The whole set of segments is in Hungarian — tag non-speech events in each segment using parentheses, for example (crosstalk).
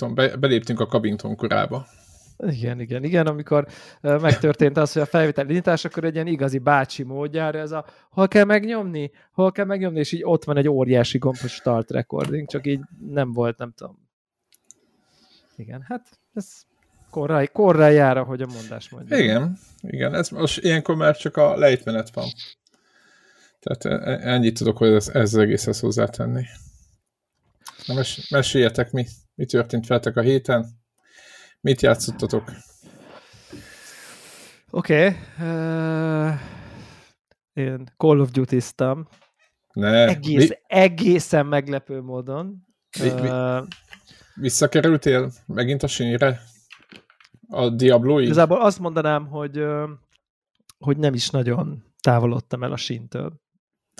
Covington, be, beléptünk a Covington korába. Igen, igen, igen, amikor megtörtént az, hogy a felvétel indítás, akkor egy ilyen igazi bácsi módjára ez a hol kell megnyomni, hol kell megnyomni, és így ott van egy óriási gomb, hogy start recording, csak így nem volt, nem tudom. Igen, hát ez korra, korra jár, ahogy a mondás mondja. Igen, igen, ez most ilyenkor már csak a lejtmenet van. Tehát e, e, ennyit tudok, hogy ez, ez az egészhez hozzátenni. Na mes, meséljetek, mi, mi történt veletek a héten? Mit játszottatok? Oké. Okay. Uh, én Call of Duty-ztam. Ne. Egész, mi? Egészen meglepő módon. Mi, mi? Uh, Visszakerültél megint a sínre? A Diablo-ig? Igazából azt mondanám, hogy, hogy nem is nagyon távolodtam el a síntől.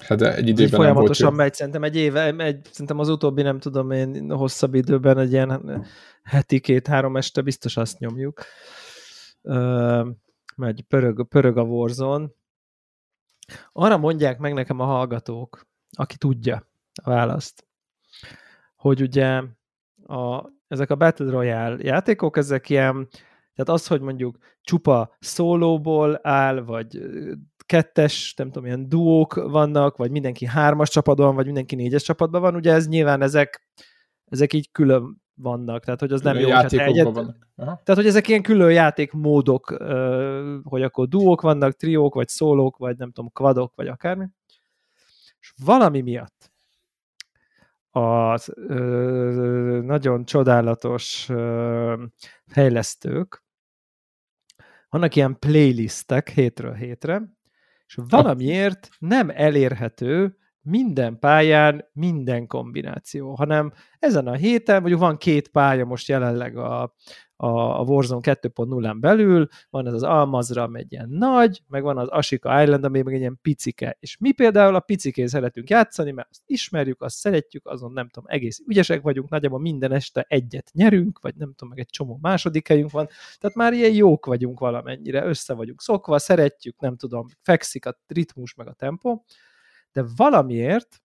Hát de egy időben Folyamatosan nem volt megy, szerintem egy éve, egy, szerintem az utóbbi, nem tudom én, hosszabb időben egy ilyen heti két-három este biztos azt nyomjuk. Uh, megy, pörög, pörög a Warzone. Arra mondják meg nekem a hallgatók, aki tudja a választ, hogy ugye a, ezek a Battle Royale játékok, ezek ilyen, tehát az, hogy mondjuk csupa szólóból áll, vagy kettes, nem tudom, ilyen duók vannak, vagy mindenki hármas csapatban, vagy mindenki négyes csapatban van, ugye ez nyilván ezek, ezek így külön vannak, tehát hogy az nem jó. Hát egyet. Aha. Tehát, hogy ezek ilyen külön játékmódok, hogy akkor duók vannak, triók, vagy szólók, vagy nem tudom, kvadok, vagy akármi. És valami miatt az ö, nagyon csodálatos ö, fejlesztők, vannak ilyen playlistek hétről hétre, és valamiért nem elérhető minden pályán minden kombináció, hanem ezen a héten, mondjuk van két pálya most jelenleg a, a, a Warzone 2.0-án belül, van ez az Almazra, ami egy ilyen nagy, meg van az Ashika Island, ami meg egy ilyen picike. És mi például a picikén szeretünk játszani, mert azt ismerjük, azt szeretjük, azon nem tudom, egész ügyesek vagyunk, nagyjából minden este egyet nyerünk, vagy nem tudom, meg egy csomó második helyünk van, tehát már ilyen jók vagyunk valamennyire, össze vagyunk szokva, szeretjük, nem tudom, fekszik a ritmus meg a tempó, de valamiért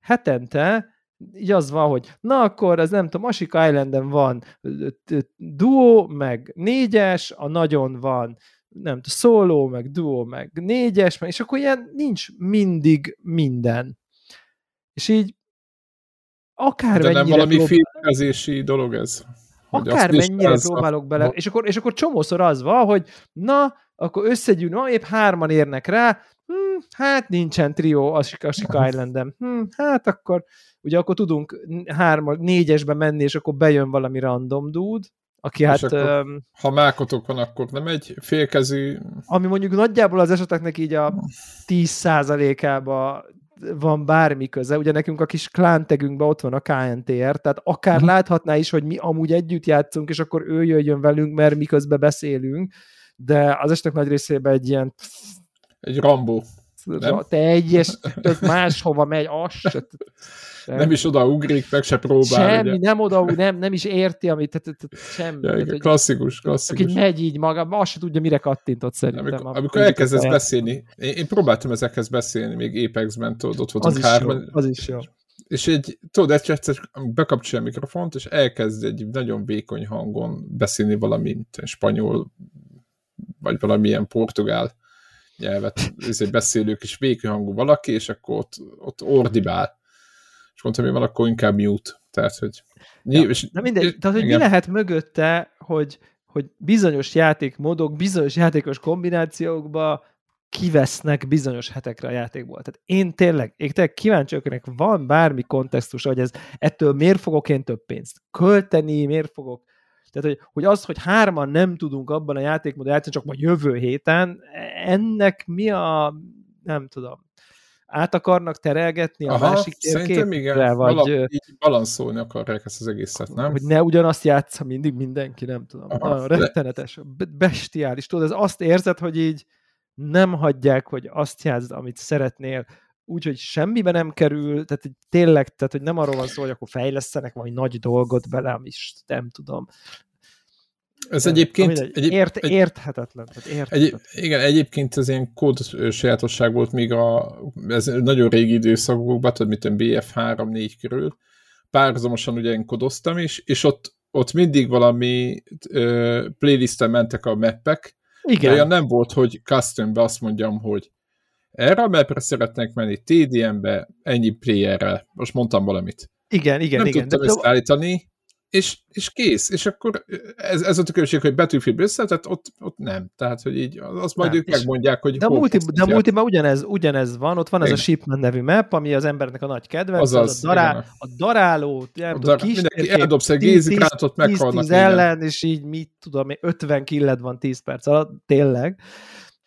hetente így az van, hogy na akkor ez nem tudom, Ashika Islanden van duo, meg négyes, a nagyon van nem tudom, szóló, meg duo, meg négyes, meg, és akkor ilyen nincs mindig minden. És így akár De nem valami prób... filmezési dolog ez? Akár mennyire próbálok bele, és akkor, és akkor csomószor az van, hogy na, akkor összegyűn, na, épp hárman érnek rá, hm, hát nincsen trió a Sika Island-en. Hm, hát akkor, ugye akkor tudunk hárma, négyesbe menni, és akkor bejön valami random dude, aki és hát... Akkor, um, ha mákotok van, akkor nem egy félkezű... Ami mondjuk nagyjából az eseteknek így a 10%-ába van bármi köze. Ugye nekünk a kis klántegünkben ott van a KNTR, tehát akár uh-huh. láthatná is, hogy mi amúgy együtt játszunk, és akkor ő jöjjön velünk, mert miközben beszélünk, de az esetek nagy részében egy ilyen egy Rambó. Nem? Te egyes, máshova megy, az se. Nem. nem is oda ugrik, meg se próbál. Semmi, ugye? nem oda, nem, nem is érti, amit, tehát, tehát semmi. Ja, tehát, klasszikus, klasszikus. Aki megy így maga, azt se tudja, mire kattintott szerintem. Amikor, amikor, elkezdesz el... beszélni, én, én, próbáltam ezekhez beszélni, még Apex-ben, tudod, ott voltunk hárman. Az is jó. És egy, tudod, egy egyszer bekapcsolja a mikrofont, és elkezd egy nagyon vékony hangon beszélni valami spanyol, vagy valamilyen portugál nyelvet ezért beszélők és vékony hangú valaki, és akkor ott, ott ordibál. És mondtam, hogy van, akkor inkább mute. Tehát, hogy... Ja, és, na mindegy, tehát, hogy mi lehet mögötte, hogy, hogy bizonyos játékmódok, bizonyos játékos kombinációkba kivesznek bizonyos hetekre a játékból. Tehát én tényleg, én tényleg kíváncsi vagyok, van bármi kontextus, hogy ez ettől miért fogok én több pénzt költeni, miért fogok tehát, hogy, hogy az, hogy hárman nem tudunk abban a játékmódban játszani, csak majd jövő héten, ennek mi a, nem tudom, át akarnak terelgetni a Aha, másik térképre? vagy Vala, így balanszolni akarják ezt az egészet, nem? Hogy ne ugyanazt játsza mindig mindenki, nem tudom. Aha, Nagyon rettenetes, bestiális. Tudod, ez azt érzed, hogy így nem hagyják, hogy azt játszd, amit szeretnél, úgyhogy semmibe nem kerül, tehát tényleg, tehát hogy nem arról van szó, hogy akkor fejlesztenek valami nagy dolgot bele, ami is nem tudom, ez egyébként... Egyéb, ért, egy, érthetetlen. Tehát érthetetlen. Egy, igen, egyébként ez ilyen kód sajátosság volt még a ez nagyon régi időszakokban, tudod, mint a BF3-4 körül. párhuzamosan ugye én kodoztam is, és ott, ott mindig valami ö, playlisten mentek a mappek, Igen. olyan nem volt, hogy custombe azt mondjam, hogy erre a mapre szeretnék menni, TDM-be, ennyi playerrel. Most mondtam valamit. Igen, igen, nem igen. tudtam ezt állítani, és, és kész. És akkor ez, ez a különbség, hogy Battlefield össze, tehát ott, ott nem. Tehát, hogy így, azt majd Nem, ők és- megmondják, hogy De a, multi, de a multiban ugyanez, ugyanez van, ott van ez a Igen. Shipment nevű map, ami az embernek a nagy kedvenc, Azaz, az a, dará, igen. a daráló, nem A tudom, kis mindenki eldobsz egy 10, gézigránátot, 10, meghalnak 10 négyen. ellen, és így mit tudom én, 50 killed van 10 perc alatt, tényleg.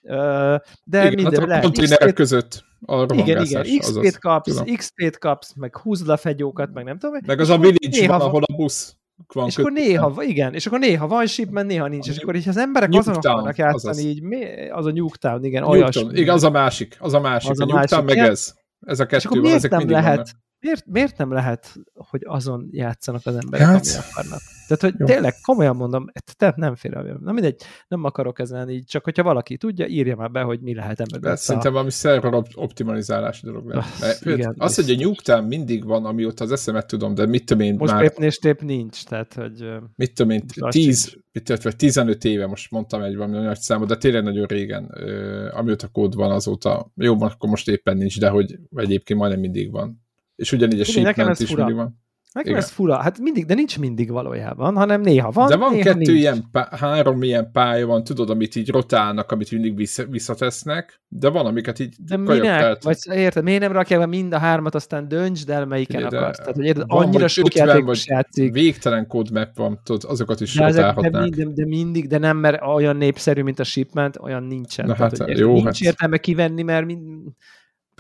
De Igen, minden hát a lehet. konténerek között a igen, igen. XP-t kapsz. XP-t kapsz, meg húzd le fegyókat, meg nem tudom. Meg az a village van, ahol a busz van és akkor kötve. néha, igen, és akkor néha van shipment, néha nincs, és akkor így az emberek azon Nuketown, akarnak játszani, azaz. így mi, az a Nuketown, igen, Newton. olyasmi. Igen, az a másik, az a másik. Az a a másik, meg ez. Ez a És kettő akkor van, ezek nem lehet, vannak. Miért, miért nem lehet, hogy azon játszanak az emberek, Hát, hát, ami akarnak? Tehát, hogy jó. tényleg komolyan mondom, tehát nem fér el. Na mindegy, nem akarok ezen így, csak hogyha valaki tudja, írja már be, hogy mi lehet ember. Ez szerintem valami szerver op- optimalizálási dolog lehet. Mert igen, az, hogy a Newton mindig van, amióta az eszemet tudom, de mit tudom én Most már, épp és tép nincs, tehát, hogy mit tudom én, most az 10, sincs. mit vagy 15 éve, most mondtam egy valami nagy számot, de tényleg nagyon régen, ö, amióta kód van azóta, jó, akkor most éppen nincs, de hogy egyébként majdnem mindig van. És ugyanígy a Figyelj, nekem ez is fura. mindig van. nekem Igen. ez fura, hát mindig, de nincs mindig valójában, hanem néha van, De van néha kettő nincs. ilyen, pá- három ilyen pálya van, tudod, amit így rotálnak, amit mindig vissza, visszatesznek, de van, amiket így De minek? telt. Vagy érted, miért nem rakják be mind a hármat, aztán döntsd el, melyiken de akarsz. Tehát, hogy érted, van, annyira sok 50 játékos vagy játszik. Végtelen kódmap van, tudod, azokat is De, ezek, de, rotálhatnák. mind, de, mindig, de nem, mert olyan népszerű, mint a shipment, olyan nincsen. Na Tehát, hát, hogy jó, nincs hát- értelme kivenni, mert mind...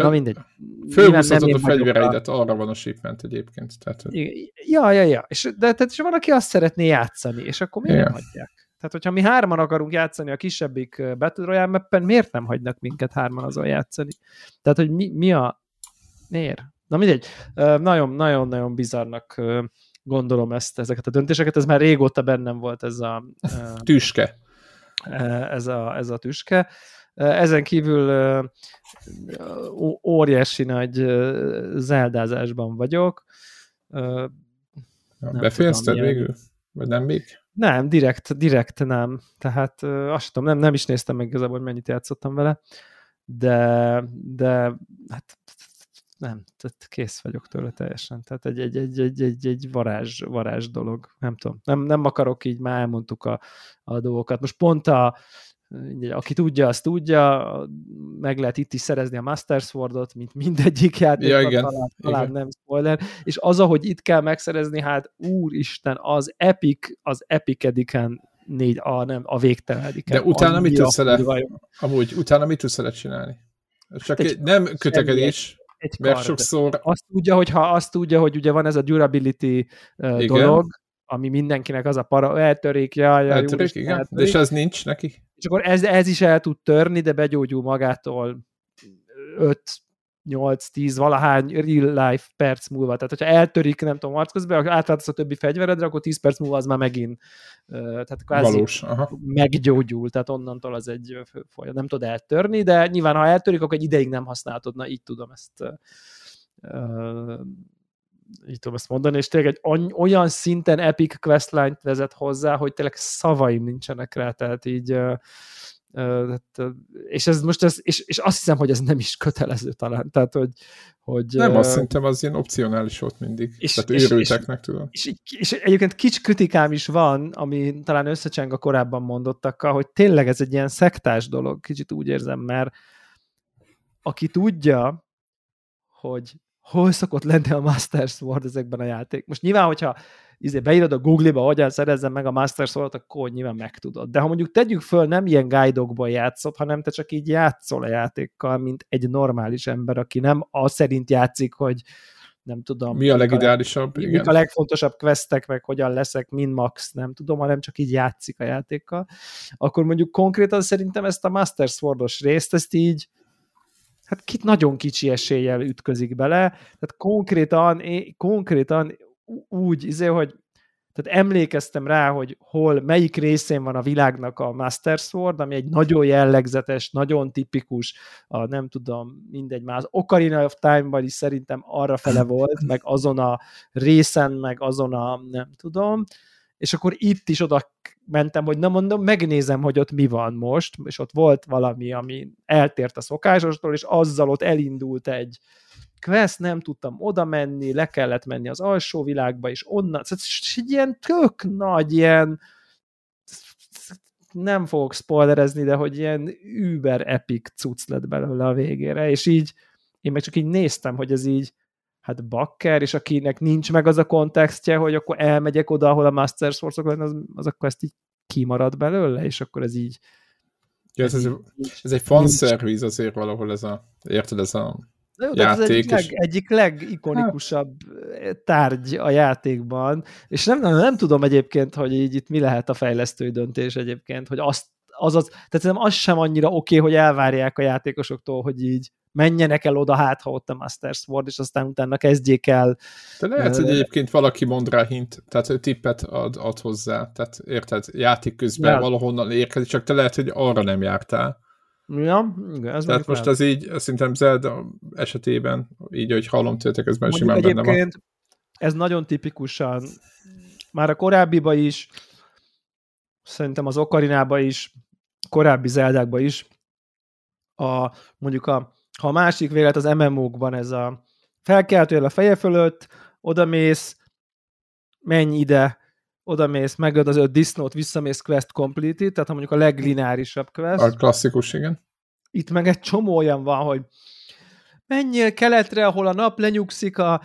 Na mindegy. Fölhúzhatod a fegyvereidet, arra van a shipment egyébként. Tehát, Ja, ja, ja. És, de tehát, és van, aki azt szeretné játszani, és akkor miért nem Igen. hagyják? Tehát, hogyha mi hárman akarunk játszani a kisebbik Battle Royale mappen, miért nem hagynak minket hárman azon játszani? Tehát, hogy mi, mi a... Miért? Na mindegy. Nagyon-nagyon-nagyon bizarnak gondolom ezt, ezeket a döntéseket. Ez már régóta bennem volt ez a, Tüske. ez a, ez a tüske. Ezen kívül óriási nagy zeldázásban vagyok. Nem Befejezted tudom, végül? Vagy nem még? Nem, direkt, direkt nem. Tehát azt tudom, nem, nem is néztem meg igazából, hogy mennyit játszottam vele, de, de hát nem, tehát kész vagyok tőle teljesen. Tehát egy, egy, egy, egy, egy, egy varázs, varázs dolog. Nem tudom. Nem, nem akarok így, már elmondtuk a, a dolgokat. Most pont a, aki tudja, azt tudja, meg lehet itt is szerezni a Master Swordot, mint mindegyik játékban, Ja, igen, talán, talán igen. nem spoiler, és az, ahogy itt kell megszerezni, hát úristen, az Epic, az Epic Ediken négy, a, nem, a végtelen Ediken. De utána mit tudsz vele? Amúgy utána mit tudsz vele csinálni? Csak egy- egy, nem kötekedés, Egy mert kard. sokszor Azt tudja, hogy ha azt tudja, hogy ugye van ez a durability Igen. dolog, ami mindenkinek az a para, eltörik, jaj, jaj, eltörik, úristen, igen, de eltörik. és ez nincs neki? És akkor ez, ez is el tud törni, de begyógyul magától 5 8-10 valahány real life perc múlva. Tehát, hogyha eltörik, nem tudom, harc közben, átváltasz a többi fegyveredre, akkor 10 perc múlva az már megint tehát kvázi Valós. Aha. meggyógyul, tehát onnantól az egy folyamat. Nem tud eltörni, de nyilván, ha eltörik, akkor egy ideig nem használhatod. Na, így tudom ezt így tudom ezt mondani, és tényleg egy olyan szinten epic questline-t vezet hozzá, hogy tényleg szavaim nincsenek rá, tehát így ö, és ez most ez, és, és azt hiszem, hogy ez nem is kötelező talán, tehát hogy, hogy Nem, azt szerintem az ilyen opcionális volt mindig. És- Tehát és- őrülteknek tudom. és, így- és egyébként kicsi kritikám is van, ami talán összecseng a korábban mondottakkal, hogy tényleg ez egy ilyen szektás dolog, kicsit úgy érzem, mert aki tudja, hogy hol szokott lenni a Master Sword ezekben a játék. Most nyilván, hogyha izé, beírod a Google-ba, hogyan szerezzem meg a Master Sword, akkor nyilván megtudod. De ha mondjuk tegyük föl, nem ilyen guide-okból játszott, hanem te csak így játszol a játékkal, mint egy normális ember, aki nem az szerint játszik, hogy nem tudom. Mi a legideálisabb? mik Igen. a legfontosabb questek, meg hogyan leszek min max, nem tudom, hanem csak így játszik a játékkal, akkor mondjuk konkrétan szerintem ezt a Master Swordos részt, ezt így hát kit nagyon kicsi eséllyel ütközik bele, tehát konkrétan, konkrétan úgy, izé, hogy tehát emlékeztem rá, hogy hol, melyik részén van a világnak a Master Sword, ami egy nagyon jellegzetes, nagyon tipikus, a nem tudom, mindegy, már az Ocarina of Time-ban is szerintem arra fele (laughs) volt, meg azon a részen, meg azon a nem tudom, és akkor itt is oda mentem, hogy nem mondom, megnézem, hogy ott mi van most, és ott volt valami, ami eltért a szokásostól, és azzal ott elindult egy, quest, nem tudtam oda menni, le kellett menni az alsó világba, és onnan, szóval egy ilyen tök nagy, ilyen nem fogok spoilerezni, de hogy ilyen über epic cucc lett belőle a végére, és így én meg csak így néztem, hogy ez így hát bakker, és akinek nincs meg az a kontextje, hogy akkor elmegyek oda, ahol a Master Source-ok lenne, az, az akkor ezt így kimarad belőle, és akkor ez így Ja, ez, ez, ez egy fanszerviz azért valahol ez a, érted, ez a Na jó, játék. Ez egyik, leg, egyik legikonikusabb hát. tárgy a játékban, és nem, nem, nem tudom egyébként, hogy így itt mi lehet a fejlesztői döntés egyébként, hogy azt, azaz, tehát nem az sem annyira oké, okay, hogy elvárják a játékosoktól, hogy így menjenek el oda, hát ha ott a Master Sword, és aztán utána kezdjék el. De lehet, hogy egyébként valaki mond rá hint, tehát tippet ad, ad hozzá, tehát érted, játék közben ja. valahonnan érkezik, csak te lehet, hogy arra nem jártál. Ja, igen, ez Tehát most ez így, szerintem Zelda esetében, így, hogy hallom tőletek, ez már simán benne van. ez nagyon tipikusan, már a korábbiba is, szerintem az Okarinába is, korábbi Zeldákba is, a, mondjuk a, ha a másik vélet az MMO-kban ez a felkeltőjel a feje fölött, odamész, menj ide, odamész, megöd az öt disznót, visszamész quest completed, tehát ha mondjuk a leglineárisabb quest. A klasszikus, igen. Itt meg egy csomó olyan van, hogy menjél keletre, ahol a nap lenyugszik a,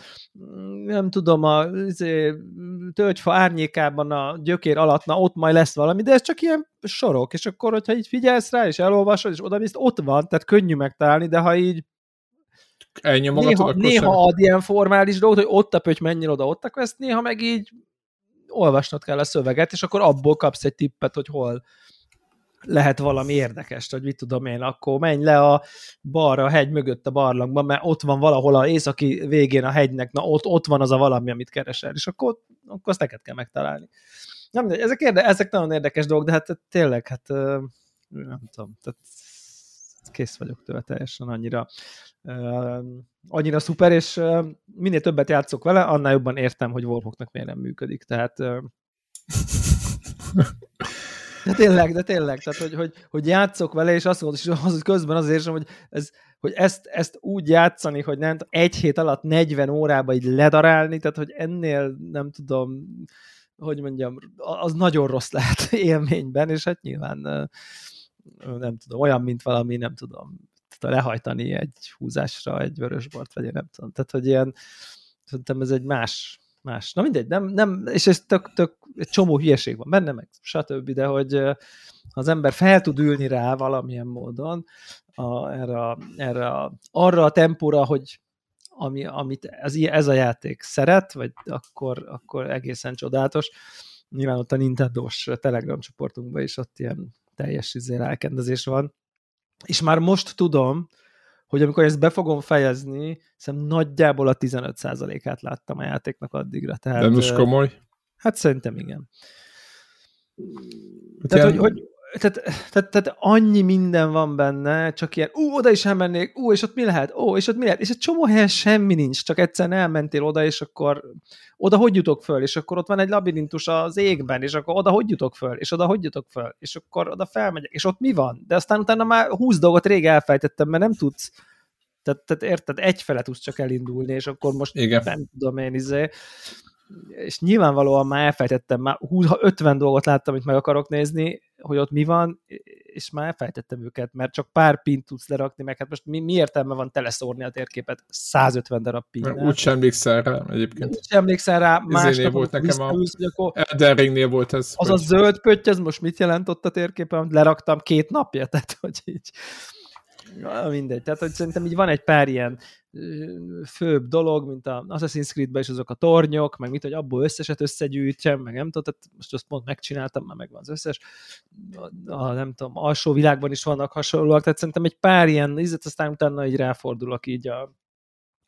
nem tudom, a izé, tölgyfa árnyékában a gyökér alatt, na ott majd lesz valami, de ez csak ilyen sorok, és akkor, hogyha így figyelsz rá, és elolvasod, és oda ott van, tehát könnyű megtalálni, de ha így néha, néha ad ilyen formális dolgot, hogy ott a pöty menjen oda, ott a quest, néha meg így olvasnod kell a szöveget, és akkor abból kapsz egy tippet, hogy hol lehet valami érdekes, hogy mit tudom én, akkor menj le a balra, a hegy mögött a barlangban, mert ott van valahol a északi végén a hegynek, na ott, ott van az a valami, amit keresel, és akkor, akkor azt neked kell megtalálni. Nem, ezek, érde, ezek nagyon érdekes dolgok, de hát tényleg, hát nem tudom, tehát kész vagyok tőle teljesen annyira annyira szuper, és minél többet játszok vele, annál jobban értem, hogy Warhawknak miért nem működik. Tehát (laughs) de tényleg, de tényleg, tehát hogy, hogy, hogy játszok vele, és azt mondod, és az, hogy közben azért érzem, hogy, ez, hogy ezt, ezt úgy játszani, hogy nem egy hét alatt 40 órába így ledarálni, tehát hogy ennél nem tudom, hogy mondjam, az nagyon rossz lehet (laughs) élményben, és hát nyilván nem tudom, olyan, mint valami, nem tudom, lehajtani egy húzásra egy vörösbort, vagy én nem tudom. Tehát, hogy ilyen, szerintem ez egy más, más. Na mindegy, nem, nem és ez tök, tök, egy csomó hülyeség van benne, meg stb., de hogy az ember fel tud ülni rá valamilyen módon a, erre, erre arra a tempóra, hogy ami, amit ez, ez a játék szeret, vagy akkor, akkor egészen csodálatos. Nyilván ott a Nintendo-s Telegram csoportunkban is ott ilyen teljes izé rákendezés van. És már most tudom, hogy amikor ezt be fogom fejezni, szerintem nagyjából a 15%-át láttam a játéknak addigra. Tehát, De most komoly? Hát szerintem igen. Hát Tehát, hogy, hogy tehát, tehát, tehát annyi minden van benne, csak ilyen, ú, oda is elmennék, ú, és ott mi lehet, ó, és ott mi lehet, és egy csomó helyen semmi nincs, csak egyszerűen elmentél oda, és akkor oda hogy jutok föl, és akkor ott van egy labirintus az égben, és akkor oda hogy jutok föl, és oda hogy jutok föl, és akkor oda felmegyek, és ott mi van? De aztán utána már húsz dolgot rég elfejtettem, mert nem tudsz, tehát, tehát érted, egyfele tudsz csak elindulni, és akkor most Igen. nem tudom én, izé, és nyilvánvalóan már elfejtettem, már 20, 50 dolgot láttam, amit meg akarok nézni, hogy ott mi van, és már elfejtettem őket, mert csak pár pint tudsz lerakni, meg hát most mi, mi értelme van teleszórni a térképet 150 darab pin Úgy sem emlékszel rá egyébként. Úgy sem emlékszel rá, másnap volt nekem a Elden Ringnél volt ez. Az hogy... a zöld pötty, az most mit jelent ott a térképen, leraktam két napja, tehát hogy így Ja, mindegy. Tehát, hogy szerintem így van egy pár ilyen főbb dolog, mint a Assassin's Creed-ben is azok a tornyok, meg mit, hogy abból összeset összegyűjtsem, meg nem tudom, tehát most azt pont megcsináltam, már megvan az összes. A, nem tudom, alsó világban is vannak hasonlóak, tehát szerintem egy pár ilyen ízet, aztán utána így ráfordulok így a,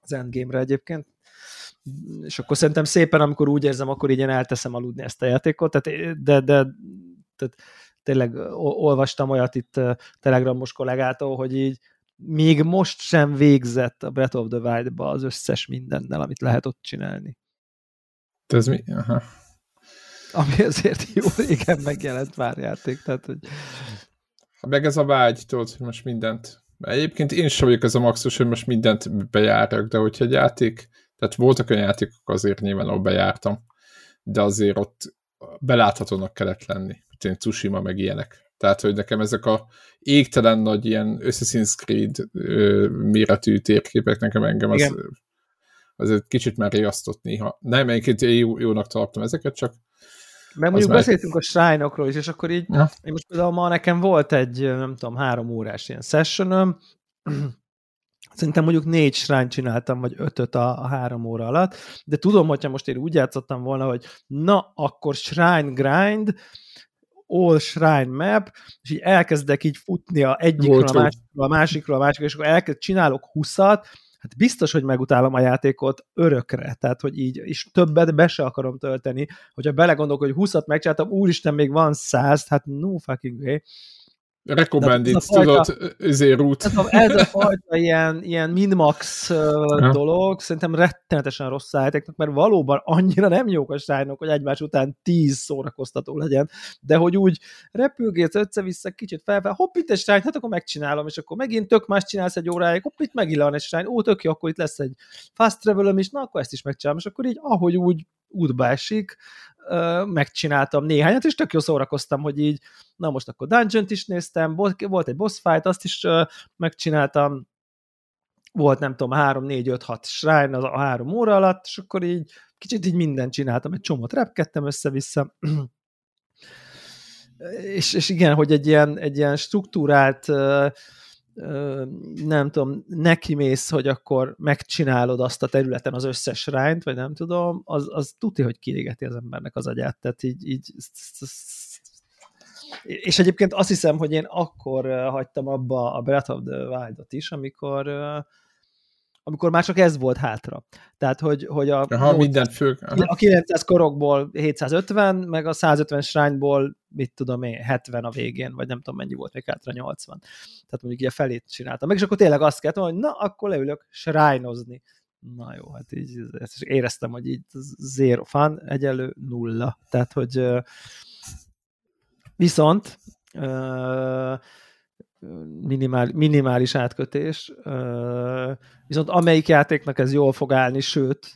az endgame-re egyébként. és akkor szerintem szépen, amikor úgy érzem, akkor így elteszem aludni ezt a játékot, tehát, de, de tehát tényleg olvastam olyat itt telegramos kollégától, hogy így még most sem végzett a Breath of the Wild-ba az összes mindennel, amit lehet ott csinálni. Ez mi? Aha. Ami azért jó régen megjelent már játék, tehát hogy... Meg ez a vágy, tudod, hogy most mindent... Egyébként én sem vagyok ez a maxus, hogy most mindent bejárok, de hogyha egy játék, tehát voltak olyan játékok azért nyilván, ahol bejártam, de azért ott beláthatónak kellett lenni. Én Tsushima meg ilyenek. Tehát, hogy nekem ezek a égtelen nagy ilyen Assassin's Creed ö, méretű térképek, nekem engem az, az egy kicsit már riasztott néha. Nem, egyébként jó, jónak tartom ezeket, csak meg mondjuk már... beszéltünk a shrine is, és akkor így, ja. én most például ma nekem volt egy, nem tudom, három órás ilyen sessionom, (clears throat) Szerintem mondjuk négy shrine csináltam, vagy ötöt a, a három óra alatt, de tudom, hogyha most én úgy játszottam volna, hogy na, akkor shrine grind, all shrine map, és így elkezdek így futni a egyikről, a másikról, a másikról, a másikról, és akkor elkezd, csinálok huszat, hát biztos, hogy megutálom a játékot örökre, tehát, hogy így, és többet be se akarom tölteni, hogyha belegondolok, hogy 20-at megcsináltam, úristen, még van 100, hát no fucking way. Recommended, tudod, ezért út. Ez a, fajta ilyen, ilyen min-max uh, dolog szerintem rettenetesen rossz a játéknak, mert valóban annyira nem jók a srájnok, hogy egymás után tíz szórakoztató legyen, de hogy úgy repülgész össze-vissza, kicsit felfel, hopp, itt egy srájn, hát akkor megcsinálom, és akkor megint tök más csinálsz egy óráig, hopp, itt megint van egy srájn, ó, tök jó, akkor itt lesz egy fast travel is, na akkor ezt is megcsinálom, és akkor így, ahogy úgy útba esik, megcsináltam néhányat, és tök jó szórakoztam, hogy így, na most akkor dungeon is néztem, volt egy boss fight, azt is megcsináltam, volt nem tudom, 3, 4, 5, 6 shrine az a három óra alatt, és akkor így kicsit így mindent csináltam, egy csomót repkedtem össze-vissza, (clears throat) és, és igen, hogy egy ilyen, egy ilyen struktúrált nem tudom, neki mész, hogy akkor megcsinálod azt a területen az összes rányt, vagy nem tudom, az, az tuti, hogy kirégeti az embernek az agyát. Tehát így, így és egyébként azt hiszem, hogy én akkor hagytam abba a Breath of the Wild-ot is, amikor amikor már csak ez volt hátra. Tehát, hogy, hogy a, Aha, 8, minden fő. a 900 korokból 750, meg a 150 shrine-ból, mit tudom én, 70 a végén, vagy nem tudom mennyi volt még hátra, 80. Tehát mondjuk így a felét csináltam. Meg és akkor tényleg azt kellett, hogy na, akkor leülök shrine-ozni. Na jó, hát így ezt éreztem, hogy így zero fun, egyelő nulla. Tehát, hogy viszont minimál, minimális átkötés, viszont amelyik játéknak ez jól fog állni, sőt,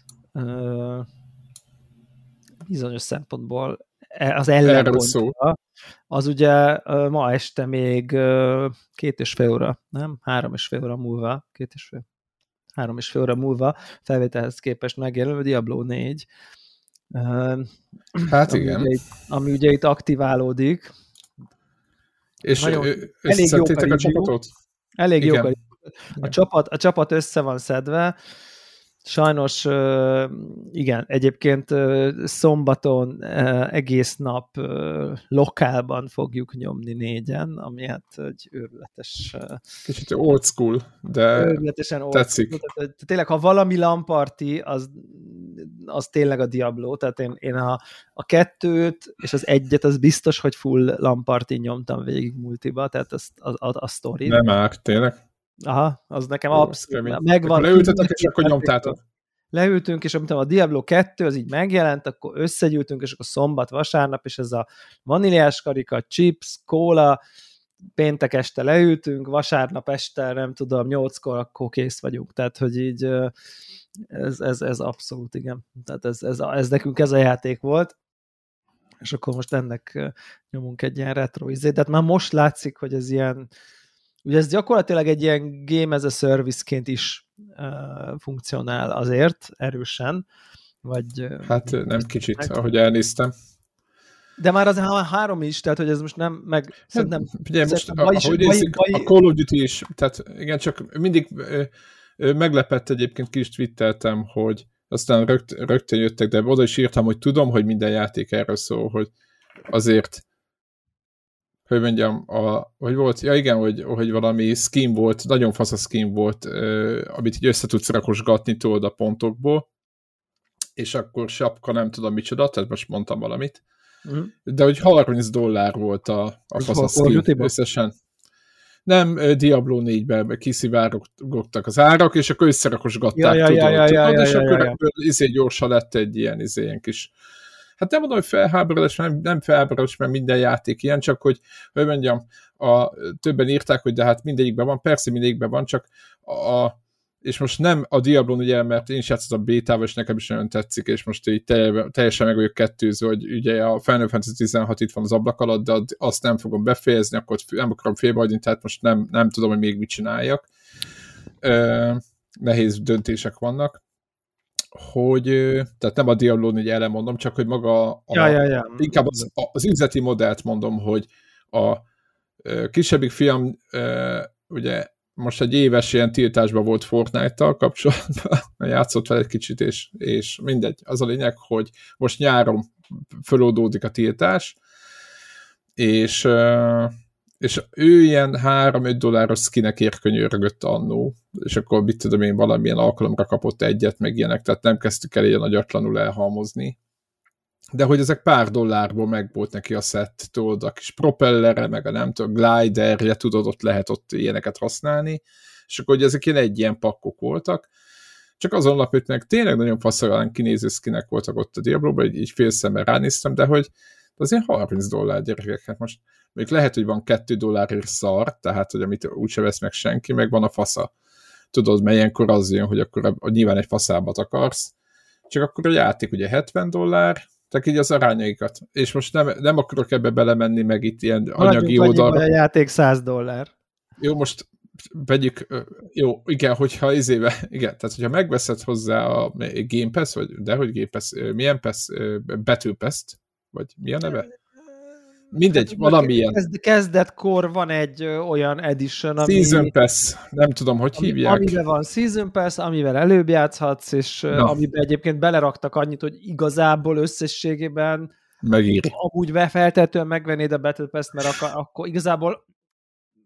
bizonyos szempontból e, az ellenpontja, az ugye ma este még két és fél óra, nem? Három és fél óra múlva, két és fél, három és fél óra múlva felvételhez képest megjelölő Diablo 4. Hát ami igen. Ugye ami ugye itt aktiválódik, és Nagyon, elég jó a csapatot? Elég jó a, a csapat, a csapat össze van szedve, Sajnos, igen, egyébként szombaton egész nap lokálban fogjuk nyomni négyen, ami hát egy őrületes... Kicsit old school, de őrületesen old tetszik. School. Tehát, tényleg, ha valami lamparti, az, az tényleg a Diablo, tehát én, én a, a kettőt és az egyet, az biztos, hogy full lamparti nyomtam végig multiba, tehát azt, a, a, a sztori. Nem már, tényleg? Aha, az nekem abszolút megvan. Leültetek, és akkor nyomtátok. Leültünk, és amit a Diablo 2 az így megjelent, akkor összegyűltünk, és akkor szombat, vasárnap, és ez a vaníliás karika, chips, kóla, péntek este leültünk, vasárnap este, nem tudom, nyolckor, akkor kész vagyunk. Tehát, hogy így ez, ez, ez abszolút igen. Tehát ez, ez, ez nekünk ez a játék volt, és akkor most ennek nyomunk egy ilyen retro izét. Tehát már most látszik, hogy ez ilyen, Ugye ez gyakorlatilag egy ilyen game as a service-ként is uh, funkcionál azért erősen, vagy... Hát nem kicsit, meg... ahogy elnéztem. De már az három is, tehát hogy ez most nem, meg hát, szerintem... Ugye most, ahogy is, nézik, vagy... a Call of Duty is, tehát igen, csak mindig ö, ö, meglepett egyébként, ki is twitteltem, hogy aztán rögt, rögtön jöttek, de oda is írtam, hogy tudom, hogy minden játék erről szól, hogy azért hogy mondjam, a, hogy volt, ja igen, hogy, hogy valami skin volt, nagyon fasz a skin volt, uh, amit így össze tudsz rakosgatni tudod a pontokból, és akkor sapka nem tudom micsoda, tehát most mondtam valamit, Mhm. de hogy 30 dollár volt a, a fasz a skin összesen. Nem, ö, Diablo 4-ben kiszivárogtak az árak, és akkor összerakosgatták, Ja, ja, tudod, ja, ja, ja, tudod, és ja, ja, akkor ja. ebből izé gyorsan lett egy ilyen, izé, ilyen kis Hát nem mondom, hogy felháborodás, nem, nem felháborodás, mert minden játék ilyen, csak hogy, hogy mondjam, a, többen írták, hogy de hát mindegyikben van, persze mindegyikben van, csak a, és most nem a Diablo ugye, mert én is játszottam bétával, és nekem is nagyon tetszik, és most így telje, teljesen meg vagyok kettőző, hogy ugye a Final Fantasy 16 itt van az ablak alatt, de azt nem fogom befejezni, akkor nem akarom félbehagyni, tehát most nem, nem tudom, hogy még mit csináljak. Ö, nehéz döntések vannak, hogy, tehát nem a Diablo 4 ellen mondom, csak hogy maga a, Ja, ja, ja. inkább az, az üzleti modellt mondom, hogy a kisebbik fiam ugye most egy éves ilyen tiltásban volt Fortnite-tal kapcsolatban, (laughs) játszott vele egy kicsit, és, és mindegy. Az a lényeg, hogy most nyáron föloldódik a tiltás, és, és ő ilyen 3-5 dolláros skinekért könyörgött annó, és akkor mit tudom én, valamilyen alkalomra kapott egyet, meg ilyenek, tehát nem kezdtük el ilyen nagyatlanul elhalmozni. De hogy ezek pár dollárból meg volt neki a szett, tudod, a kis propellere, meg a nem tudom, gliderje, tudod, ott lehet ott ilyeneket használni, és akkor hogy ezek ilyen egy ilyen pakkok voltak, csak azon lapot meg tényleg nagyon faszalán kinéző skinek voltak ott a Diablo-ban, így, így fél szemmel ránéztem, de hogy azért 30 dollár gyerekek, hát most még lehet, hogy van 2 dollárért szar, tehát, hogy amit úgyse vesz meg senki, meg van a fasza. Tudod, mert ilyenkor az jön, hogy akkor a, nyilván egy faszábat akarsz, csak akkor a játék ugye 70 dollár, tehát így az arányaikat. És most nem, nem akarok ebbe belemenni, meg itt ilyen anyagi Maradjunk oldalra. a játék 100 dollár. Jó, most vegyük, jó, igen, hogyha izébe, igen, tehát hogyha megveszed hozzá a Game Pass, vagy de hogy Game Pass, milyen Pass, Battle Pass-t, vagy mi a neve? Mindegy, valamilyen. Kezd, kezdetkor van egy ö, olyan edition, ami, Season Pass, nem tudom, hogy ami, hívják. amiben van Season Pass, amivel előbb játszhatsz, és Na. amiben egyébként beleraktak annyit, hogy igazából összességében Megír. amúgy feltétlenül megvennéd a Battle Pass-t, mert akkor, akkor igazából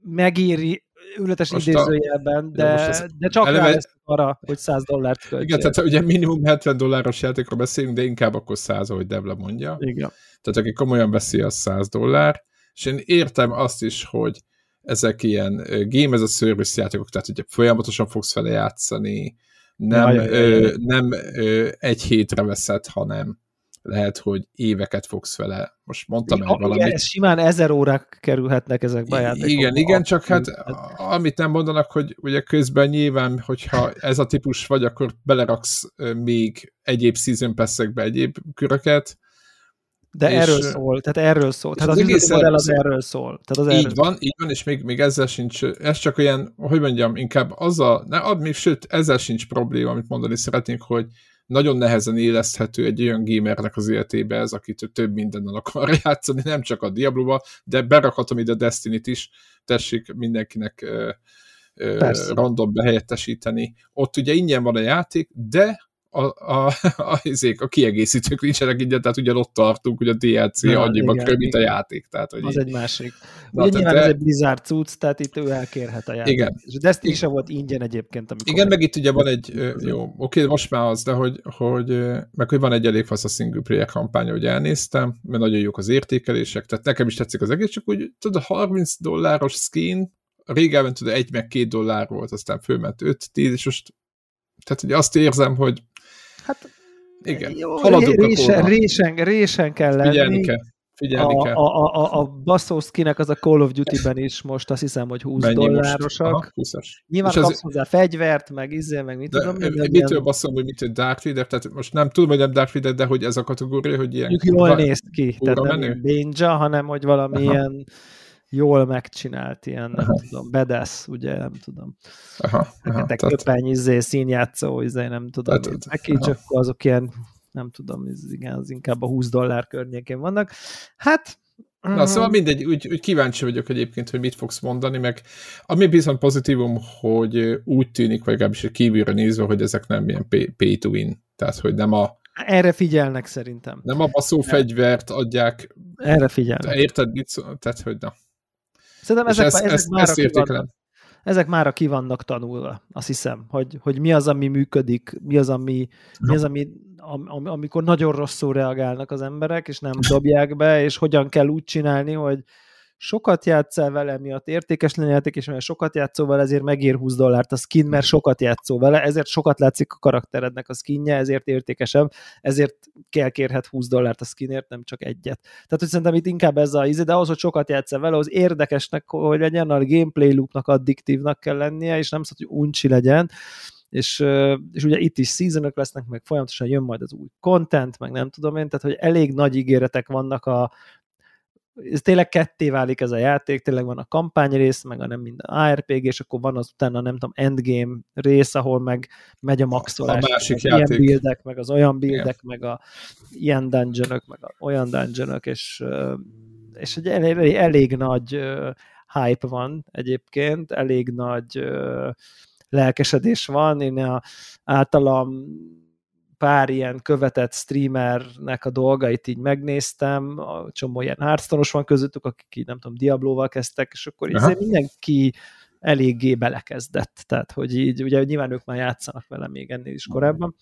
megéri ületes Most idézőjelben, de, ez de csak eleve- rá arra, hogy 100 dollárt költsél. Igen, tehát ugye minimum 70 dolláros játékról beszélünk, de inkább akkor 100, ahogy Devla mondja. Igen. Tehát aki komolyan veszi, az 100 dollár. És én értem azt is, hogy ezek ilyen game as a service játékok, tehát ugye folyamatosan fogsz vele játszani, nem, Ja, ja, ja, ja. Ö, nem ö, egy hétre veszed, hanem lehet, hogy éveket fogsz vele. Most mondtam Igen, valamit. ez simán ezer órák kerülhetnek ezekbe a játékokba. Igen, igen, csak hát amit nem mondanak, hogy ugye közben nyilván, hogyha ez a típus vagy, akkor beleraksz még egyéb season pass-ekbe egyéb köröket. De és- erről szól, tehát erről szól. Tehát az az, az egész modell az erről szól. Tehát az Így erről van, így van, és még, még ezzel sincs, ez csak olyan, hogy mondjam, inkább azzal, ne, ad, még sőt, ezzel sincs probléma, amit mondani szeretnénk, hogy nagyon nehezen éleszthető egy olyan gamernek az életébe ez, akit több mindennel akar (laughs) játszani, nem csak a Diablo-val, de berakhatom ide a Destiny-t is, tessék mindenkinek ö, ö, random behelyettesíteni. Ott ugye ingyen van a játék, de a, a, (laughs) a, a, a kiegészítők nincsenek ingyen, tehát ugyan ott tartunk, hogy a DLC Na, annyiba kerül, mint a játék. Tehát, hogy az így- egy másik. Na, Ugye nyilván te- ez egy Blizzard cucc, tehát itt ő elkérhet a játék. Igen. És a Destiny se volt ingyen egyébként, amikor... Igen, meg itt ugye van egy, jó, oké, most már az, de hogy, hogy meg hogy van egy elég fasz a single player kampány, hogy elnéztem, mert nagyon jók az értékelések, tehát nekem is tetszik az egész, csak úgy, tudod, a 30 dolláros skin, régebben tudod, egy meg két dollár volt, aztán fölment 5-10, és most, tehát ugye azt érzem, hogy Hát, igen, jó, haladunk a résen, korra. résen, résen kell lenni. Figyelni kell, figyelni a, kell. a, a, a, a Basszowskinek az a Call of Duty-ben is most azt hiszem, hogy 20 Mennyi dollárosak. Aha, 20-as. Nyilván És kapsz hozzá fegyvert, meg izé, meg mit De tudom. ö, minden mitől ilyen- basszom, hogy mitől Darth Vader, tehát most nem tudom, hogy nem Darth Vader, de hogy ez a kategória, hogy ilyen... jól néz ki. Tehát nem Benja, hanem hogy valami Aha. Jól megcsinált, ilyen nem Aha. tudom, bedász, ugye, nem tudom. Aha, aha, tehát, köpeny, izé, színjátszó, izé, nem tudom. Tehát- package, akkor azok ilyen, nem tudom, ez, igen, az inkább a 20 dollár környékén vannak. Hát, Na, szóval mindegy, úgy, úgy kíváncsi vagyok egyébként, hogy mit fogsz mondani, meg ami viszont pozitívum, hogy úgy tűnik, vagy legalábbis kívülről nézve, hogy ezek nem ilyen pay, pay to win. Tehát, hogy nem a, erre figyelnek szerintem. nem a baszó fegyvert adják, Erre figyelnek. érted, mit szó, tehát, hogy na. Szerintem ezek, ezt, ezek, ezt, már ezt ki vannak, értékelem. ezek már ki vannak tanulva, azt hiszem, hogy, hogy mi az, ami működik, mi az, ami, mi az, ami am, amikor nagyon rosszul reagálnak az emberek, és nem (laughs) dobják be, és hogyan kell úgy csinálni, hogy sokat játszol vele, miatt értékes lenni játék, és mert sokat játszol vele, ezért megér 20 dollárt a skin, mert sokat játszol vele, ezért sokat látszik a karakterednek a skinje, ezért értékesebb, ezért kell kérhet 20 dollárt a skinért, nem csak egyet. Tehát, hogy szerintem itt inkább ez a izé, de ahhoz, hogy sokat játszol vele, az érdekesnek, hogy legyen, a gameplay loopnak addiktívnak kell lennie, és nem szabad, hogy uncsi legyen, és, és ugye itt is seasonok lesznek, meg folyamatosan jön majd az új content, meg nem tudom én, tehát hogy elég nagy ígéretek vannak a, ez tényleg ketté válik ez a játék, tényleg van a kampány rész, meg a nem minden ARPG, és akkor van az utána nem tudom, endgame rész, ahol meg megy a maxolás. A másik játék. Ilyen buildek, meg az olyan buildek, Igen. meg a ilyen dungeonok, meg a olyan dungeonok, és, és egy elég, elég nagy hype van egyébként, elég nagy lelkesedés van. Én a, általam pár ilyen követett streamernek a dolgait így megnéztem, a csomó ilyen hearthstone van közöttük, akik így nem tudom, Diablóval kezdtek, és akkor így mindenki eléggé belekezdett, tehát hogy így, ugye nyilván ők már játszanak vele még ennél is korábban.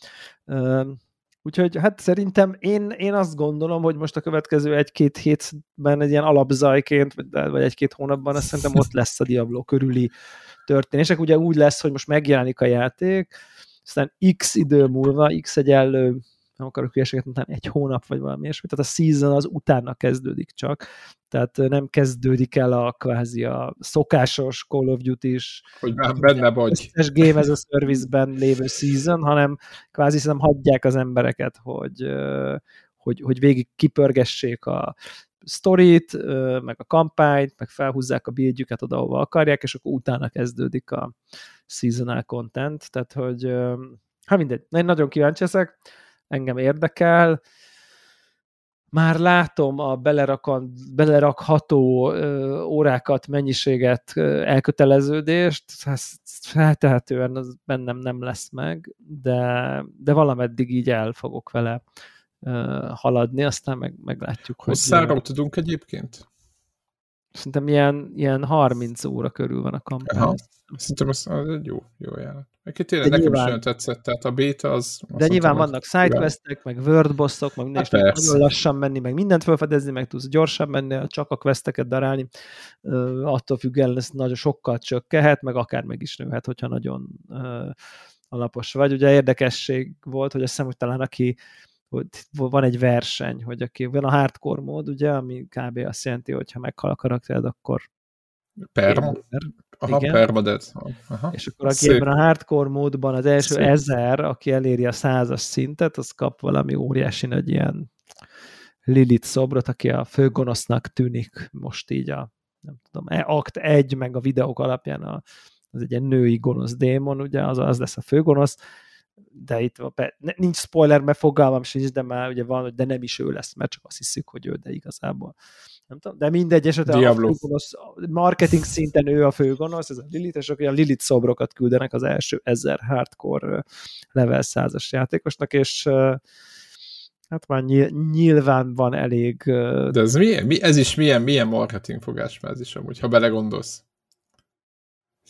Úgyhogy hát szerintem én, én azt gondolom, hogy most a következő egy-két hétben egy ilyen alapzajként, vagy egy-két hónapban azt szerintem ott lesz a Diablo körüli történések. Ugye úgy lesz, hogy most megjelenik a játék, aztán x idő múlva, x egyenlő nem akarok hülyeséget mondani, egy hónap vagy valami ilyesmi, tehát a season az utána kezdődik csak, tehát nem kezdődik el a kvázi a szokásos Call of Duty-s hogy már benne vagy. Game as a Service-ben lévő season, hanem kvázi szerintem hagyják az embereket, hogy, hogy, hogy végig kipörgessék a sztorit, meg a kampányt, meg felhúzzák a buildjüket oda, ahova akarják, és akkor utána kezdődik a seasonal content, tehát hogy hát mindegy, én nagyon kíváncsi ezek, engem érdekel, már látom a belerakan, belerakható ö, órákat, mennyiséget, ö, elköteleződést, feltehetően az bennem nem lesz meg, de, de valameddig így el fogok vele haladni, aztán meg, meglátjuk. Hosszára hogy, tudunk egyébként? Szerintem ilyen, ilyen 30 óra körül van a kampány. Aha. Szerintem az, az egy jó, jó járat. Egyébként tényleg de nekem nyilván, is olyan tetszett, tehát a beta az... De nyilván vannak sidequestek, meg worldbossok, meg minden, hát nagyon lassan menni, meg mindent felfedezni, meg tudsz gyorsan menni, csak a questeket darálni, uh, attól függően ez nagyon sokkal csökkehet, meg akár meg is nőhet, hogyha nagyon uh, alapos vagy. Ugye érdekesség volt, hogy azt hiszem, hogy talán aki hogy van egy verseny, hogy aki van a hardcore mód, ugye, ami kb. azt jelenti, hogy ha meghal a karaktered, akkor Perma? Aha, igen. permadeath. Aha. És akkor aki Szép. ebben a hardcore módban az első Szép. ezer, aki eléri a százas szintet, az kap valami óriási nagy ilyen Lilith szobrot, aki a főgonosznak tűnik most így a nem tudom, e, akt egy, meg a videók alapján a, az egy ilyen női gonosz démon, ugye, az, az lesz a főgonosz, de itt van, nincs spoiler, mert fogalmam sincs, de már ugye van, de nem is ő lesz, mert csak azt hiszük, hogy ő, de igazából nem tudom, de mindegy esetben a főgonosz, marketing szinten ő a főgonosz, ez a Lilith, és a Lilith szobrokat küldenek az első ezer hardcore level 100-as játékosnak, és hát már nyilván van elég... De ez, milyen, mi, ez is milyen, milyen marketing fogás, ez is amúgy, ha belegondolsz.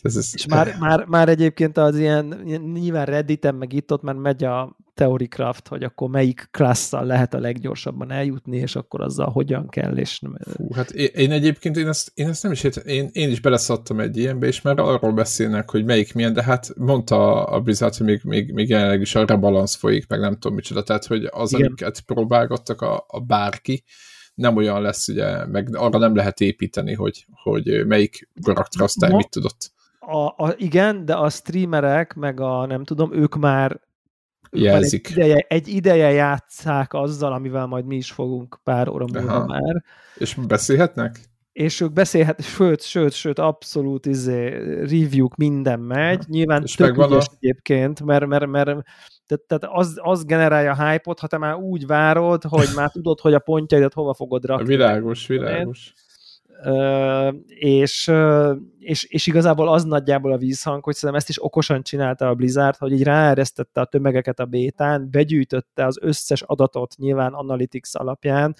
Ez, ez... És már, már, már egyébként az ilyen, nyilván Redditen, meg itt ott már megy a Theorycraft, hogy akkor melyik klasszal lehet a leggyorsabban eljutni, és akkor azzal hogyan kell, és... Hú, hát én, én egyébként én ezt, én ezt nem is értem, én, én is beleszadtam egy ilyenbe, és már arról beszélnek, hogy melyik milyen, de hát mondta a Blizzard, hogy még, még, még jelenleg is arra balansz folyik, meg nem tudom micsoda, tehát hogy az, Igen. amiket próbálgattak a, a bárki, nem olyan lesz, ugye, meg arra nem lehet építeni, hogy, hogy melyik karakterosztály mit tudott a, a, igen, de a streamerek, meg a nem tudom, ők már jelzik. Egy ideje, egy ideje játszák azzal, amivel majd mi is fogunk pár óra múlva már. És beszélhetnek? És ők beszélhet, sőt, sőt, sőt, abszolút izé, review minden megy. Aha. Nyilván és tök ügyes a... egyébként, mert, mert, mert tehát, tehát az, az generálja a hype-ot, ha te már úgy várod, hogy már tudod, hogy a pontjaidat hova fogod rakni. Világos, világos és, és, és igazából az nagyjából a vízhang, hogy szerintem ezt is okosan csinálta a Blizzard, hogy így ráeresztette a tömegeket a bétán, begyűjtötte az összes adatot nyilván Analytics alapján,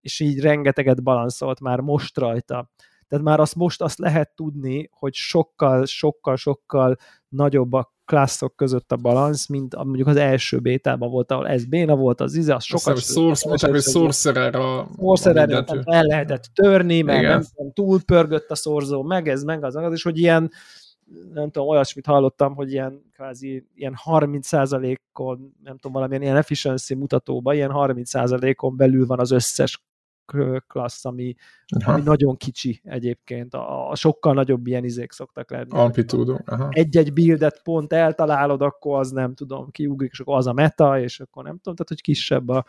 és így rengeteget balanszolt már most rajta. Tehát már azt most azt lehet tudni, hogy sokkal, sokkal, sokkal nagyobb klasszok között a balansz, mint mondjuk az első bétában volt, ahol ez béna volt, az íze, az sokat... Mondták, hogy sorcerer a... Sorcerer, el lehetett törni, mert Igen. nem tudom, túlpörgött a szorzó, meg ez, meg az, az, és hogy ilyen nem tudom, olyasmit hallottam, hogy ilyen kvázi ilyen 30%-on, nem tudom, valamilyen ilyen efficiency mutatóban, ilyen 30%-on belül van az összes klassz, ami, ami nagyon kicsi egyébként. A, a sokkal nagyobb ilyen izék szoktak lenni. Amplitúdó. Egy-egy buildet pont eltalálod, akkor az nem tudom, kiugrik, és akkor az a meta, és akkor nem tudom, tehát hogy kisebb a,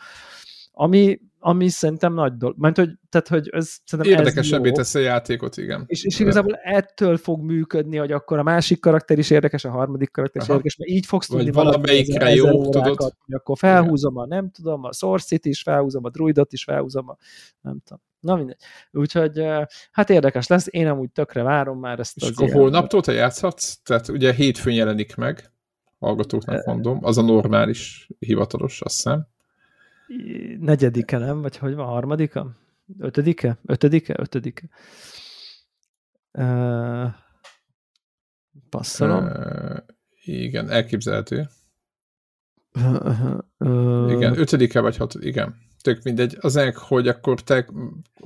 ami, ami szerintem nagy dolog. Mert, hogy, tehát, hogy ez, szerintem Érdekesebbé teszi a játékot, igen. És, és igazából ettől fog működni, hogy akkor a másik karakter is érdekes, a harmadik karakter is Aha. érdekes, mert így fogsz tudni valamelyikre jó, tudod. Hogy akkor felhúzom a, nem tudom, a Source-it is, felhúzom a Druidot is, felhúzom a, nem tudom. Na mindegy. Úgyhogy hát érdekes lesz, én amúgy tökre várom már ezt és az akkor holnaptól te játszhatsz? Tehát ugye hétfőn jelenik meg, hallgatóknak mondom, az a normális hivatalos, azt hiszem negyedike, nem? Vagy hogy van, harmadika? Ötödike? Ötödike? Ötödike. Uh, passzolom. Uh, igen, elképzelhető. Uh, uh, igen, ötödike vagy hat, igen. Tök mindegy. Az ennek, hogy akkor te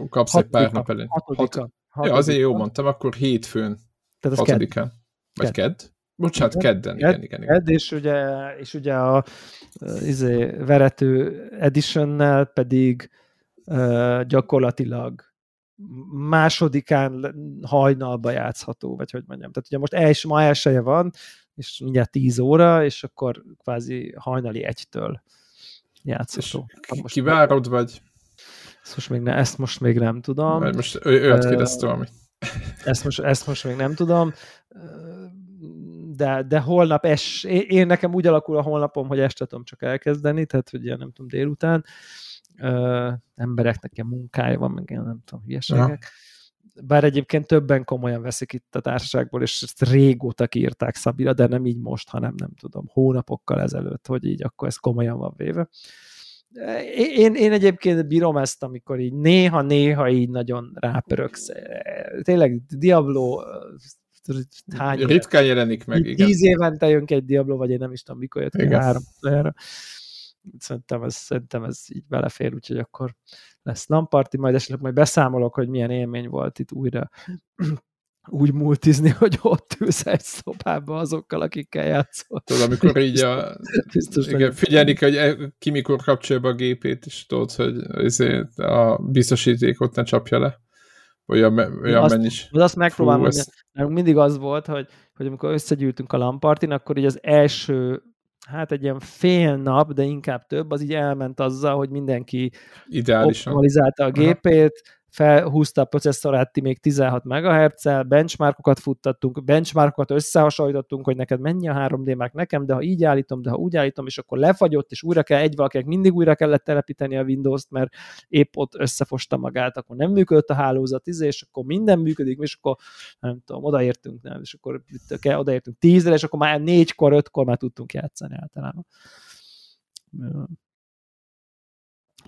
kapsz hatodika, egy pár nap előtt. Hatodika. Hat, hatodika. Ja, azért jó mondtam, akkor hétfőn. Tehát az hatodikán. Kedd. Vagy kedd. Bocsánat, kedden, igen, igen, igen. Kedd, és ugye, és ugye a izé, verető editionnel pedig uh, gyakorlatilag másodikán hajnalba játszható, vagy hogy mondjam. Tehát ugye most els, ma elsője van, és mindjárt 10 óra, és akkor kvázi hajnali egytől játszható. És most kivárod, vagy? Ezt most még, ne, ezt most még nem tudom. Mert most ő, őt kérdezte, ami. Ezt most, ezt most még nem tudom de, de holnap es, én, én nekem úgy alakul a holnapom, hogy este tudom csak elkezdeni, tehát hogy ilyen nem tudom, délután. Ö, embereknek ilyen munkája van, meg ilyen nem tudom, hülyeségek. Ja. Bár egyébként többen komolyan veszik itt a társaságból, és ezt régóta kiírták Szabira, de nem így most, hanem nem tudom, hónapokkal ezelőtt, hogy így akkor ez komolyan van véve. Én, én egyébként bírom ezt, amikor így néha-néha így nagyon rápöröksz. Tényleg Diablo hány Ritkán jelenik meg, igen. Tíz évente jön egy Diablo, vagy én nem is tudom, mikor jött ki három erre. Szerintem ez, szerintem ez így belefér, úgyhogy akkor lesz lamparti, majd esetleg majd beszámolok, hogy milyen élmény volt itt újra (clears throat) úgy multizni, hogy ott ülsz egy szobába azokkal, akikkel játszol. Tudod, amikor így a, Biztos igen, figyelni kell, hogy e- ki mikor kapcsolja be a gépét, és tudod, hogy a biztosítékot ne csapja le olyan, olyan azt, mennyis. azt megpróbálom, Fú, ezt... mindig az volt, hogy, hogy amikor összegyűltünk a lampartin, akkor így az első hát egy ilyen fél nap, de inkább több, az így elment azzal, hogy mindenki Ideálisan. optimalizálta a gépét, Aha felhúzta a processzorát ti még 16 MHz-el, benchmarkokat futtattunk, benchmarkokat összehasonlítottunk, hogy neked mennyi a 3D Mark nekem, de ha így állítom, de ha úgy állítom, és akkor lefagyott, és újra kell, egy valakinek mindig újra kellett telepíteni a Windows-t, mert épp ott összefosta magát, akkor nem működött a hálózat, izé, és akkor minden működik, és akkor nem tudom, odaértünk, nem, és akkor odaértünk tízre, és akkor már négykor, ötkor már tudtunk játszani általában.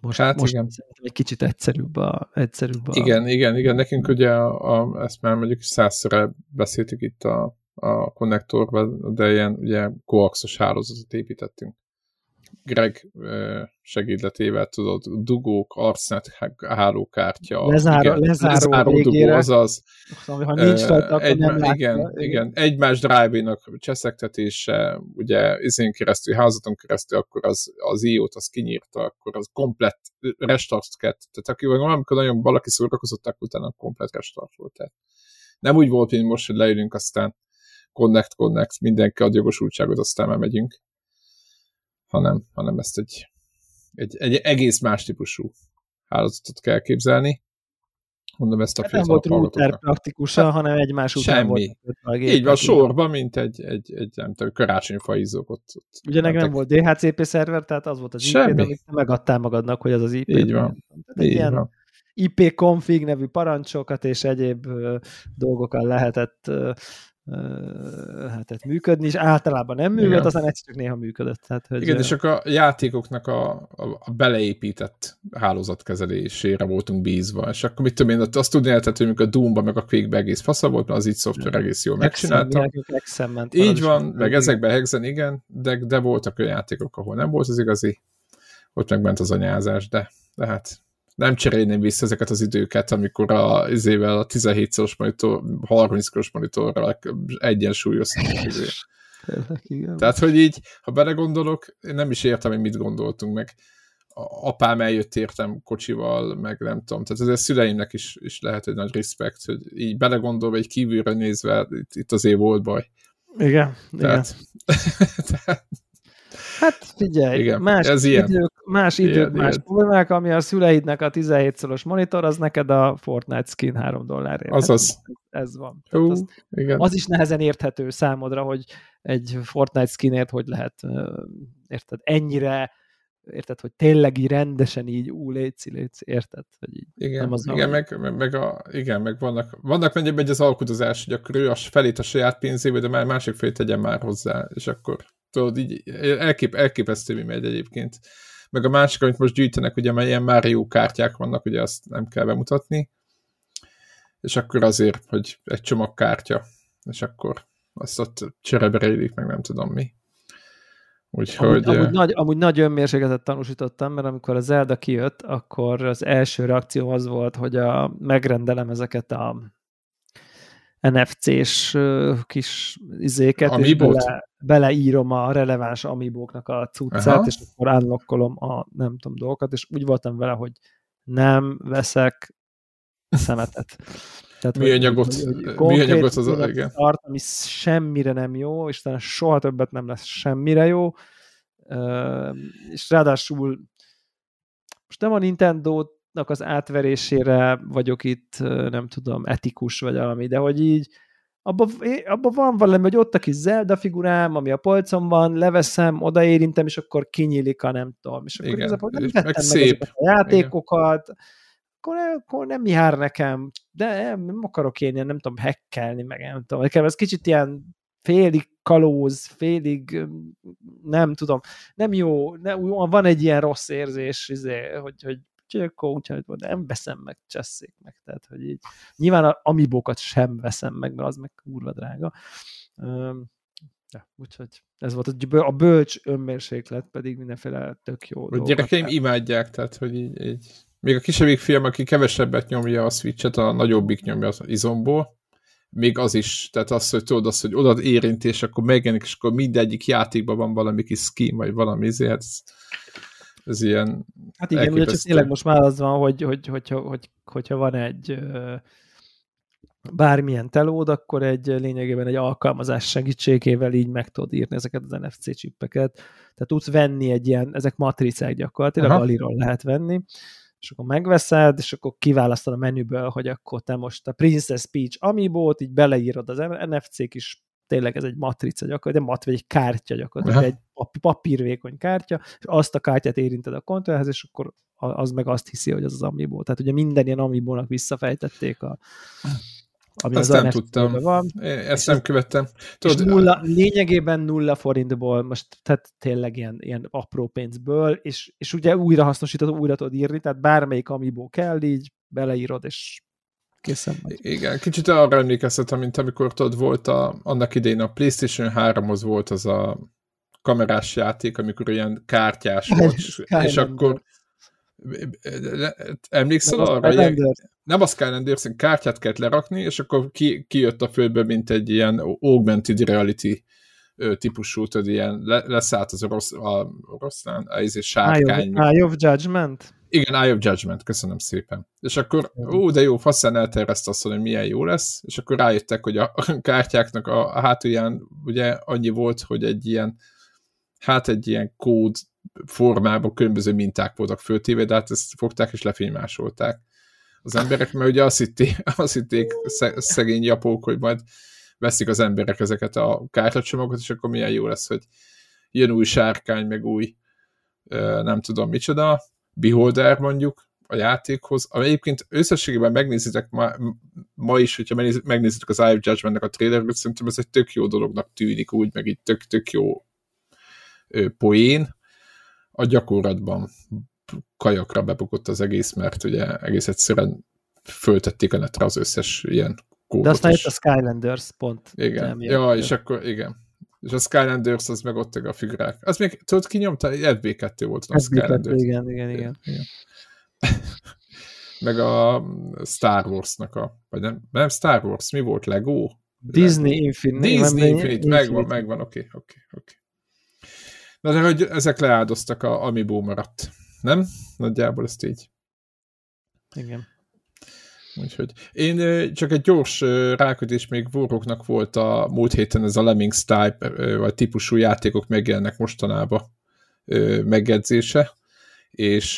Most, hát most igen. egy kicsit egyszerűbb a, egyszerűbb a... Igen, igen, igen. Nekünk ugye a, a, ezt már mondjuk százszor beszéltük itt a, a konnektorban, de ilyen ugye koaxos hálózatot építettünk. Greg segédletével tudod, dugók, arcnet, hálókártya, lezáró, igen, lezáró, lezáró dugó, azaz. Szóval, ha nincs rajta, akkor egy, nem látja. Igen, igen, egymás drive-nak cseszektetése, ugye izén keresztül, házaton keresztül, akkor az, az IO-t az kinyírta, akkor az komplett restart kell. Tehát aki amikor nagyon valaki szórakozott, utána komplett restart volt. Tehát nem úgy volt, mint most, hogy leülünk, aztán connect, connect, mindenki ad jogosultságot, aztán már megyünk hanem, hanem ezt egy, egy, egy egész más típusú hálózatot kell képzelni. Mondom ezt a hát Nem volt router praktikusan, hát, hanem egymás után semmi. volt. Így van, sorban, mint egy, egy, egy nem tudom, karácsonyfa izzók ott. ott Ugye nem volt DHCP szerver, tehát az volt az IP, amit megadtál magadnak, hogy az az IP. Így van. Tehát Így van. IP config nevű parancsokat és egyéb dolgokkal lehetett lehetett működni, és általában nem működött, Igen. aztán egyszer csak néha működött. Tehát, hogy Igen, és akkor a játékoknak a, a, a beleépített hálózatkezelésére voltunk bízva, és akkor mit tudom én, azt tudni lehetett, hogy a Doom-ba, meg a quake egész fasza volt, mert az így szoftver egész jól megcsinálta. Így van, meg ezekben Hexen, igen, de, de voltak olyan játékok, ahol nem volt az igazi, ott megment az anyázás, de, de hát nem cserélném vissza ezeket az időket, amikor a, izével a 17-szoros monitor, 30-szoros monitorral egyensúlyoztunk. (laughs) Tehát, hogy így, ha belegondolok, én nem is értem, hogy mit gondoltunk meg. A apám eljött értem kocsival, meg nem tudom. Tehát ez a szüleimnek is, is lehet egy nagy respekt, hogy így belegondolva, egy kívülre nézve, itt, itt azért volt baj. Igen, tehát, igen. tehát, (laughs) Hát figyelj, Igen, más, ez idők, ilyen. más idők, ilyen, más ilyen. problémák, ami a szüleidnek a 17-szoros monitor, az neked a Fortnite skin 3 dollárért. Azaz. Hát, ez van. Uh, az, igen. az is nehezen érthető számodra, hogy egy Fortnite skinért hogy lehet, érted, ennyire érted, hogy tényleg így rendesen így, ú, léci, léci, érted? Hogy így igen, nem az igen, meg, meg, meg, a, igen, meg vannak, vannak mennyi megy az alkudozás, hogy akkor ő a felét a saját pénzéből, de már másik felét tegyen már hozzá, és akkor tudod, így elkép, elképesztő mi megy egyébként. Meg a másik, amit most gyűjtenek, ugye, mert ilyen Mario kártyák vannak, ugye azt nem kell bemutatni, és akkor azért, hogy egy csomag kártya, és akkor azt ott csereberélik, meg nem tudom mi. Úgyhogy... Amúgy, amúgy, nagy, amúgy nagy önmérsékletet tanúsítottam, mert amikor a Zelda kijött, akkor az első reakció az volt, hogy a, megrendelem ezeket a NFC-s kis izéket, és bele, beleírom a releváns amibóknak a cuccát, Aha. és akkor unlockolom a nem tudom dolgokat, és úgy voltam vele, hogy nem veszek szemetet. Tehát, műanyagot, műanyagot az, a, igen. Tart, ami semmire nem jó, és talán soha többet nem lesz semmire jó, és ráadásul most nem a Nintendo az átverésére vagyok itt, nem tudom, etikus vagy valami, de hogy így abban abba van valami, hogy ott a kis Zelda figurám, ami a polcon van, leveszem, odaérintem, és akkor kinyílik a nem tudom. És akkor Igen, nem és meg szép. a játékokat, Igen. Akkor, akkor nem jár nekem, de nem akarok én ilyen, nem tudom, hekkelni, meg nem tudom. Nekem ez kicsit ilyen félig kalóz, félig nem tudom, nem jó, nem, van egy ilyen rossz érzés, izé, hogy, hogy akkor úgyhogy nem veszem meg, csesszék meg, tehát hogy így nyilván a amibókat sem veszem meg, mert az meg kurva drága. Ja, úgyhogy ez volt a bölcs önmérséklet, pedig mindenféle tök jó A gyerekeim imádják, tehát hogy így, így még a kisebbik film, aki kevesebbet nyomja a Switch-et, a nagyobbik nyomja az izomból, még az is, tehát az, hogy tudod azt, hogy oda érintés, akkor megjelenik, és akkor mindegyik játékban van valami kis skin, vagy valami ezért, ez, ez ilyen Hát igen, ugye csak tényleg most már az van, hogy, hogy, hogyha, hogy, hogyha van egy bármilyen telód, akkor egy lényegében egy alkalmazás segítségével így meg tudod írni ezeket az NFC csippeket. Tehát tudsz venni egy ilyen, ezek matricák gyakorlatilag, Aha. aliról lehet venni, és akkor megveszed, és akkor kiválasztod a menüből, hogy akkor te most a Princess Peach Amiibo-t, így beleírod az NFC-k is tényleg ez egy matrica gyakorlatilag, de mat, vagy egy kártya gyakorlatilag, egy papírvékony kártya, és azt a kártyát érinted a kontrollerhez, és akkor az meg azt hiszi, hogy az az Amiibo. Tehát ugye minden ilyen Amiibo-nak visszafejtették a ami Ezt az nem tudtam. Van. Ezt nem követtem. Tudod, és nulla, lényegében nulla forintból, most tehát tényleg ilyen, ilyen apró pénzből, és, és ugye újra hasznosítod, újra tudod írni, tehát bármelyik Amiibo kell, így beleírod, és készen vagy. Igen, kicsit arra emlékeztetem, mint amikor tudod, volt a, annak idején a PlayStation 3-hoz volt az a kamerás játék, amikor ilyen kártyás volt, és akkor emlékszel arra? Ilyen, nem a Skylanders, kártyát kellett lerakni, és akkor ki, kijött a földbe, mint egy ilyen augmented reality típusú, tudod, ilyen leszállt az orosz, a oroszlán, a izé sárkány. Eye of, Eye of Judgment? Igen, Eye of Judgment, köszönöm szépen. És akkor, ó, de jó, faszán eltervezte azt, hogy milyen jó lesz, és akkor rájöttek, hogy a (laughs) kártyáknak a hátulján ugye annyi volt, hogy egy ilyen, hát egy ilyen kód formában különböző minták voltak föltéve, de hát ezt fogták és lefénymásolták az emberek, mert ugye azt, hitték, (laughs) azt hitték szegény japók, hogy majd veszik az emberek ezeket a kártyacsomagokat, és akkor milyen jó lesz, hogy jön új sárkány, meg új nem tudom micsoda, beholder mondjuk, a játékhoz, ami egyébként összességében megnézitek ma, ma is, hogyha megnézitek az Eye of Judgment-nek a trailerét, szerintem ez egy tök jó dolognak tűnik úgy, meg így tök, tök jó poén. A gyakorlatban kajakra bebukott az egész, mert ugye egész egyszerűen föltették a netre az összes ilyen kódot. De aztán jött a Skylanders pont. Igen. Ja, és akkor igen. És a Skylanders az meg ott a figurák. Az még, tudod, ki nyomta? FB2 volt a Skylanders. Igen, igen, igen. igen. (laughs) meg a Star Wars-nak a, vagy nem, nem Star Wars, mi volt? Lego? Disney Lego. Infinite. Disney Infinite, Infinite. megvan, megvan, oké, okay, oké, okay, oké. Okay. Na de hogy ezek leáldoztak, a Amiibo maradt. Nem? Nagyjából ezt így. Igen. Úgyhogy én csak egy gyors rákötés még Voroknak volt a múlt héten ez a Lemmings type, vagy típusú játékok megjelennek mostanában megjegyzése, és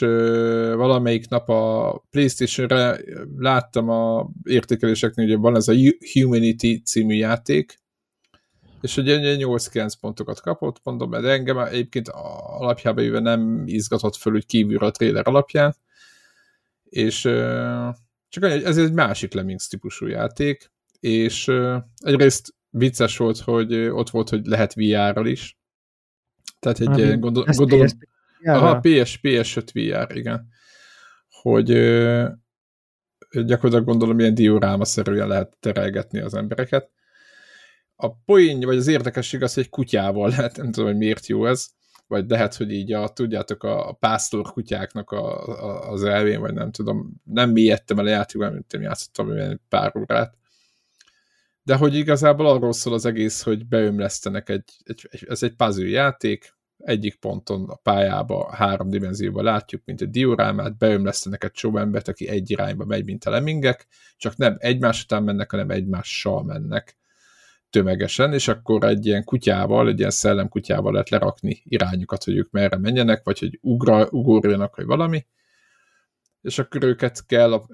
valamelyik nap a Playstation-re láttam a értékeléseknél, hogy van ez a Humanity című játék, és ugye 8-9 pontokat kapott, mondom, de engem egyébként alapjában éve nem izgatott föl úgy kívülre a trailer alapján, és csak ez egy másik Lemmings típusú játék, és egyrészt vicces volt, hogy ott volt, hogy lehet VR-ral is. Tehát egy Ami, gondol, gondolom... PS, aha, PS, PS5 VR, igen. Hogy uh, gyakorlatilag gondolom ilyen dioráma-szerűen lehet terelgetni az embereket. A poén, vagy az érdekesség az, hogy kutyával lehet, (laughs) nem tudom, hogy miért jó ez, vagy lehet, hogy így a, tudjátok, a, a pásztor kutyáknak a, a, az elvén, vagy nem tudom, nem mélyedtem el a játékban, mint én játszottam pár órát. De hogy igazából arról szól az egész, hogy beömlesztenek egy, egy, egy ez egy puzzle játék, egyik ponton a pályába, három dimenzióban látjuk, mint egy diorámát, beömlesztenek egy csomó embert, aki egy irányba megy, mint a lemingek, csak nem egymás után mennek, hanem egymással mennek tömegesen, és akkor egy ilyen kutyával, egy ilyen szellemkutyával lehet lerakni irányokat, hogy ők merre menjenek, vagy hogy ugra, ugorjanak, vagy valami, és akkor őket kell a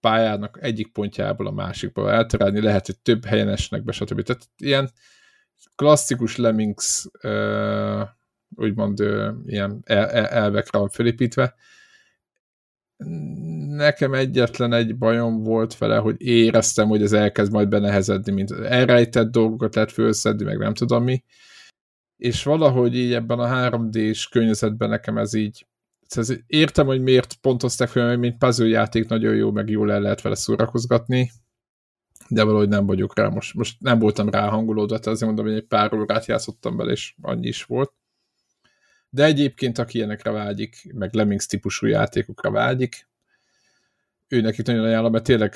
pályának egyik pontjából a másikba elterelni, lehet, hogy több helyen esnek be, stb. Tehát ilyen klasszikus Lemmings úgymond ilyen elvekre van felépítve, nekem egyetlen egy bajom volt vele, hogy éreztem, hogy ez elkezd majd benehezedni, mint elrejtett dolgokat lehet fölszedni, meg nem tudom mi. És valahogy így ebben a 3D-s környezetben nekem ez így ez értem, hogy miért pontozták fel, mert mint puzzle játék nagyon jó, meg jól el lehet vele szórakozgatni, de valahogy nem vagyok rá, most, most nem voltam rá hangulódva, tehát azért mondom, hogy egy pár órát játszottam bele, és annyi is volt. De egyébként, aki ilyenekre vágyik, meg Lemmings típusú játékokra vágyik, ő nekik nagyon ajánlom, mert tényleg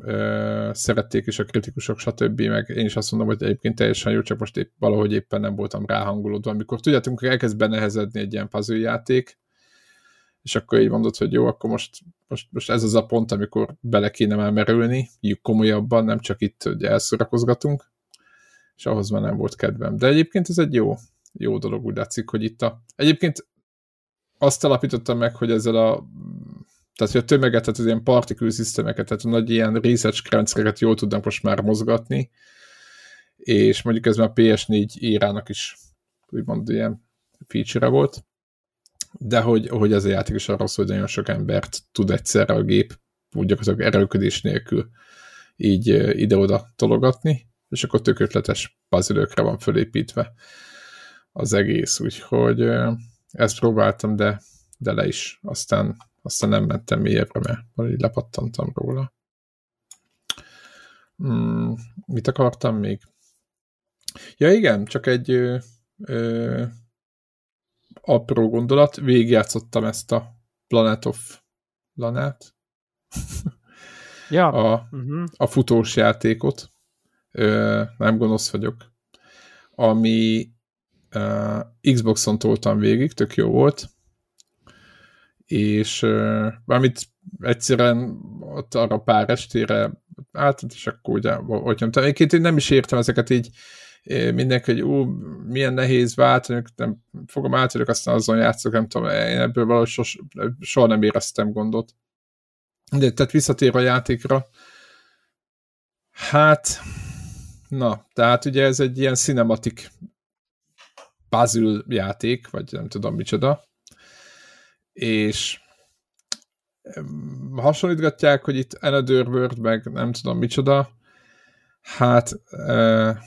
ö, szerették is a kritikusok, stb. Meg én is azt mondom, hogy egyébként teljesen jó, csak most épp, valahogy éppen nem voltam ráhangolódva. Amikor tudjátok, amikor elkezd benehezedni egy ilyen puzzle játék, és akkor így mondod, hogy jó, akkor most, most, most ez az a pont, amikor bele kéne már merülni, így komolyabban, nem csak itt, hogy elszorakozgatunk, és ahhoz már nem volt kedvem. De egyébként ez egy jó, jó dolog, úgy látszik, hogy itt a... Egyébként azt alapítottam meg, hogy ezzel a tehát, hogy a tömeget, tehát az ilyen particle systemeket, tehát a nagy ilyen research rendszereket jól tudnak most már mozgatni, és mondjuk ez már a PS4 írának is úgymond ilyen feature volt, de hogy, hogy ez a játék is arról szól, hogy nagyon sok embert tud egyszerre a gép úgy gyakorlatilag erőködés nélkül így ide-oda tologatni, és akkor tök ötletes puzzle van fölépítve az egész, úgyhogy ezt próbáltam, de, de le is. Aztán, aztán nem mentem mélyebbre, mert valahogy lepattantam róla. Hmm, mit akartam még? Ja igen, csak egy ö, ö, apró gondolat. Végigjátszottam ezt a Planet of Lanát. (laughs) Ja. A, uh-huh. a futós játékot. Ö, nem gonosz vagyok. Ami uh, Xboxon toltam végig, tök jó volt, és uh, valamit egyszerűen ott arra pár estére át, és akkor ugye, hogy nyomtam. Egyébként én nem is értem ezeket így, mindenki, hogy ú, milyen nehéz váltani, nem fogom átadni, aztán azon játszok, nem tudom, én ebből valahogy sos, soha nem éreztem gondot. De tehát visszatér a játékra, hát, na, tehát ugye ez egy ilyen cinematik puzzle játék, vagy nem tudom micsoda, és hasonlítgatják, hogy itt Another World, meg nem tudom micsoda, hát e,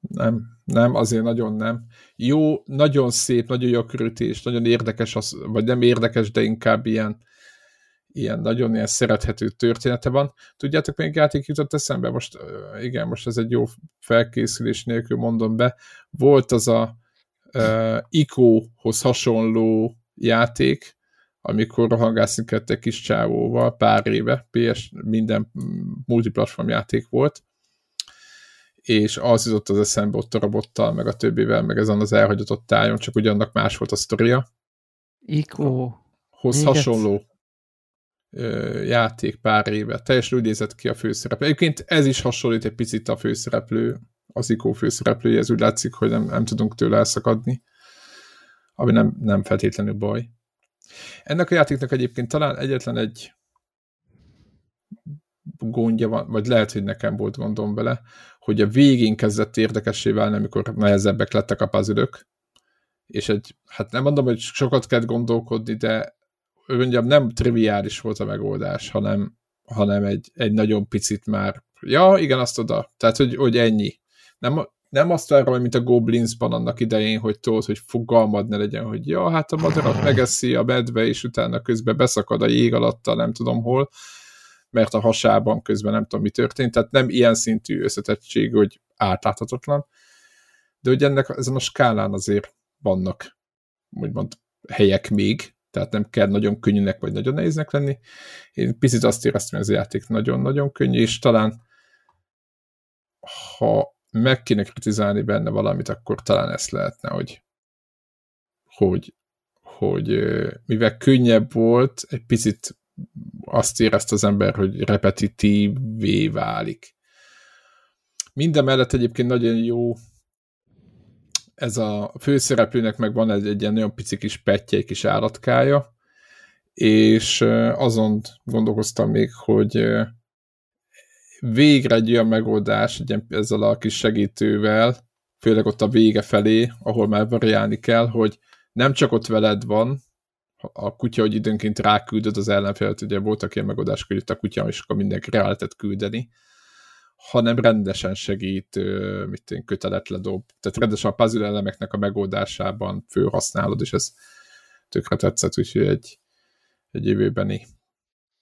nem, nem, azért nagyon nem. Jó, nagyon szép, nagyon jó körültés, nagyon érdekes, az, vagy nem érdekes, de inkább ilyen, ilyen nagyon ilyen szerethető története van. Tudjátok, még játék jutott eszembe? Most, igen, most ez egy jó felkészülés nélkül mondom be. Volt az a uh, ICO-hoz hasonló játék, amikor rohangászni kellett egy kis csávóval pár éve, PS minden multiplatform játék volt, és az jutott az eszembe ott a robottal, meg a többivel, meg ezen az elhagyott tájon, csak ugyannak más volt a sztoria. Iko. Hoz hasonló ö, játék pár éve. Teljesen úgy nézett ki a főszereplő. Egyébként ez is hasonlít egy picit a főszereplő, az Iko főszereplője, ez úgy látszik, hogy nem, nem tudunk tőle elszakadni, ami nem, nem feltétlenül baj. Ennek a játéknak egyébként talán egyetlen egy gondja van, vagy lehet, hogy nekem volt gondom vele, hogy a végén kezdett érdekessé válni, amikor nehezebbek lettek a puzzle és egy, hát nem mondom, hogy sokat kell gondolkodni, de mondjam, nem triviális volt a megoldás, hanem, hanem egy, egy nagyon picit már, ja, igen, azt oda, tehát, hogy, hogy ennyi. Nem, nem azt arra, mint a Goblinsban annak idején, hogy tudod, hogy fogalmad ne legyen, hogy ja, hát a madarat megeszi a medve, és utána közben beszakad a jég alatta, nem tudom hol, mert a hasában közben nem tudom, mi történt, tehát nem ilyen szintű összetettség, hogy átláthatatlan, de hogy ennek ezen a skálán azért vannak úgymond helyek még, tehát nem kell nagyon könnyűnek vagy nagyon nehéznek lenni. Én picit azt éreztem, hogy ez a játék nagyon-nagyon könnyű, és talán ha meg kéne kritizálni benne valamit, akkor talán ezt lehetne, hogy, hogy, hogy mivel könnyebb volt, egy picit azt érezte az ember, hogy repetitívvé válik. Minden mellett egyébként nagyon jó ez a főszereplőnek meg van egy, egy ilyen nagyon pici kis petje, egy kis állatkája, és azon gondolkoztam még, hogy végre egy olyan megoldás egy ilyen, ezzel a kis segítővel, főleg ott a vége felé, ahol már variálni kell, hogy nem csak ott veled van, a kutya, hogy időnként ráküldöd az ellenfelet, ugye voltak ilyen megoldások, hogy itt a kutya, és akkor mindenki rá lehetett küldeni, hanem rendesen segít, mit én, kötelet ledob. Tehát rendesen a puzzle elemeknek a megoldásában főhasználod, és ez tökre tetszett, úgyhogy egy, egy jövőbeni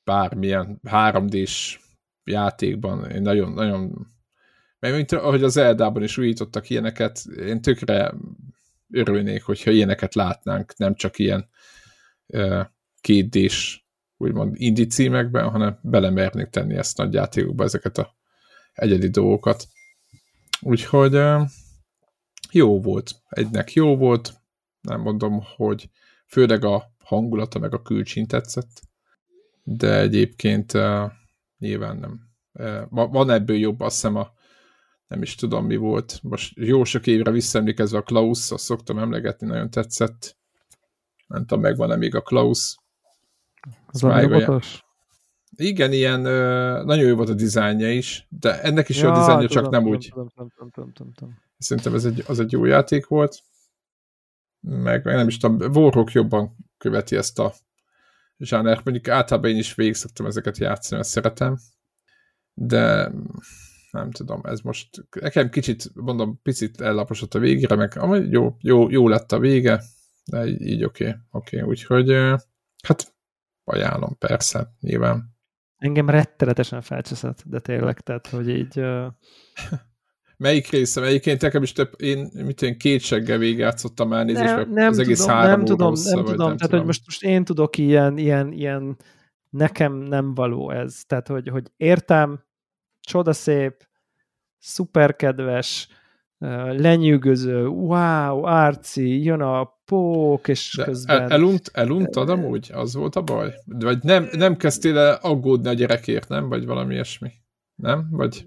bármilyen 3D-s játékban én nagyon, nagyon mert mint ahogy az Eldában is újítottak ilyeneket, én tökre örülnék, hogyha ilyeneket látnánk, nem csak ilyen kétdés úgymond indie címekben, hanem belemernék tenni ezt nagy játékokba ezeket a egyedi dolgokat. Úgyhogy jó volt. Egynek jó volt, nem mondom, hogy főleg a hangulata meg a külcsín tetszett, de egyébként nyilván nem. Van ebből jobb, azt hiszem a nem is tudom mi volt. Most jó sok évre visszaemlékezve a Klaus, azt szoktam emlegetni, nagyon tetszett nem tudom, megvan-e még a Klaus. Az a robotos? Igen, ilyen nagyon jó volt a dizájnja is, de ennek is ja, jó a dizájnja, csak nem tudom, úgy. Tudom, tudom, tudom, tudom, tudom. Szerintem ez egy, az egy jó játék volt. Meg, nem is tudom, Warhawk jobban követi ezt a zsánert. Mondjuk általában én is végig szoktam ezeket játszani, ezt szeretem. De nem tudom, ez most nekem kicsit, mondom, picit ellaposott a végére, meg jó, jó, jó lett a vége, de így, így oké, okay, oké, okay. úgyhogy hát ajánlom, persze, nyilván. Engem rettenetesen felcseszett, de tényleg, tehát, hogy így... Uh... (laughs) Melyik része? Egyébként nekem is több, én, mit én két seggel végigjátszottam elnézést, nem, nem az egész tudom, három nem tudom, nem tudom, nem tehát, tudom. hogy most, most én tudok ilyen, ilyen, ilyen, nekem nem való ez, tehát, hogy, hogy értem, csodaszép, szuperkedves, lenyűgöző, wow, árci, jön a pók, és De közben... El, elunt, eluntad amúgy? Az volt a baj? Vagy nem, nem kezdtél el aggódni a gyerekért, nem? Vagy valami ilyesmi? Nem? Vagy,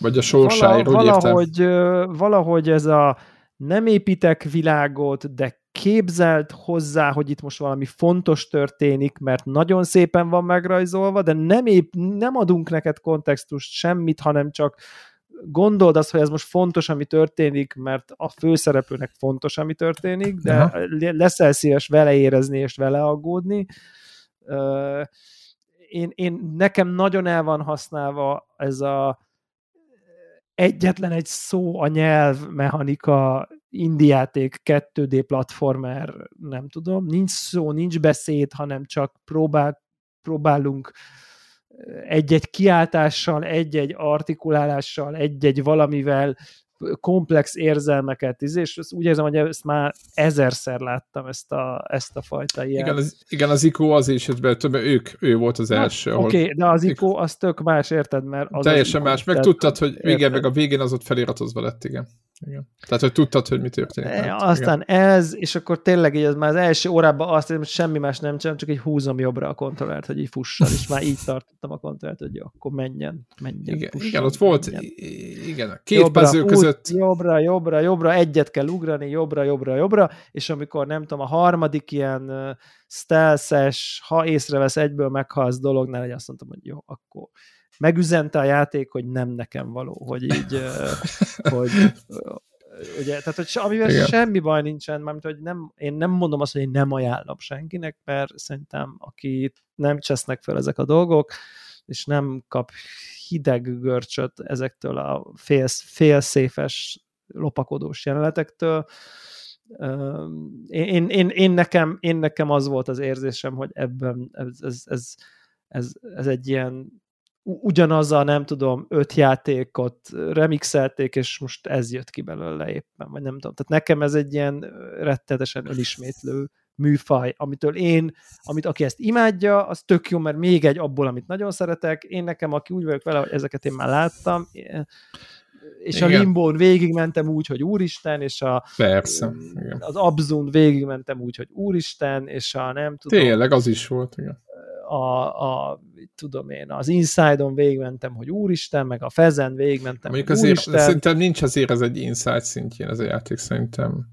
vagy a sorsáért, Vala, valahogy, értem? valahogy ez a nem építek világot, de képzelt hozzá, hogy itt most valami fontos történik, mert nagyon szépen van megrajzolva, de nem, épp, nem adunk neked kontextust, semmit, hanem csak gondold azt, hogy ez most fontos, ami történik, mert a főszereplőnek fontos, ami történik, de Aha. leszel szíves vele érezni és vele aggódni, Én, én, nekem nagyon el van használva ez a egyetlen egy szó a nyelv mechanika indiáték 2D platformer, nem tudom, nincs szó, nincs beszéd, hanem csak próbál, próbálunk egy-egy kiáltással, egy-egy artikulálással, egy-egy valamivel komplex érzelmeket, és úgy érzem, hogy ezt már ezerszer láttam, ezt a, ezt a fajta ilyen. Igen, az, igen, az ICO az is, több, ők, ő volt az első. Oké, okay, de az ICO az tök más, érted? Mert az teljesen az más, meg tudtad, hogy igen, meg a végén az ott feliratozva lett, igen. Igen. Tehát, hogy tudtad, hogy mi történik. E, aztán igen. ez, és akkor tényleg így az már az első órában azt hiszem, hogy semmi más nem csinálom, csak egy húzom jobbra a kontrollert, hogy így fusson, és már így tartottam a kontrollert, hogy jó, akkor menjen, menjen. Igen, fusson, igen ott volt, menjen. igen, két jobbra, között között. Jobbra, jobbra, jobbra, egyet kell ugrani, jobbra, jobbra, jobbra, és amikor nem tudom, a harmadik ilyen uh, stealth ha észrevesz egyből meghalsz dolognál, egy azt mondtam, hogy jó, akkor megüzente a játék, hogy nem nekem való, hogy így, hogy ugye, tehát, hogy amivel Igen. semmi baj nincsen, mármint, hogy nem, én nem mondom azt, hogy én nem ajánlom senkinek, mert szerintem, aki nem csesznek fel ezek a dolgok, és nem kap hideg görcsöt ezektől a fél, félszéfes lopakodós jelenetektől. Én, én, én, nekem, én nekem az volt az érzésem, hogy ebben ez, ez, ez, ez, ez egy ilyen ugyanaz a, nem tudom, öt játékot remixelték, és most ez jött ki belőle éppen, vagy nem tudom. Tehát nekem ez egy ilyen rettetesen önismétlő műfaj, amitől én, amit aki ezt imádja, az tök jó, mert még egy abból, amit nagyon szeretek. Én nekem, aki úgy vagyok vele, hogy ezeket én már láttam, és igen. a Limbón végigmentem úgy, hogy Úristen, és a, Persze, igen. az Abzun végigmentem úgy, hogy Úristen, és a nem tudom. Tényleg, az is volt, igen. A, a tudom én, az Inside-on végigmentem, hogy Úristen, meg a Fezen végigmentem, Mondjuk azért, Úristen. Szerintem nincs azért ez egy Inside szintjén ez a játék, szerintem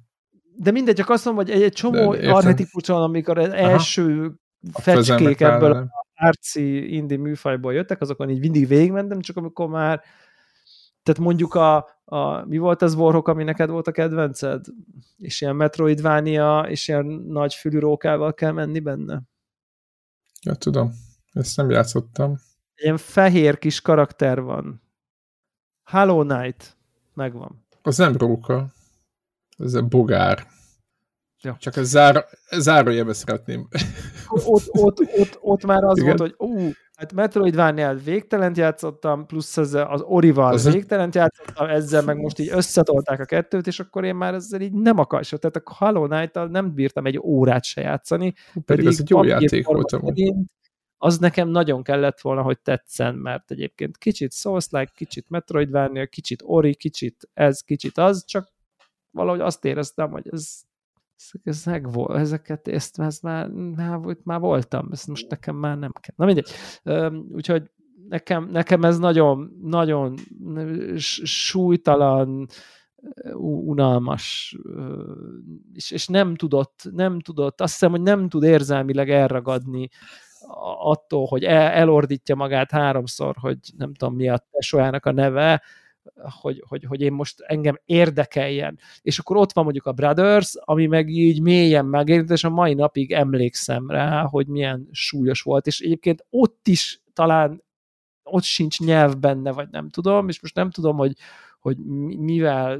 de mindegy, csak azt mondom, hogy egy, egy csomó arhetipus van, amikor az Aha. első a fecskék ebből a arci indi műfajból jöttek, azokon így mindig végigmentem, csak amikor már tehát mondjuk a, a mi volt az Warhawk, ami neked volt a kedvenced? És ilyen Metroidvania, és ilyen nagy fülűrókával kell menni benne? Ja, tudom. Ezt nem játszottam. Ilyen fehér kis karakter van. Hollow Knight. Megvan. Az nem róka. Ez a bogár. Ja. Csak a zár, zárójelbe szeretném. Ott, ott, ott, ott már az Igen? volt, hogy ú, hát Metroidvania végtelent játszottam, plusz az, az Orival az végtelent játszottam, ezzel meg most így összetolták a kettőt, és akkor én már ezzel így nem akarsom. Tehát a Hollow knight nem bírtam egy órát se játszani. Pedig, pedig ez egy jó játék volt az nekem nagyon kellett volna, hogy tetszen, mert egyébként kicsit Souls-like, kicsit Metroidvania, kicsit Ori, kicsit ez, kicsit az, csak valahogy azt éreztem, hogy ez, ez megvolt, ezeket, ezt, ezt már, már, már voltam, ezt most nekem már nem kell. Na mindegy. Úgyhogy nekem, nekem ez nagyon, nagyon súlytalan, unalmas, és, és nem tudott, nem tudott, azt hiszem, hogy nem tud érzelmileg elragadni attól, hogy el, elordítja magát háromszor, hogy nem tudom mi a tesójának a neve, hogy, hogy, hogy én most engem érdekeljen. És akkor ott van mondjuk a Brothers, ami meg így mélyen megérint, és a mai napig emlékszem rá, hogy milyen súlyos volt, és egyébként ott is talán ott sincs nyelv benne, vagy nem tudom, és most nem tudom, hogy, hogy mivel,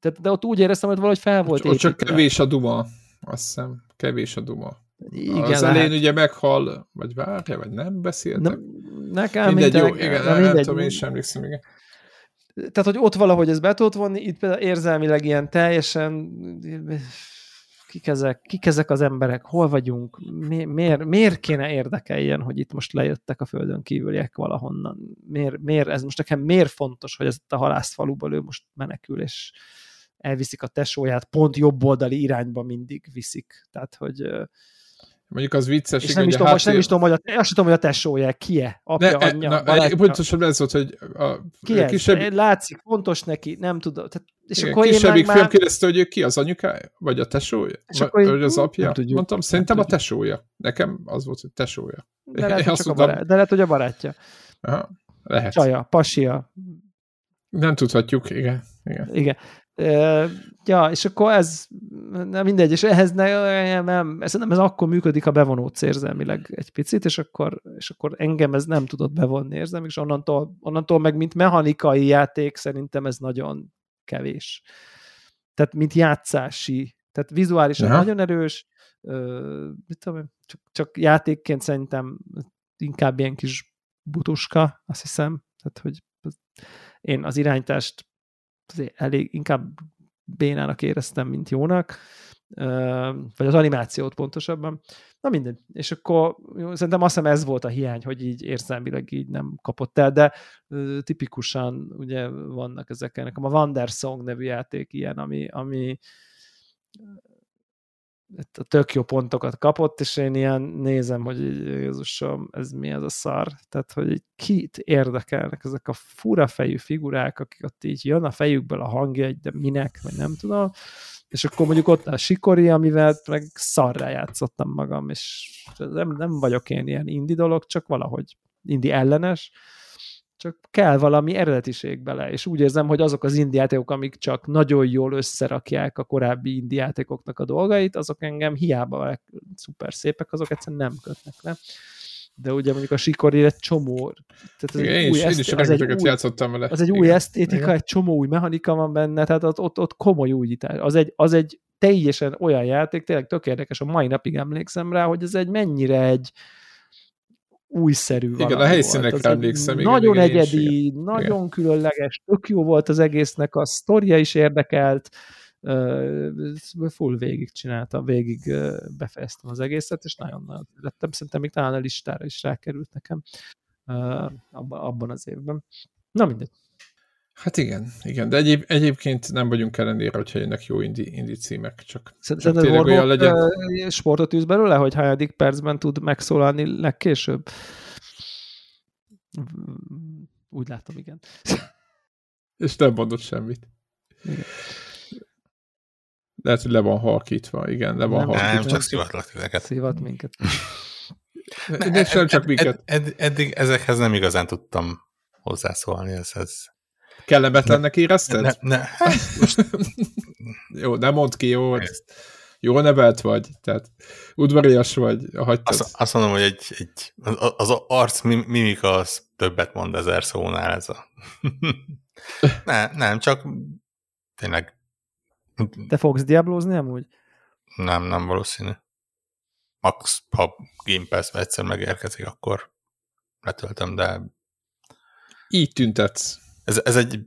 tehát, de ott úgy éreztem, hogy valahogy fel volt Ott csak kevés a duma, azt hiszem, kevés a duma. Igen, az lehet. elején ugye meghal, vagy várja, vagy nem beszéltek. Ne, nekem mindegy, jó, igen, nem, nem tudom, én sem emlékszem, igen tehát, hogy ott valahogy ez be tudott vonni, itt például érzelmileg ilyen teljesen kik ezek, kik ezek az emberek, hol vagyunk, mi, miért, miért kéne érdekeljen, hogy itt most lejöttek a földön kívüliek valahonnan, miért, miért ez most nekem miért fontos, hogy ez a halászfaluból ő most menekül, és elviszik a tesóját, pont jobb oldali irányba mindig viszik, tehát, hogy Mondjuk az vicces. És nem, is tudom, most nem is tudom, hogy a, azt tudom, hogy a tesója, ki-e, apja, ne, anyja, na, Pontosan ez volt, hogy a ki ez? kisebb... Látszik, fontos neki, nem tudom. Tehát, és igen, akkor kisebbik én már... kérdezte, hogy ő ki, az anyukája? Vagy a tesója? És vagy, akkor vagy az apja? Mondtam, szerintem a tesója. Nekem az volt, hogy tesója. De lehet, hogy, csak a barát, de lehet, hogy a barátja. Aha, lehet. Csaja, pasia. Nem tudhatjuk, igen. Igen. igen. Ja, és akkor ez, nem mindegy, és ehhez ne, nem, ez, nem, ez akkor működik, ha bevonódsz érzelmileg egy picit, és akkor, és akkor engem ez nem tudott bevonni érzelmileg, és onnantól, onnantól meg, mint mechanikai játék, szerintem ez nagyon kevés. Tehát, mint játszási, tehát vizuálisan Aha. nagyon erős, mit tudom, csak, csak játékként szerintem inkább ilyen kis butuska, azt hiszem, tehát, hogy én az irányítást elég inkább bénának éreztem, mint jónak, vagy az animációt pontosabban. Na minden. És akkor jó, szerintem azt hiszem ez volt a hiány, hogy így érzelmileg így nem kapott el, de tipikusan ugye vannak ezek, nekem a Wandersong nevű játék ilyen, ami, ami tök jó pontokat kapott, és én ilyen nézem, hogy Jézusom, ez mi ez a szar? Tehát, hogy így kit érdekelnek ezek a fura fejű figurák, akik ott így jön a fejükből a hangja, de minek, vagy nem tudom, és akkor mondjuk ott a Sikori, amivel meg szarrá játszottam magam, és nem, nem vagyok én ilyen indi dolog, csak valahogy indi ellenes, csak kell valami eredetiség bele, és úgy érzem, hogy azok az indiátékok, amik csak nagyon jól összerakják a korábbi indiátékoknak a dolgait, azok engem hiába szuper szépek, azok egyszerűen nem kötnek le. De ugye mondjuk a Sikori egy csomó... Tehát ez Igen, új én, is, egy új, játszottam vele. Az egy Igen. új esztétika, Igen. egy csomó új mechanika van benne, tehát ott, ott, ott komoly újítás. Az egy, az egy teljesen olyan játék, tényleg tök érdekes, a mai napig emlékszem rá, hogy ez egy mennyire egy, újszerű Igen, a helyszínekre emlékszem. Igen, nagyon igen, egyedi, igen. nagyon igen. különleges, tök jó volt az egésznek, a sztoria is érdekelt, full végig csináltam, végig befejeztem az egészet, és nagyon-nagyon lettem, szerintem még talán a listára is rákerült nekem abban, abban az évben. Na mindegy. Hát igen, igen, de egyéb, egyébként nem vagyunk ellenére, hogyha jönnek jó indi, indi címek, csak, Szerinted csak tényleg olyan legyen. sportot űz belőle, hogy hányadik percben tud megszólalni legkésőbb? Úgy látom, igen. És nem mondott semmit. Igen. Lehet, hogy le van halkítva, igen, le van nem, halkítva. Nem, csak szivatlak titeket. Szivat minket. Ne, ne, sem csak minket. Ed, ed, eddig ezekhez nem igazán tudtam hozzászólni, ez, ez Kellemetlennek érezted? Ne, ne, (laughs) hát most... (laughs) jó, nem mondd ki, jó, hogy jó nevelt vagy, tehát udvarias vagy, hagytad. Azt, azt mondom, hogy egy, egy, az, az arc mimika az többet mond ezer szónál ez a... (laughs) ne, nem, csak tényleg... Te fogsz diablózni amúgy? Nem, nem valószínű. Max, ha Game Pass egyszer megérkezik, akkor letöltöm, de... Így tüntetsz ez, ez egy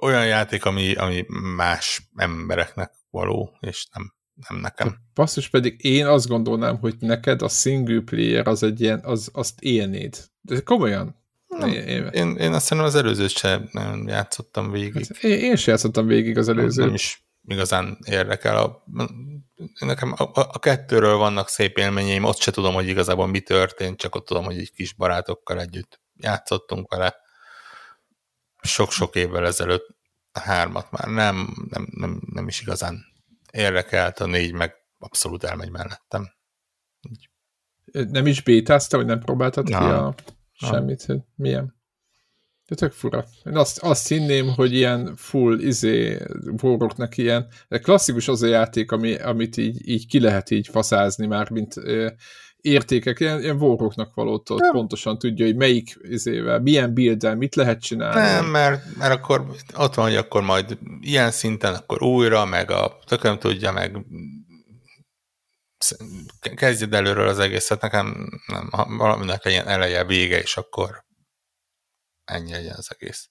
olyan játék, ami, ami más embereknek való, és nem, nem nekem. Basszus pedig én azt gondolnám, hogy neked a single player az egy ilyen, az, azt élnéd. De komolyan? Nem, én, én, én azt hiszem az előzőt sem nem játszottam végig. Hát én, én sem játszottam végig az előzőt. Nem is igazán érdekel. A, nekem a, a, a kettőről vannak szép élményeim, ott se tudom, hogy igazából mi történt, csak ott tudom, hogy egy kis barátokkal együtt játszottunk vele sok-sok évvel ezelőtt a hármat már nem, nem, nem, nem is igazán érdekelt, a négy meg abszolút elmegy mellettem. Így. Nem is bétázta, vagy nem próbáltad Na. ki a semmit, hogy milyen? De tök fura. Én azt, azt hinném, hogy ilyen full izé voroknak ilyen, de klasszikus az a játék, ami, amit így, így ki lehet így faszázni már, mint értékek, ilyen, ilyen voroknak valót ott pontosan tudja, hogy melyik izével, milyen build mit lehet csinálni. Nem, mert, mert akkor ott van, hogy akkor majd ilyen szinten, akkor újra, meg a tököm tudja, meg kezdjed előről az egészet, nekem nem, valaminek legyen eleje, vége, és akkor ennyi legyen az egész.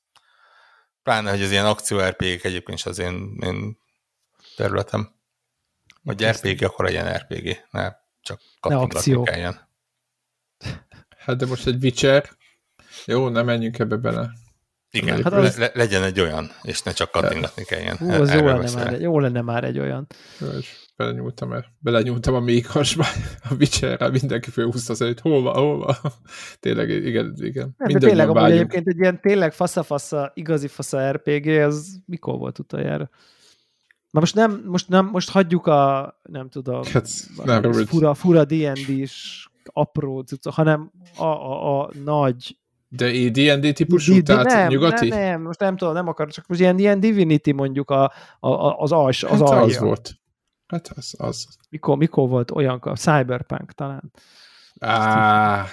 Pláne, hogy az ilyen akció RPG egyébként is az én, én területem. Vagy RPG, akkor legyen RPG, ne csak kattintgatni kelljen. Hát de most egy Witcher, jó, nem menjünk ebbe bele. Igen, hát az... le, legyen egy olyan, és ne csak kattingatni kelljen. Hú, az jó lenne, már, jó lenne már egy olyan. És belenyúltam, el, belenyúltam a mékasba, a Witcherrel, mindenki főhúzta az előtt, hol van, hol van. Tényleg, igen, igen. Nem, de tényleg, amúgy egyébként egy ilyen tényleg fasza-fasza, igazi fasza RPG, az mikor volt utoljára? Na most nem, most nem, most hagyjuk a, nem tudom, hát, nem, fura, fura D&D-s apró cucca, hanem a, a, a nagy De D&D típusú, di- tehát nem, nyugati? Nem, nem, most nem tudom, nem akar, csak most ilyen, ilyen Divinity mondjuk a, a, a, az als, az hát az alja. volt. Hát az, az. Mikor, mikor volt olyan, a Cyberpunk talán. Á,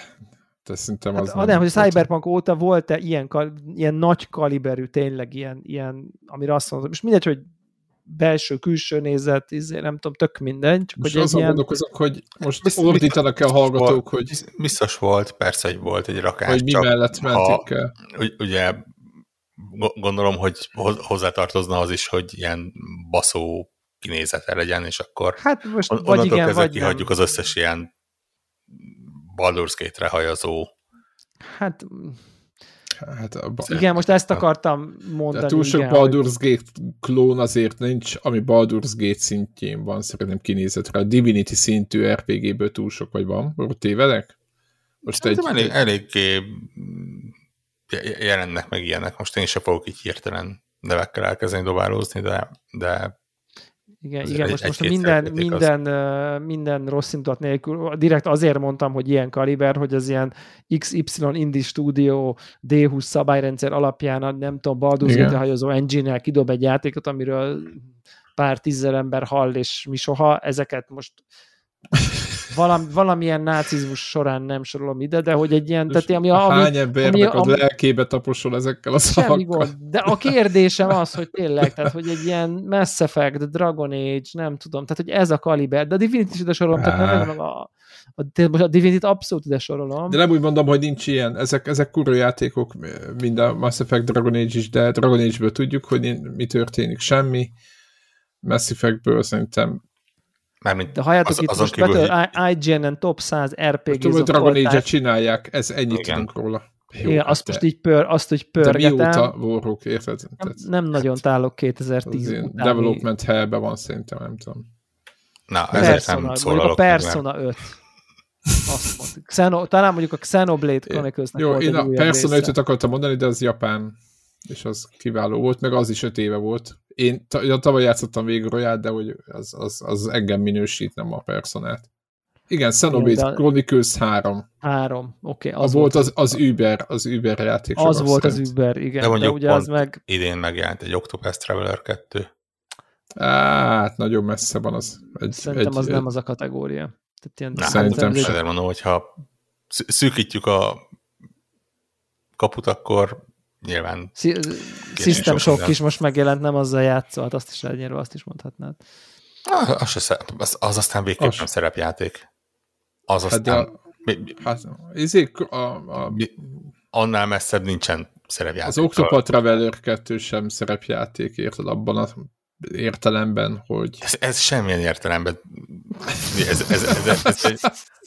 de szerintem az Hát, nem, nem, hogy a. Cyberpunk óta volt-e ilyen, ilyen nagy kaliberű, tényleg ilyen, ilyen amire azt mondom, és mindegy, hogy belső, külső nézet, izé, nem tudom, tök mindegy, csak Most hogy azon ilyen... gondolkozok, hogy most Biztos- ordítanak-e a hallgatók, hogy, Biz- Biztos volt, persze, hogy volt egy rakás, hogy mi csak mellett mentik el. ugy- ugye go- gondolom, hogy hoz- hozzátartozna az is, hogy ilyen baszó kinézete legyen, és akkor Hát most on- vagy igen, kezdve vagy kihagyjuk nem. az összes ilyen Baldur's Gate-re hajazó. Hát Hát a, ba- igen, most ezt akartam de mondani. túl sok igen, hogy- Baldur's Gate klón azért nincs, ami Baldur's Gate szintjén van, szerintem kinézetre. A Divinity szintű RPG-ből túl sok vagy van. Tévedek? Most egy, Szerintem elég, eléggé je- jelennek meg ilyenek. Most én sem fogok így hirtelen nevekkel elkezdeni dobálózni, de, de Igen, igen most, most minden, az. minden, minden rossz indulat nélkül, direkt azért mondtam, hogy ilyen kaliber, hogy az ilyen XY Indie Studio D20 szabályrendszer alapján, a nem tudom, Baldur's. Gate hajozó engine-nel kidob egy játékot, amiről pár tízzel ember hall, és mi soha, ezeket most valam, valamilyen nácizmus során nem sorolom ide, de hogy egy ilyen, tehát ami, ami, hány embernek a lelkébe taposol ezekkel a Semmi szavakkal? gond. De a kérdésem az, hogy tényleg, tehát hogy egy ilyen Mass Effect, Dragon Age, nem tudom, tehát hogy ez a kaliber, de a Divinity is ide sorolom, tehát nem a, a, a Divinity abszolút ide sorolom. De nem úgy mondom, hogy nincs ilyen. Ezek, ezek kurva játékok, mind a Mass Effect Dragon Age is, de Dragon Age-ből tudjuk, hogy mi történik. Semmi. Mass Effect-ből szerintem mármint de halljátok az, itt azon most kívül, hogy IGN-en top 100 RPG Tudom, Dragon Age-et csinálják, ez ennyit Igen. tudunk róla. Jó, Igen, hát azt te- most így pör, azt, hogy De mióta pörgetem. Warhawk, érted? Nem, nem nagyon tálok 2010 az ilyen utáni. development hellbe van szerintem, nem tudom. na, ezért Persona, nem mondjuk a szólalok meg, mert Persona 5. Azt mondjuk. Xeno, talán mondjuk a Xenoblade Chronicles-nek Jó, volt én a Persona része. 5 akartam mondani, de az japán, és az kiváló volt, meg az is öt éve volt. Én ja, tavaly játszottam végig royal de hogy az, az, az engem minősít, nem a personát. Igen, Xenoblade de- Chronicles 3. Három, oké. Az, az volt az, az Uber, az Uber játék. az volt az szerint. Uber, igen. De De, mondjuk ugye az meg idén megjelent egy Octopath Traveler 2. Hát, nagyon messze van az. Egy, szerintem egy, az nem az a kategória. Tehát ilyen Na, Szerintem hát, sem. ezért mondom, hogyha szűkítjük a kaput, akkor nyilván System sok is most megjelent, nem azzal játszolt, azt is elnyerve, azt is mondhatnád. ah, az, szerep- az, az aztán végképp Az- nem szerepjáték. Az Hát, aztán mi, mi- hát, izék, a, a, mi, annál messzebb nincsen szerepjáték. az Octopath Traveler 2 sem szerepjáték, érted, abban az értelemben, hogy Ez, ez semmilyen értelemben. Ez, ez, ez, ez, ez egy,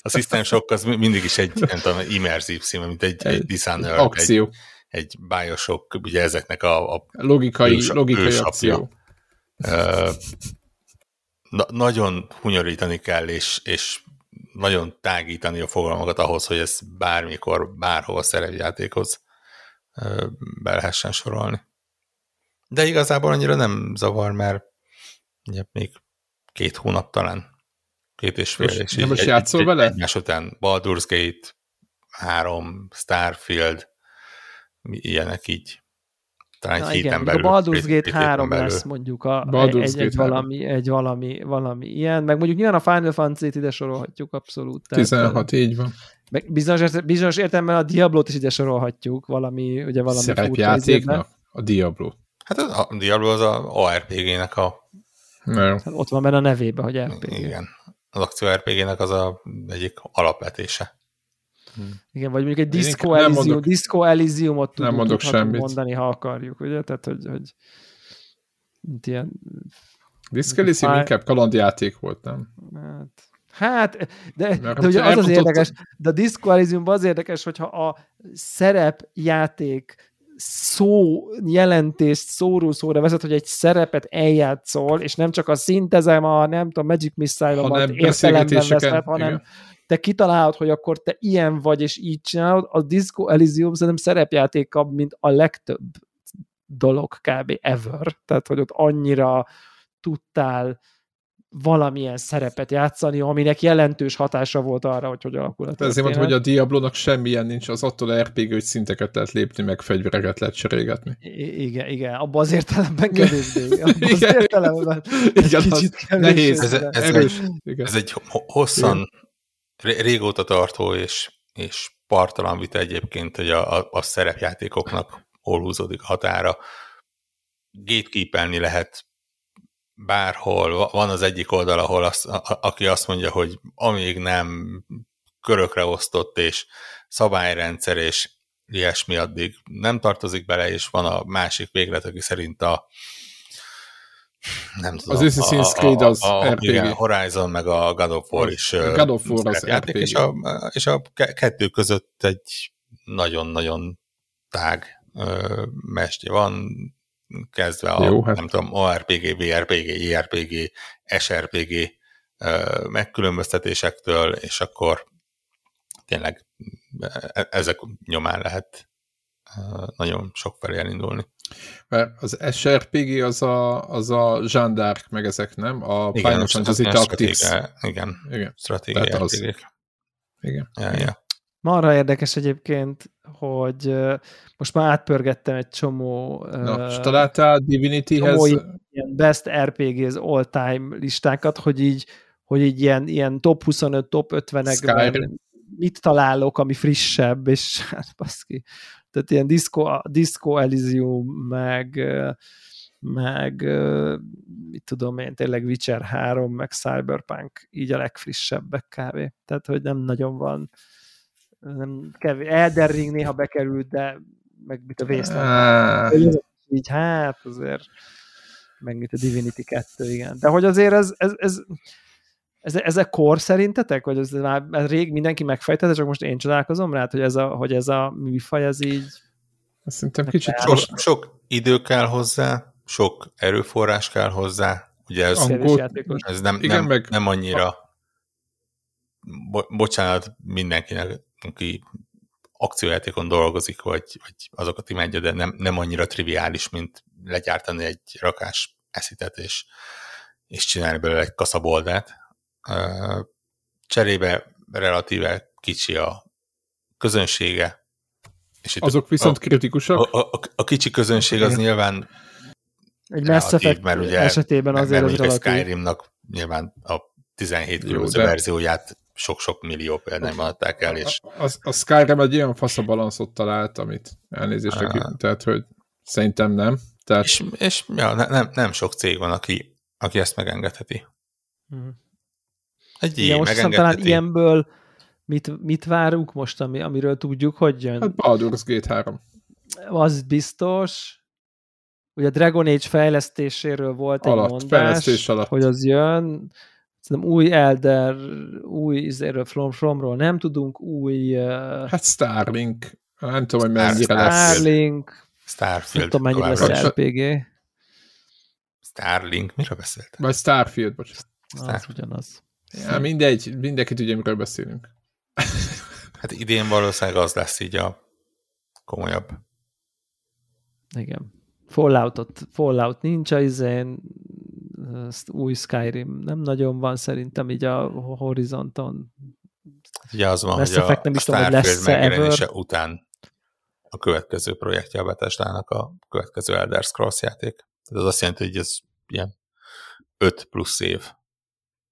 a System Shock az mindig is egy, nem tudom, immerzív szín, mint egy, egy Egy egy, akció. egy Bioshock, ugye ezeknek a, a Logikai, Ős- logikai ősapja. akció. Ö, na, nagyon hunyorítani kell, és, és nagyon tágítani a fogalmakat ahhoz, hogy ez bármikor, bárhol szerepjátékhoz be lehessen sorolni. De igazából annyira nem zavar, mert ugye még két hónap talán, két és fél, És és, nem így most egy- játszol egy- vele? Egymás után Baldur's Gate 3, Starfield, ilyenek így. Talán Na egy igen, héten belül. a Baldur's Gate két héten 3 belül. lesz mondjuk a, Baldur's egy, egy, Gate 3. valami, egy valami, valami ilyen, meg mondjuk nyilván a Final Fantasy-t ide sorolhatjuk abszolút. Tehát, 16, így van. Meg bizonyos, bizonyos értelemben a Diablo-t is ide sorolhatjuk, valami, ugye valami. Szerepjátéknak a Diablo. Hát az, a Diablo az a ARPG-nek a. Hát ott van benne a nevébe, hogy RPG. Igen. igen, az akció RPG-nek az a egyik alapvetése. Igen, vagy mondjuk egy Disco nem Elysium, mondok- Disco Elysiumot nem tudunk, mondok tudhatunk semmit. mondani, ha akarjuk, ugye? Tehát, hogy, hogy mint ilyen, Disc Elysium Fáj- inkább kalandjáték volt, nem? hát, hát de, Mert de ugye az az érdekes, de a Disco Elysiumban az érdekes, hogyha a szerepjáték szó jelentést szóról szóra vezet, hogy egy szerepet eljátszol, és nem csak a szintezem, a nem tudom, Magic Missile-omat értelemben veszed, hanem igen. te kitalálod, hogy akkor te ilyen vagy, és így csinálod, a Disco Elysium szerintem szerepjátékabb, mint a legtöbb dolog kb. ever. Tehát, hogy ott annyira tudtál valamilyen szerepet játszani, aminek jelentős hatása volt arra, hogy hogy alakul a De ezért mondom, hogy a Diablo-nak semmilyen nincs, az attól RPG, hogy szinteket lehet lépni, meg fegyvereket lehet cserélgetni. I- igen, igen, abban az értelemben kevésbé. (laughs) Abban az (laughs) Igen. értelemben Igen, egy az kicsit kevésbé, nehéz. Ez- ez- Erős. Igen. Ez egy ho- hosszan, ré- régóta tartó és, és partalan vita egyébként, hogy a, a, a szerepjátékoknak hol húzódik a határa. Gatekeepelni lehet bárhol. Va- Van az egyik oldal, ahol az, a, a- aki azt mondja, hogy amíg nem körökre osztott és szabályrendszer és ilyesmi addig nem tartozik bele, és van a másik véglet, aki szerint a nem tudom. Az Assassin's Creed az RPG. Igen, Horizon meg a God of War is a God of War az RPG. és a, és a ke- kettő között egy nagyon-nagyon tág mestje van, kezdve a, Jó, hát. nem tudom, ORPG, VRPG, IRPG, SRPG megkülönböztetésektől, és akkor tényleg e- ezek nyomán lehet nagyon sok felé elindulni. Mert az SRPG az a, az a Jean d'Arc, meg ezek, nem? A Final most Fantasy Tactics. stratégia- Igen, Igen, stratégiai Tehát az- igen. Ja, ja. Marra érdekes egyébként, hogy most már átpörgettem egy csomó, Na, ö, és találtál Divinityhez? ilyen best RPGs all-time listákat, hogy így, hogy így ilyen, ilyen top 25, top 50-ekben Skyrim. mit találok, ami frissebb, és (laughs) hát baszki. Tehát ilyen Disco, Disco Elysium, meg meg mit tudom én, tényleg Witcher 3, meg Cyberpunk, így a legfrissebbek kávé. Tehát, hogy nem nagyon van nem kevés. Elden Ring néha bekerült, de meg mit a Wasteland is így, hát azért, meg mint a Divinity 2, igen. De hogy azért ez, ez, ez, ez, ezek kor szerintetek? Vagy ez már ez rég mindenki megfejtette, csak most én csodálkozom rá, hogy ez a, hogy ez a műfaj, ez így szerintem kicsit Sok, sok idő kell hozzá, sok erőforrás kell hozzá, ugye ez, Angol- ez nem, Igen, nem, meg- nem annyira bo, bocsánat mindenkinek, aki akciójátékon dolgozik, vagy, vagy azokat imádja, de nem, nem annyira triviális, mint legyártani egy rakás eszitet, és, és csinálni belőle egy kaszaboldát. Cserébe relatíve kicsi a közönsége. És itt azok viszont kritikusak. a, a, a, a kicsi közönség az Igen. nyilván Egy Mass Effect mert ugye esetében azért mert az mondjuk a relatív. Skyrimnak nyilván a 17 Jó, különböző verzióját sok-sok millió példányban adták el, és A, a, a Skyrim egy olyan faszabalanszot talált, amit elnézést, aki, tehát, hogy szerintem nem. Tehát és, és ja, ne, nem, nem sok cég van, aki, aki ezt megengedheti. Mhm. Egy ilyen most aztán talán megengedheti. ilyenből mit, mit várunk most, ami, amiről tudjuk, hogy jön? hát Baldur's Gate 3. az biztos. Ugye a Dragon Age fejlesztéséről volt egy Alatt, mondás, fejlesztés alatt. hogy az jön. Szerintem új Elder, új izéről, From Fromról nem tudunk, új uh, Hát Starlink. Nem tudom, hogy mennyire lesz. Starlink, nem Starfield. tudom mennyire lesz. RPG. Starlink, miről beszélt? Vagy Starfield, bocsánat. Az ugyanaz. Ja, mindegy, mindenki tudja, miről beszélünk. (laughs) Hát idén valószínűleg az lesz így a komolyabb. Igen. Falloutot, Fallout nincs a izén, új Skyrim nem nagyon van szerintem így a horizonton. Ugye az van, Mass hogy a, nem is tudom, hogy megjelenése ever. után a következő projektje a Bethesda-nak a következő Elder Scrolls játék. Tehát az azt jelenti, hogy ez ilyen 5 plusz év,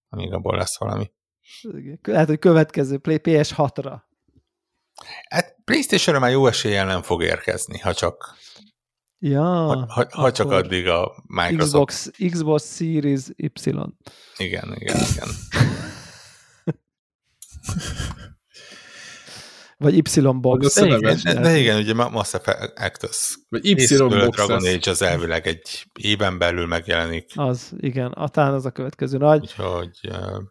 amíg abból lesz valami. Lehet, hogy következő Play PS6-ra. Hát playstation már jó eséllyel nem fog érkezni, ha csak, Ja, ha, ha, ha csak addig a Microsoft... Xbox, Xbox Series Y. Igen, igen, igen. (laughs) Vagy Y-box. A neve. Igen, De, de igen, ugye Mass Effect az Vagy Y-box Dragon. Age az elvileg egy éven belül megjelenik, Az, igen, atán az a következő nagy. úgyhogy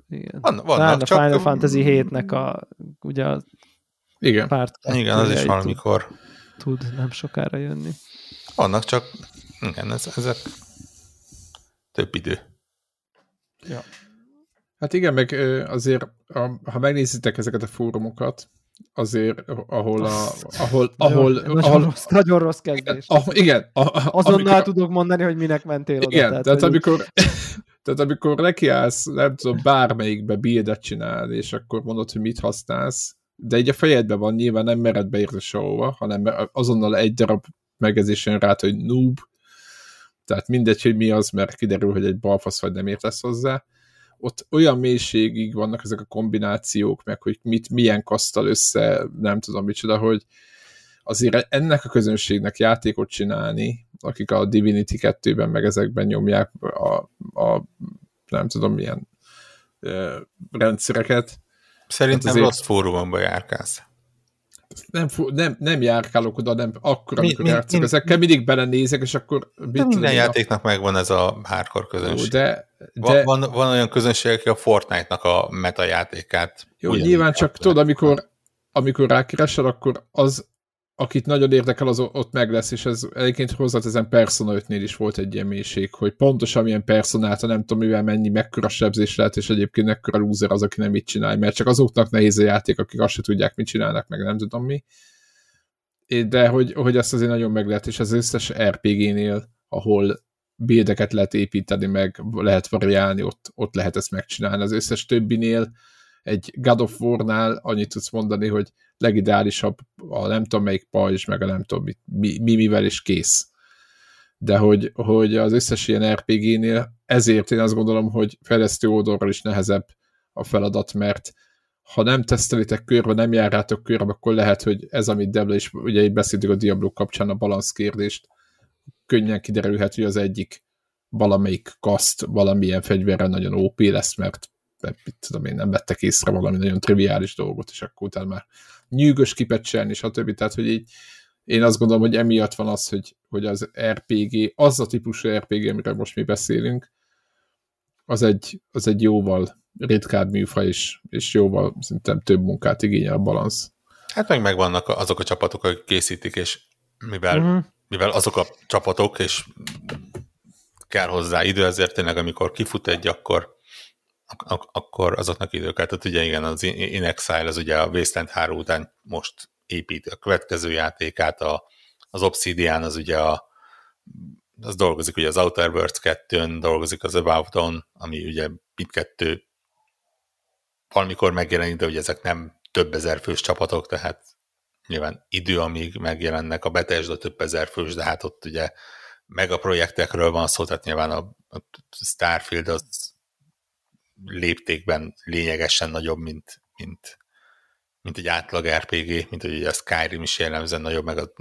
Igen. van, vannak a csak... Final Fantasy 7-nek a ugye a Igen. párt Igen, az is valamikor. tud, tud nem sokára jönni. Vannak csak, igen, ez, ezek több idő. Ja. Hát igen, meg azért, a- ha megnézitek ezeket a fórumokat, azért, ahol, a, ahol, ahol, nagyon, nagyon, ahol rossz, nagyon rossz kezdés. ah, igen, a, a, Azonnal amikor, tudok mondani, hogy minek mentél oda. igen, tehát, hogy amikor (laughs) Tehát amikor nekiállsz, nem tudom, bármelyikbe buildet csinálni, és akkor mondod, hogy mit használsz, de így a fejedben van, nyilván nem mered beírni sehova, hanem azonnal egy darab megezésen rá, hogy noob, tehát mindegy, hogy mi az, mert kiderül, hogy egy balfasz vagy nem értesz hozzá. Ott olyan mélységig vannak ezek a kombinációk, meg hogy mit, milyen kasztal össze, nem tudom micsoda, hogy azért ennek a közönségnek játékot csinálni, akik a Divinity 2-ben meg ezekben nyomják a, a nem tudom milyen ö, rendszereket. Szerintem hát azért... rossz fórumban járkálsz nem, nem, nem járkálok oda, nem akkor, mi, amikor mi, játszok. Mi, Ezekkel mindig belenézek, és akkor... De minden játéknak megvan ez a hardcore közönség. de, de... Van, van, van olyan közönség, aki a Fortnite-nak a meta játékát... Jó, nyilván csak tudod, amikor, amikor rákeresel, akkor az akit nagyon érdekel, az ott meg lesz, és ez egyébként hozzáteszem Persona 5-nél is volt egy ilyen hogy pontosan milyen personálta, nem tudom mivel mennyi, mekkora sebzés lehet, és egyébként mekkora loser az, aki nem mit csinál, mert csak azoknak nehéz a játék, akik azt se tudják, mit csinálnak, meg nem tudom mi. De hogy, hogy ezt azért nagyon meg lehet, és az összes RPG-nél, ahol buildeket lehet építeni, meg lehet variálni, ott, ott lehet ezt megcsinálni. Az összes többinél egy God of War-nál annyit tudsz mondani, hogy legideálisabb a nem tudom melyik pajzs, meg a nem tudom mi, mi, mi mivel is kész. De hogy, hogy az összes ilyen RPG-nél ezért én azt gondolom, hogy fejlesztő oldalról is nehezebb a feladat, mert ha nem tesztelitek körbe, nem járjátok körbe, akkor lehet, hogy ez, amit Debla is, ugye így beszéltük a Diablo kapcsán a balansz kérdést, könnyen kiderülhet, hogy az egyik valamelyik kaszt valamilyen fegyverrel nagyon OP lesz, mert mit tudom én, nem vettek észre valami nagyon triviális dolgot, és akkor utána már nyűgös kipecselni, stb. Tehát, hogy így én azt gondolom, hogy emiatt van az, hogy, hogy az RPG, az a típusú RPG, amiről most mi beszélünk, az egy, az egy jóval ritkább műfaj, és, és jóval szerintem több munkát igényel a balansz. Hát meg megvannak azok a csapatok, akik készítik, és mivel, uh-huh. mivel azok a csapatok, és kell hozzá idő, ezért tényleg amikor kifut egy, akkor ak- akkor azoknak idő kell. Tehát ugye igen, az In Exile az ugye a Wasteland 3 után most építi a következő játékát, a, az Obsidian az ugye a az dolgozik ugye az Outer Worlds 2-n, dolgozik az About Dawn, ami ugye mindkettő valamikor megjelenik, de ugye ezek nem több ezer fős csapatok, tehát nyilván idő, amíg megjelennek a Bethesda több ezer fős, de hát ott ugye megaprojektekről van szó, tehát nyilván a, a Starfield az léptékben lényegesen nagyobb, mint, mint, mint egy átlag RPG, mint hogy a Skyrim is jellemzően nagyobb, meg a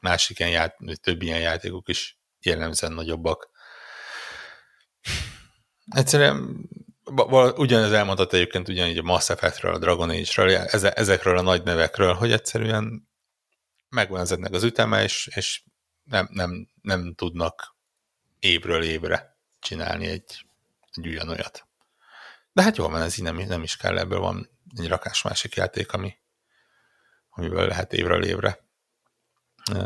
másik ilyen ját, több ilyen játékok is jellemzően nagyobbak. Egyszerűen ugyanez elmondott egyébként ugyanígy a Mass Effect-ről, a Dragon Age-ről, ezekről a nagy nevekről, hogy egyszerűen megvan ezeknek az üteme, és, és nem, nem, nem tudnak évről évre csinálni egy egy ugyanolyat. De hát jól van, ez így nem, nem is kell, ebből van egy rakás másik játék, ami, amiből lehet évről évre.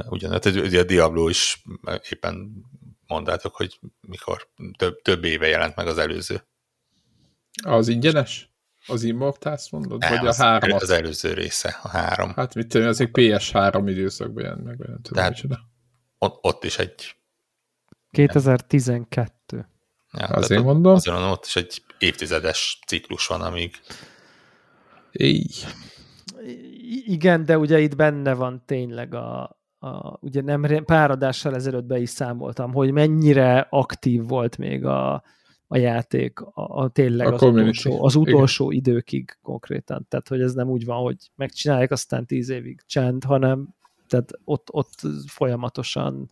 Ugyanaz, ugye a Diablo is éppen mondtátok, hogy mikor több, több éve jelent meg az előző. Az ingyenes? Az Immortals mondod? Nem, vagy a három? Az előző része, a három. Hát mit tudom, az egy PS3 időszakban jelent meg, nem tudom, Tehát ott, ott is egy 2012. Ja, Azért mondom. Azért mondom, ott is egy évtizedes ciklus van, amíg... Így. Igen, de ugye itt benne van tényleg a, a ugye nem pár adással ezelőtt be is számoltam, hogy mennyire aktív volt még a, a játék, a, a tényleg a az, utolsó, az utolsó Igen. időkig konkrétan. Tehát, hogy ez nem úgy van, hogy megcsinálják aztán tíz évig csend, hanem tehát ott, ott folyamatosan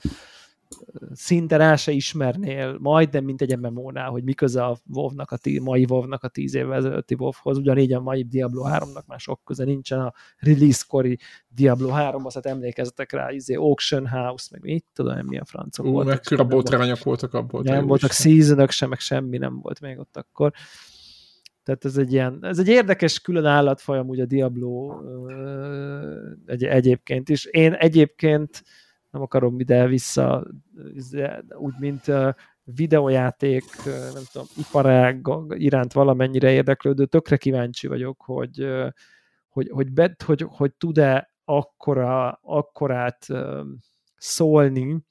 szinte rá se ismernél majdnem, mint egy MMO-nál, hogy mi köze a WoW-nak, a tí, mai WoW-nak a tíz évvel ezelőtti WoW-hoz, ugyanígy a mai Diablo 3-nak már sok köze nincsen a release-kori Diablo 3-hoz, hát emlékezzetek rá, izé Auction House, meg mit tudom, milyen francok Ú, voltak. Mekkora botrányok voltak abból. Nem voltak seasonok sem, meg semmi nem volt még ott akkor. Tehát ez egy ilyen, ez egy érdekes külön állatfaj amúgy a Diablo egy, egyébként is. Én egyébként nem akarom ide vissza, úgy, mint videójáték, nem tudom, iparág iránt valamennyire érdeklődő, tökre kíváncsi vagyok, hogy, hogy, hogy, bet, hogy, hogy tud-e akkora, akkorát szólni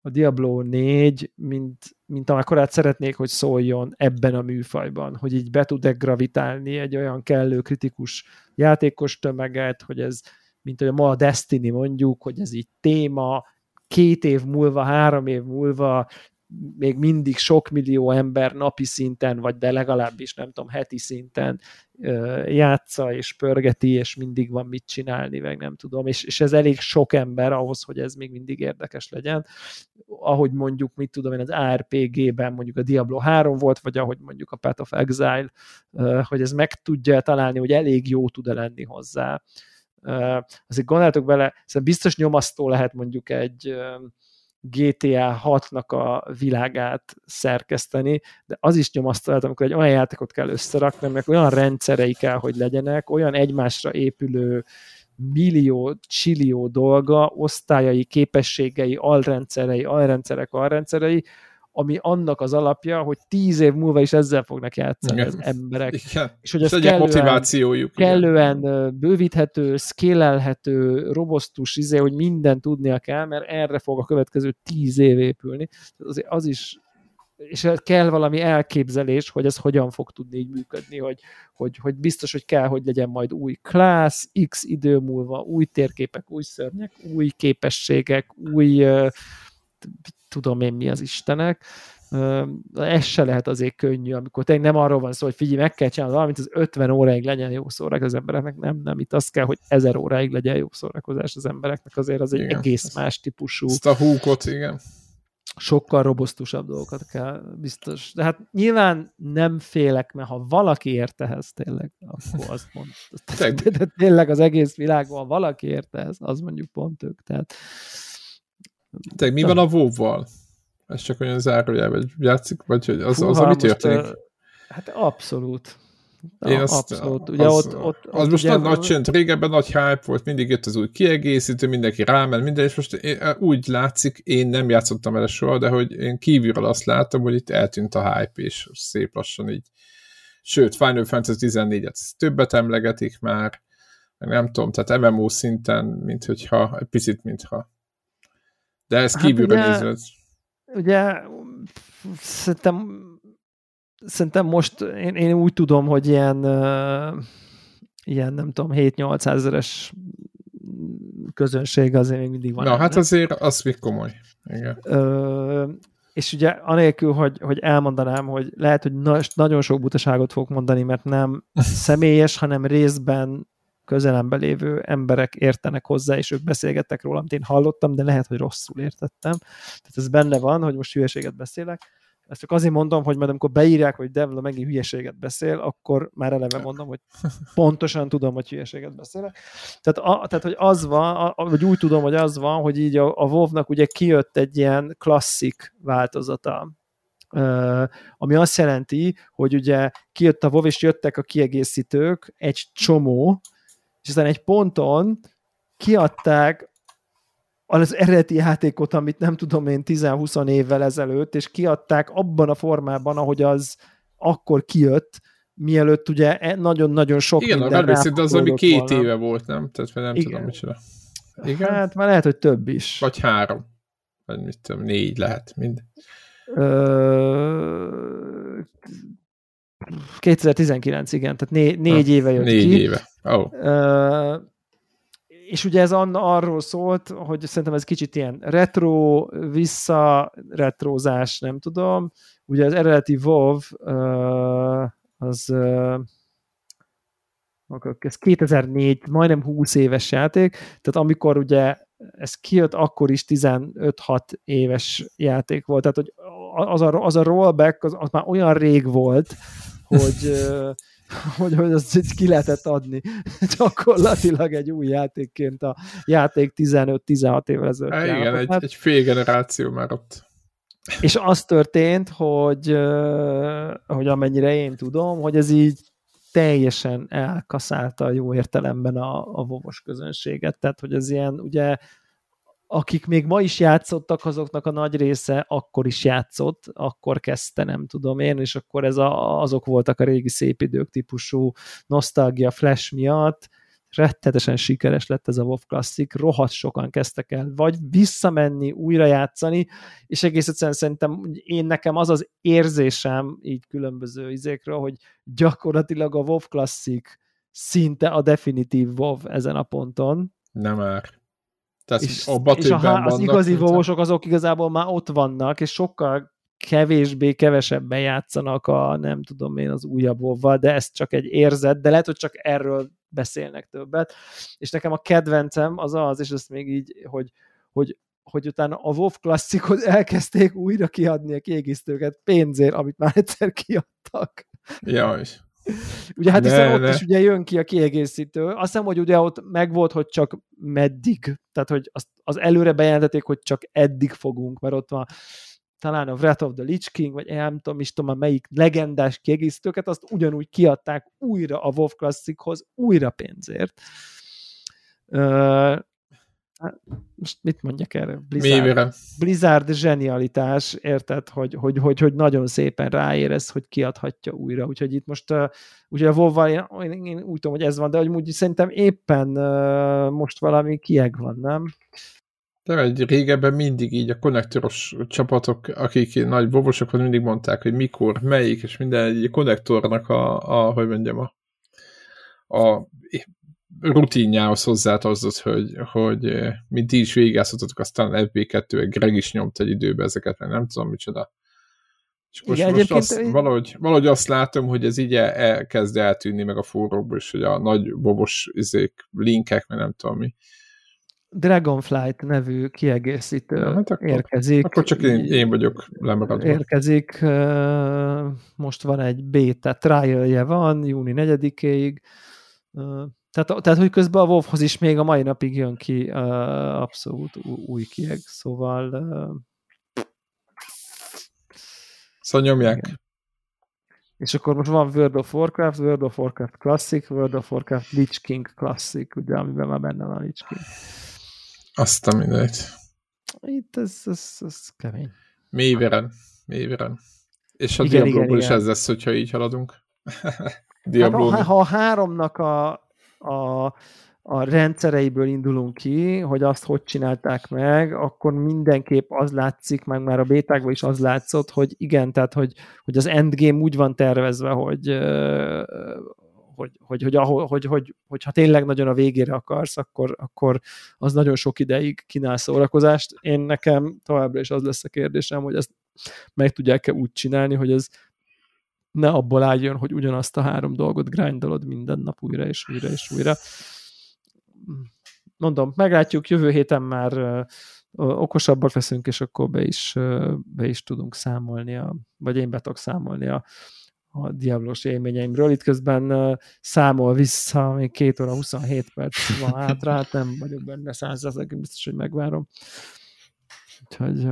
a Diablo 4, mint, mint amekkorát szeretnék, hogy szóljon ebben a műfajban, hogy így be tud-e gravitálni egy olyan kellő kritikus játékos tömeget, hogy ez, mint hogy ma a Destiny mondjuk, hogy ez így téma, két év múlva, három év múlva még mindig sok millió ember napi szinten, vagy de legalábbis nem tudom, heti szinten játsza és pörgeti, és mindig van mit csinálni, meg nem tudom, és, és ez elég sok ember ahhoz, hogy ez még mindig érdekes legyen. Ahogy mondjuk, mit tudom én, az ARPG-ben mondjuk a Diablo 3 volt, vagy ahogy mondjuk a Path of Exile, hogy ez meg tudja találni, hogy elég jó tud-e lenni hozzá. Azért gondoltok bele, szerintem biztos nyomasztó lehet mondjuk egy GTA 6-nak a világát szerkeszteni, de az is nyomasztalat, amikor egy olyan játékot kell összerakni, aminek olyan rendszerei kell, hogy legyenek, olyan egymásra épülő millió, csillió dolga, osztályai, képességei, alrendszerei, alrendszerek, alrendszerei, ami annak az alapja, hogy tíz év múlva is ezzel fognak játszani igen. az emberek. Igen. És hogy ez kellően, motivációjuk. Kellően igen. bővíthető, szkélelhető, robosztus, izé, hogy minden tudnia kell, mert erre fog a következő tíz év épülni. Az, az is és kell valami elképzelés, hogy ez hogyan fog tudni így működni, hogy, hogy, hogy biztos, hogy kell, hogy legyen majd új class, x idő múlva, új térképek, új szörnyek, új képességek, új tudom én mi az Istenek, ez se lehet azért könnyű, amikor tényleg nem arról van szó, hogy figyelj, meg kell csinálni valamit, az 50 óráig legyen jó szórakozás az embereknek, nem, nem, itt az kell, hogy 1000 óráig legyen jó szórakozás az embereknek, azért az egy igen. egész más típusú. Ezt a húkot, igen. Sokkal robosztusabb dolgokat kell, biztos. De hát nyilván nem félek, mert ha valaki ért ehhez tényleg, akkor azt mond. De, de tényleg az egész világban valaki ért ehhez, az mondjuk pont ők. Tehát te, mi van a WoW-val? Ez csak olyan zárójel, vagy játszik, vagy hogy az, Húha, az, ami történik? Hát abszolút. Én azt, abszolút. Ugye az, ott, ott, az ott most ugye, nagy csönd, régebben nagy hype volt, mindig jött az új kiegészítő, mindenki ráment, minden, és most én, úgy látszik, én nem játszottam vele soha, de hogy én kívülről azt látom, hogy itt eltűnt a hype, és szép lassan így. Sőt, Final Fantasy 14-et többet emlegetik már, nem tudom, tehát MMO szinten, mint hogyha, picit, mintha de ez hát kívülről ugye, nézve. Ugye szerintem, szerintem most én, én úgy tudom, hogy ilyen, uh, ilyen nem tudom, 7-800 ezeres közönség azért még mindig van. Na, hát azért az még komoly. Igen. Uh, és ugye anélkül, hogy, hogy elmondanám, hogy lehet, hogy na, nagyon sok butaságot fogok mondani, mert nem (laughs) személyes, hanem részben közelembe lévő emberek értenek hozzá, és ők beszélgettek róla, amit én hallottam, de lehet, hogy rosszul értettem. Tehát ez benne van, hogy most hülyeséget beszélek. Ezt csak azért mondom, hogy majd amikor beírják, hogy Devla megint hülyeséget beszél, akkor már eleve mondom, hogy pontosan tudom, hogy hülyeséget beszélek. Tehát, a, tehát hogy az van, a, vagy úgy tudom, hogy az van, hogy így a, a WoW-nak ugye kijött egy ilyen klasszik változata, Uh, ami azt jelenti, hogy ugye kijött a WoW, és jöttek a kiegészítők, egy csomó, és aztán egy ponton kiadták az eredeti játékot, amit nem tudom én 10-20 évvel ezelőtt, és kiadták abban a formában, ahogy az akkor kijött, mielőtt ugye e- nagyon-nagyon sok Igen, minden a az, ami két volna. éve volt, nem? Tehát nem Igen. tudom, micsoda. Igen? Hát már lehet, hogy több is. Vagy három. Vagy mit tudom, négy lehet, mind. Ö... 2019, igen, tehát né- négy éve jött négy ki. éve. Oh. Uh, és ugye ez arról szólt, hogy szerintem ez kicsit ilyen retro, visszaretrózás, nem tudom. Ugye az eredeti WoW uh, az uh, ez 2004, majdnem 20 éves játék, tehát amikor ugye ez kijött, akkor is 15-6 éves játék volt, tehát hogy az a, az a rollback az, az már olyan rég volt, hogy hogy, hogy azt ki lehetett adni (laughs) gyakorlatilag egy új játékként a játék 15-16 évvel ezelőtt. Igen, egy, egy fél generáció már ott. És az történt, hogy, hogy amennyire én tudom, hogy ez így teljesen elkaszálta a jó értelemben a, a vovos közönséget. Tehát, hogy ez ilyen, ugye akik még ma is játszottak, azoknak a nagy része akkor is játszott, akkor kezdte, nem tudom én, és akkor ez a, azok voltak a régi szép idők típusú nosztalgia flash miatt, rettetesen sikeres lett ez a WoW Classic, rohadt sokan kezdtek el vagy visszamenni, újra játszani, és egész egyszerűen szerintem én nekem az az érzésem így különböző izékről, hogy gyakorlatilag a WoW Classic szinte a definitív WoW ezen a ponton. Nem már. Tehát és, a és a, az igazi vovosok azok igazából már ott vannak, és sokkal kevésbé, kevesebben játszanak a, nem tudom én, az újabb vovval, de ez csak egy érzet, de lehet, hogy csak erről beszélnek többet. És nekem a kedvencem az az, és ezt még így, hogy, hogy hogy utána a WoW klasszikot (laughs) elkezdték újra kiadni a kiegészítőket pénzért, amit már egyszer kiadtak. Jaj. Ugye hát hiszen ne, ott ne. is ugye jön ki a kiegészítő. Azt hiszem, hogy ugye ott megvolt, hogy csak meddig. Tehát, hogy az, az előre bejelentették, hogy csak eddig fogunk, mert ott van talán a Wrath of the Lich King, vagy nem tudom, is tudom, melyik legendás kiegészítőket, azt ugyanúgy kiadták újra a WoW Classichoz, újra pénzért. Uh, most mit mondjak erre? Blizzard, Blizzard zsenialitás, érted, hogy, hogy, hogy, hogy nagyon szépen ráérez, hogy kiadhatja újra. Úgyhogy itt most uh, ugye a wow én, én, én úgy tudom, hogy ez van, de hogy úgy szerintem éppen uh, most valami kieg van, nem? De egy régebben mindig így a konnektoros csapatok, akik nagy bobosok mindig mondták, hogy mikor, melyik, és minden egy konnektornak a, a hogy mondjam, a, a rutinjához hozzátartozott, hogy, hogy mint ti is végigjátszottatok, aztán FB2, Greg is nyomt egy időbe ezeket, meg nem tudom micsoda. És most, Igen, most azt, én... valahogy, valahogy azt látom, hogy ez így elkezd eltűnni meg a fórumból, és hogy a nagy bobos izék, linkek, meg nem tudom mi, Dragonflight nevű kiegészítő ja, hát akkor, érkezik. Akkor csak én, én vagyok lemaradva. Érkezik, most van egy beta trialje van, júni 4-ig, tehát, tehát, hogy közben a WoW-hoz is még a mai napig jön ki abszolút új kieg, szóval Szóval nyomják. Igen. És akkor most van World of Warcraft, World of Warcraft Classic, World of Warcraft Lich King Classic, ugye, amiben már benne van a Lich King. Azt a mindegy. Itt ez, ez, ez kemény. Mélyveren. Mélyveren. És a igen, Diablo-ból is ez lesz, hogyha így haladunk. Diablo. (laughs) Hát, ha a háromnak a, a, a rendszereiből indulunk ki, hogy azt hogy csinálták meg, akkor mindenképp az látszik, meg már a bétákban is az látszott, hogy igen, tehát hogy, hogy az endgame úgy van tervezve, hogy hogy, hogy, hogy, ahol, hogy, hogy, hogy ha tényleg nagyon a végére akarsz, akkor, akkor az nagyon sok ideig kínál szórakozást. Én nekem továbbra is az lesz a kérdésem, hogy ezt meg tudják-e úgy csinálni, hogy ez ne abból álljon, hogy ugyanazt a három dolgot grindolod minden nap újra és újra és újra. Mondom, meglátjuk, jövő héten már okosabbak leszünk, és akkor be is, be is tudunk számolni, a, vagy én be tudok számolni a, a Diablos élményeimről. Itt közben számol vissza, még 2 óra 27 perc van hátra, hát nem vagyok benne százszerzalékig biztos, hogy megvárom. Úgyhogy...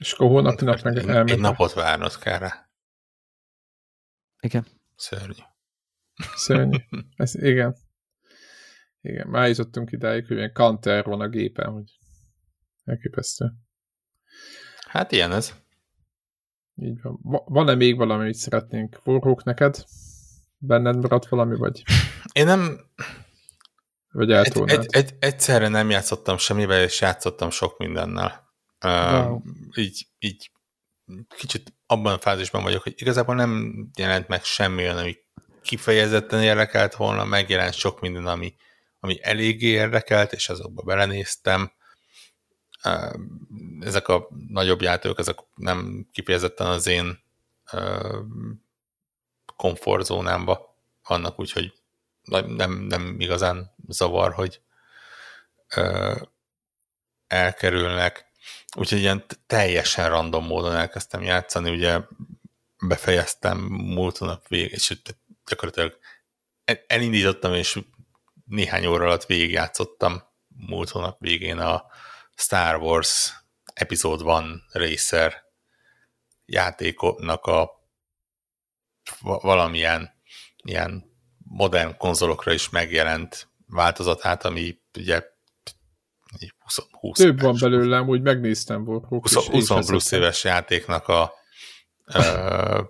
És akkor holnap nap meg elmegy. Egy napot várnod kell rá. Igen. Szörnyű. (laughs) Szörnyű. Ez, igen. Igen, már jutottunk idáig, hogy ilyen kanter van a gépen, hogy elképesztő. Hát ilyen ez. Így van. Van-e még valami, amit szeretnénk? Warhawk neked? Benned maradt valami, vagy? (laughs) Én nem... Vagy egy, egy, egy, egyszerre nem játszottam semmivel, és játszottam sok mindennel. Wow. Uh, így, így kicsit abban a fázisban vagyok, hogy igazából nem jelent meg semmi olyan, ami kifejezetten érdekelt volna, megjelent sok minden, ami, ami eléggé érdekelt, és azokba belenéztem ezek a nagyobb játékok, ezek nem kifejezetten az én komfortzónámba vannak, úgyhogy nem, nem igazán zavar, hogy elkerülnek. Úgyhogy ilyen teljesen random módon elkezdtem játszani, ugye befejeztem múlt nap végig, és gyakorlatilag elindítottam, és néhány óra alatt végigjátszottam múlt hónap végén a, Star Wars Episode 1 Racer játékoknak a valamilyen ilyen modern konzolokra is megjelent változatát, ami ugye 20, 20 Több van belőlem, úgy megnéztem volt. 20, 20 plusz éves játéknak a uh,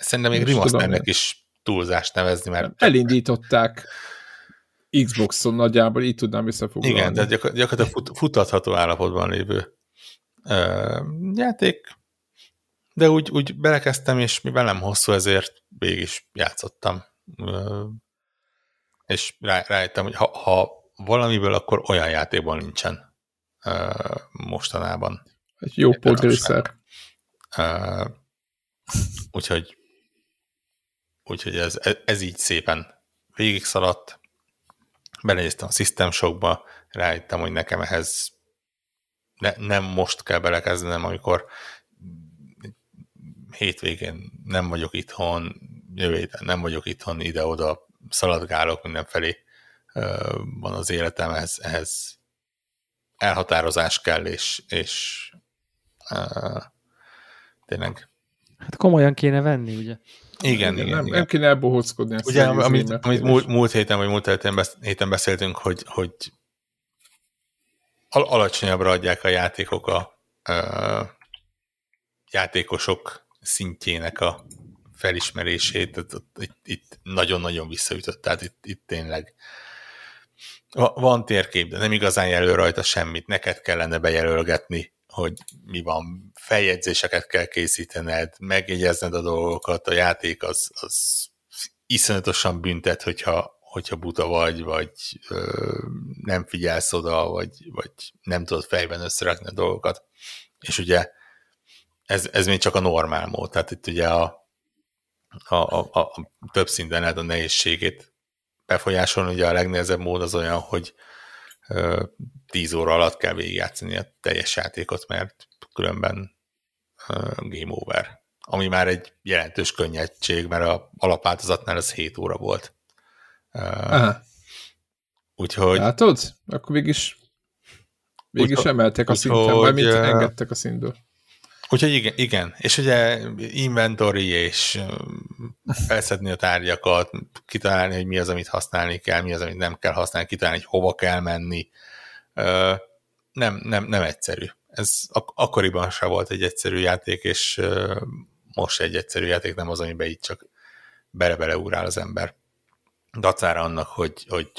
szerintem még remasternek is túlzást nevezni, mert... Elindították Xboxon nagyjából, így tudnám visszafoglalni. Igen, de gyakor- gyakorlatilag fut, futatható állapotban lévő ö, játék, de úgy, úgy belekezdtem, és mivel nem hosszú, ezért végig is játszottam. És rá, rájöttem, hogy ha, ha valamiből, akkor olyan játékban nincsen ö, mostanában. Egy jó podrészer. Ö, úgyhogy úgyhogy ez, ez, így szépen végig szaladt. Belenéztem a System Shockba, rájöttem, hogy nekem ehhez ne, nem most kell belekezdenem, amikor hétvégén nem vagyok itthon, jövő nem vagyok itthon, ide-oda szaladgálok mindenfelé van az életem, ehhez, ehhez elhatározás kell, és, és ö, tényleg Hát komolyan kéne venni, ugye? igen, igen, nem, igen. nem kéne elbohóckodni. ezt Ugye, amit, amit múlt, múlt héten, vagy múlt héten, besz, héten beszéltünk, hogy, hogy al- alacsonyabbra adják a játékok a ö, játékosok szintjének a felismerését, tehát ott itt, itt nagyon-nagyon visszaütött, tehát itt, itt tényleg. Va- van térkép, de nem igazán jelöl rajta semmit, neked kellene bejelölgetni, hogy mi van, feljegyzéseket kell készítened, megjegyezned a dolgokat, a játék az, az iszonyatosan büntet, hogyha, hogyha buta vagy, vagy ö, nem figyelsz oda, vagy, vagy nem tudod fejben összerakni a dolgokat. És ugye ez, ez még csak a normál mód, tehát itt ugye a, a, a, a, több szinten lehet a nehézségét befolyásolni, ugye a legnehezebb mód az olyan, hogy ö, 10 óra alatt kell végigjátszani a teljes játékot, mert különben game over. Ami már egy jelentős könnyedség, mert a alapváltozatnál ez 7 óra volt. Aha, úgyhogy látod? Akkor végig végig is Úgyhogy- emeltek a szinten, vagy mit engedtek a szintből. Úgyhogy igen, igen. És ugye inventory és felszedni a tárgyakat, kitalálni, hogy mi az, amit használni kell, mi az, amit nem kell használni, kitalálni, hogy hova kell menni. Nem, nem, nem egyszerű. Ez ak- akkoriban se volt egy egyszerű játék, és most egy egyszerű játék, nem az, amiben így csak bele-bele ugrál az ember. Dacára annak, hogy, hogy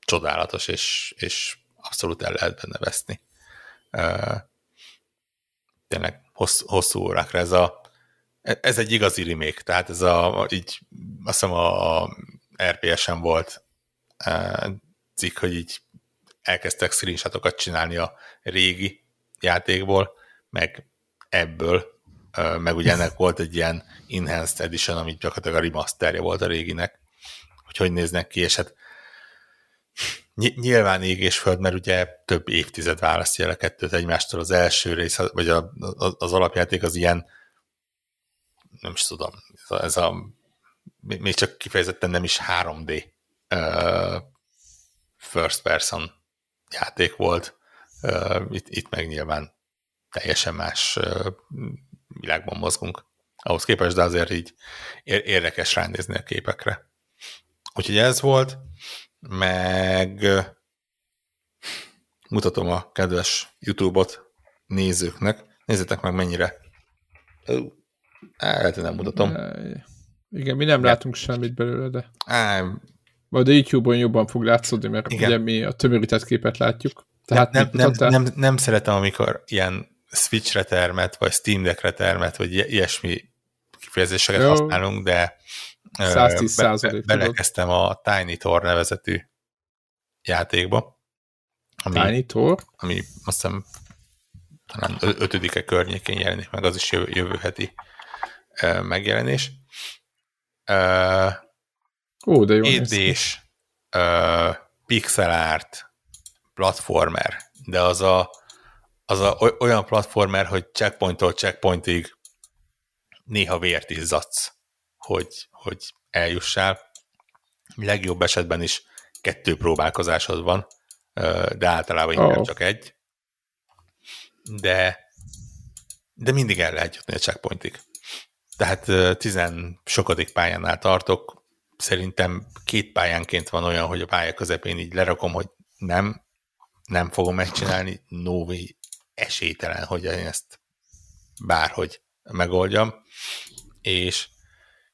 csodálatos, és, és abszolút el lehet benne veszni. Tényleg hossz, hosszú órákra. Ez, a, ez egy igazi remake, tehát ez a, így azt hiszem a, a RPS-en volt e, cikk, hogy így elkezdtek screenshotokat csinálni a régi játékból, meg ebből, e, meg ugye ennek volt egy ilyen enhanced edition, amit gyakorlatilag a remasterje volt a réginek, hogy hogy néznek ki, és hát Ny- Nyilván ég és föld, mert ugye több évtized választja el a kettőt egymástól. Az első rész, vagy a, a, az alapjáték az ilyen, nem is tudom, ez a, ez a még csak kifejezetten nem is 3D uh, first person játék volt. Uh, itt, itt meg nyilván teljesen más uh, világban mozgunk. Ahhoz képest, de azért így ér- érdekes ránézni a képekre. Úgyhogy ez volt meg mutatom a kedves YouTube-ot nézőknek. Nézzétek meg mennyire. Hogy nem mutatom. Igen, mi nem látunk semmit belőle, de Á, majd a YouTube-on jobban fog látszódni, mert Igen. ugye mi a tömörített képet látjuk. Tehát nem, nem, mutattál? nem, nem szeretem, amikor ilyen Switch-re termet, vagy Steam-dekre termet, vagy ilyesmi kifejezéseket Jó. használunk, de 110 be- be- belekezdtem a Tiny Tor nevezetű játékba, ami, Tiny Tor? ami azt hiszem talán ötödike környékén jelenik meg, az is jövő, jövő heti megjelenés. Ö, Ó, de jó. Édés, ö, pixel art, platformer, de az a, az a oly- olyan platformer, hogy checkpointtól checkpointig néha vért izzadsz, hogy, hogy eljussál. Legjobb esetben is kettő próbálkozásod van, de általában inkább Ó. csak egy. De, de mindig el lehet jutni a checkpointig. Tehát tizen sokadik pályánál tartok, szerintem két pályánként van olyan, hogy a pálya közepén így lerakom, hogy nem, nem fogom megcsinálni, no way, esélytelen, hogy én ezt bárhogy megoldjam, és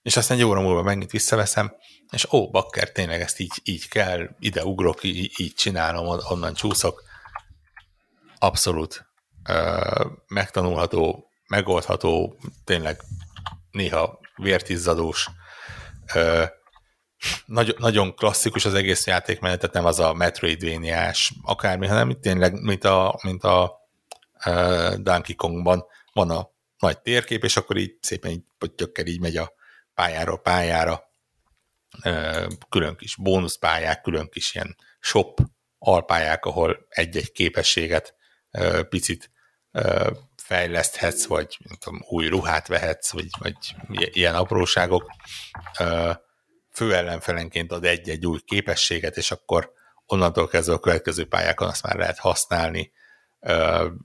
és aztán egy óra múlva megint visszaveszem, és ó, bakker, tényleg ezt így, így kell, ide ugrok, így, így csinálom, onnan csúszok. Abszolút uh, megtanulható, megoldható, tényleg néha vértizzadós, uh, nagy, nagyon klasszikus az egész játékmenetet, nem az a Metroidvania-s akármi, hanem tényleg, mint a, mint a uh, Donkey Kongban van a nagy térkép, és akkor így szépen így így megy a pályáról pályára, külön kis bónuszpályák, külön kis ilyen shop alpályák, ahol egy-egy képességet picit fejleszthetsz, vagy tudom, új ruhát vehetsz, vagy, vagy ilyen apróságok. Fő ellenfelenként ad egy-egy új képességet, és akkor onnantól kezdve a következő pályákon azt már lehet használni,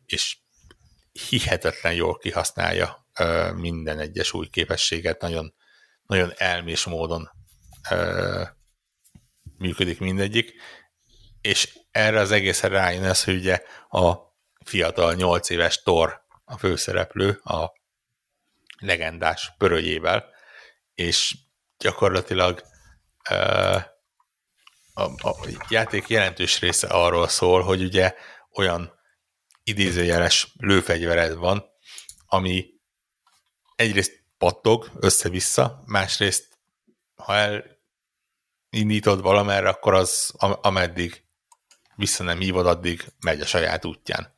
és hihetetlen jól kihasználja minden egyes új képességet, nagyon, nagyon elmés módon működik mindegyik, és erre az egészre rájön ez, hogy ugye a fiatal 8 éves Thor a főszereplő a legendás pörölyével, és gyakorlatilag a, a játék jelentős része arról szól, hogy ugye olyan idézőjeles lőfegyvered van, ami egyrészt pattog össze-vissza, másrészt ha elindítod valamerre, akkor az ameddig vissza nem hívod, addig megy a saját útján.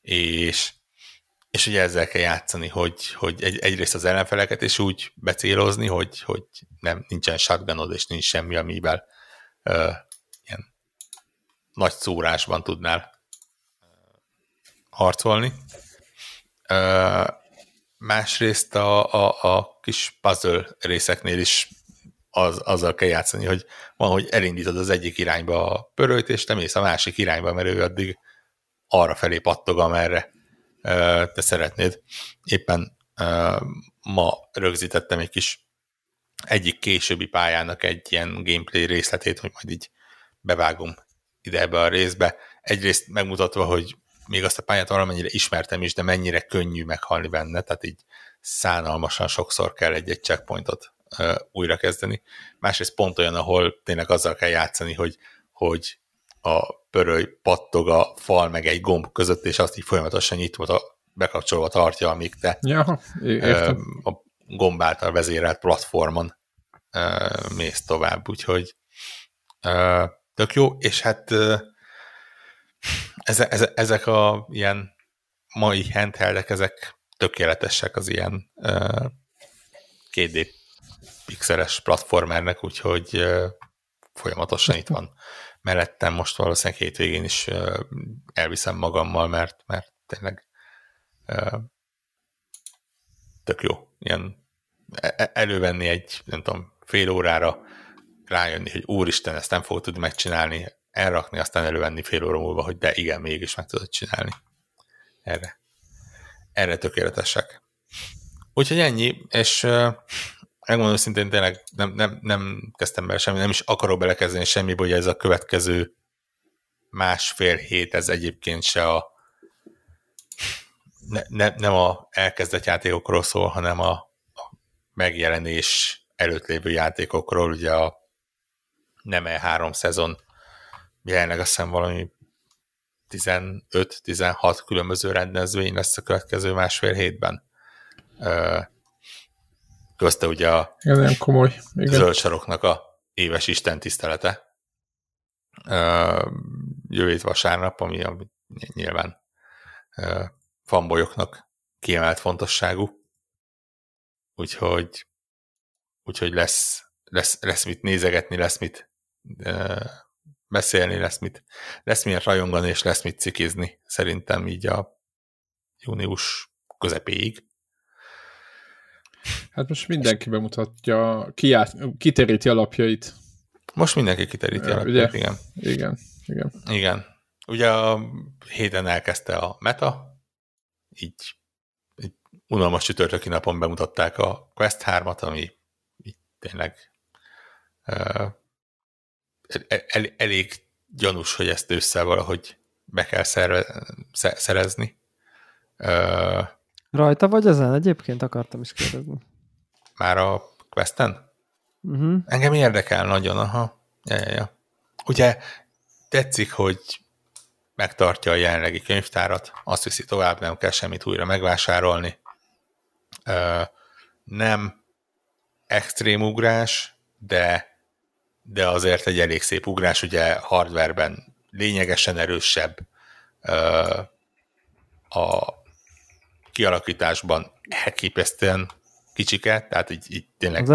És, és ugye ezzel kell játszani, hogy, hogy egy, egyrészt az ellenfeleket is úgy becélozni, hogy, hogy nem, nincsen shotgunod, és nincs semmi, amivel uh, ilyen nagy szórásban tudnál harcolni. Uh, másrészt a, a, a kis puzzle részeknél is az, azzal kell játszani, hogy van, hogy elindítod az egyik irányba a pörőt, és te mész a másik irányba, mert ő addig arra felé pattog, amerre te szeretnéd. Éppen ma rögzítettem egy kis egyik későbbi pályának egy ilyen gameplay részletét, hogy majd így bevágom ide ebbe a részbe. Egyrészt megmutatva, hogy még azt a pályát valamennyire ismertem is, de mennyire könnyű meghalni benne, tehát így szánalmasan sokszor kell egy-egy checkpointot uh, újra kezdeni. Másrészt pont olyan, ahol tényleg azzal kell játszani, hogy, hogy a pöröly pattog a fal meg egy gomb között, és azt így folyamatosan nyitva, bekapcsolva tartja, amíg te ja, uh, a gomb által vezérelt platformon uh, mész tovább, úgyhogy uh, tök jó, és hát uh, ezek, ezek a ilyen mai handheldek, ezek tökéletesek az ilyen uh, 2D pixeles platformernek, úgyhogy uh, folyamatosan itt van mellettem, most valószínűleg hétvégén is uh, elviszem magammal, mert, mert tényleg uh, tök jó. Ilyen e, e, elővenni egy, nem tudom, fél órára, rájönni, hogy úristen, ezt nem fog tudni megcsinálni, elrakni, aztán elővenni fél óra múlva, hogy de igen, mégis meg tudod csinálni. Erre. Erre tökéletesek. Úgyhogy ennyi, és uh, megmondom szintén tényleg nem, nem, nem kezdtem bele semmi, nem is akarok belekezdeni semmi, hogy ez a következő másfél hét, ez egyébként se a ne, ne, nem a elkezdett játékokról szól, hanem a, a megjelenés előtt lévő játékokról, ugye a nem E3 szezon jelenleg azt hiszem valami 15-16 különböző rendezvény lesz a következő másfél hétben. Közte ugye a Igen, komoly. Igen. zöld saroknak a éves Isten tisztelete. Jövő vasárnap, ami, ami nyilván fanbolyoknak kiemelt fontosságú. Úgyhogy, úgyhogy lesz, lesz, lesz mit nézegetni, lesz mit beszélni, lesz mit, lesz milyen rajongani, és lesz mit cikizni, szerintem így a június közepéig. Hát most mindenki bemutatja, kiát, kiteríti alapjait. Most mindenki kiteríti alapjait, ugye? igen. Igen, igen. Igen. Ugye a héten elkezdte a meta, így egy unalmas csütörtöki napon bemutatták a Quest 3-at, ami így tényleg el, el, elég gyanús, hogy ezt ősszel valahogy be kell szerve, szerezni. Uh, Rajta vagy ezen? Egyébként akartam is kérdezni. Már a Questen? Uh-huh. Engem érdekel nagyon, aha. Ja, ja, ja. Ugye tetszik, hogy megtartja a jelenlegi könyvtárat, azt viszi tovább, nem kell semmit újra megvásárolni. Nem extrém ugrás, de, de azért egy elég szép ugrás, ugye hardwareben lényegesen erősebb, a kialakításban elképesztően kicsike, tehát így, így tényleg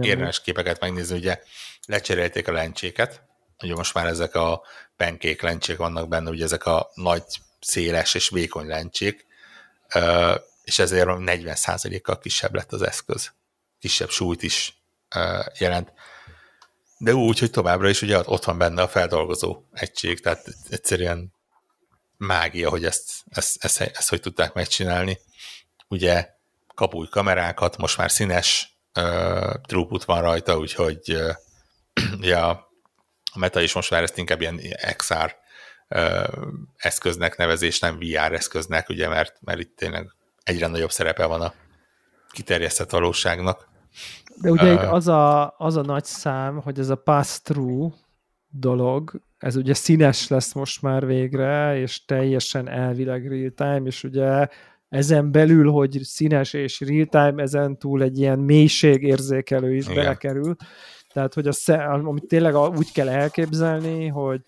érdemes képeket megnézni, ugye lecserélték a lencséket, ugye most már ezek a penkék lencsék vannak benne, ugye ezek a nagy, széles és vékony lencsék, és ezért 40%-kal kisebb lett az eszköz. Kisebb súlyt is jelent. De úgy, hogy továbbra is ugye ott van benne a feldolgozó egység, tehát egyszerűen mágia, hogy ezt, ezt, ezt, ezt, ezt hogy tudták megcsinálni. Ugye kap új kamerákat, most már színes uh, throughput van rajta, úgyhogy uh, (clears throat) ugye a, Meta is most már ezt inkább ilyen XR eszköznek nevezés, nem VR eszköznek, ugye, mert, mert itt tényleg egyre nagyobb szerepe van a kiterjesztett valóságnak. De ugye uh, itt az a, az a nagy szám, hogy ez a pass-through dolog, ez ugye színes lesz most már végre, és teljesen elvileg real-time, és ugye ezen belül, hogy színes és real-time, ezen túl egy ilyen mélységérzékelő is Igen. belekerül. Tehát, hogy a, amit tényleg úgy kell elképzelni, hogy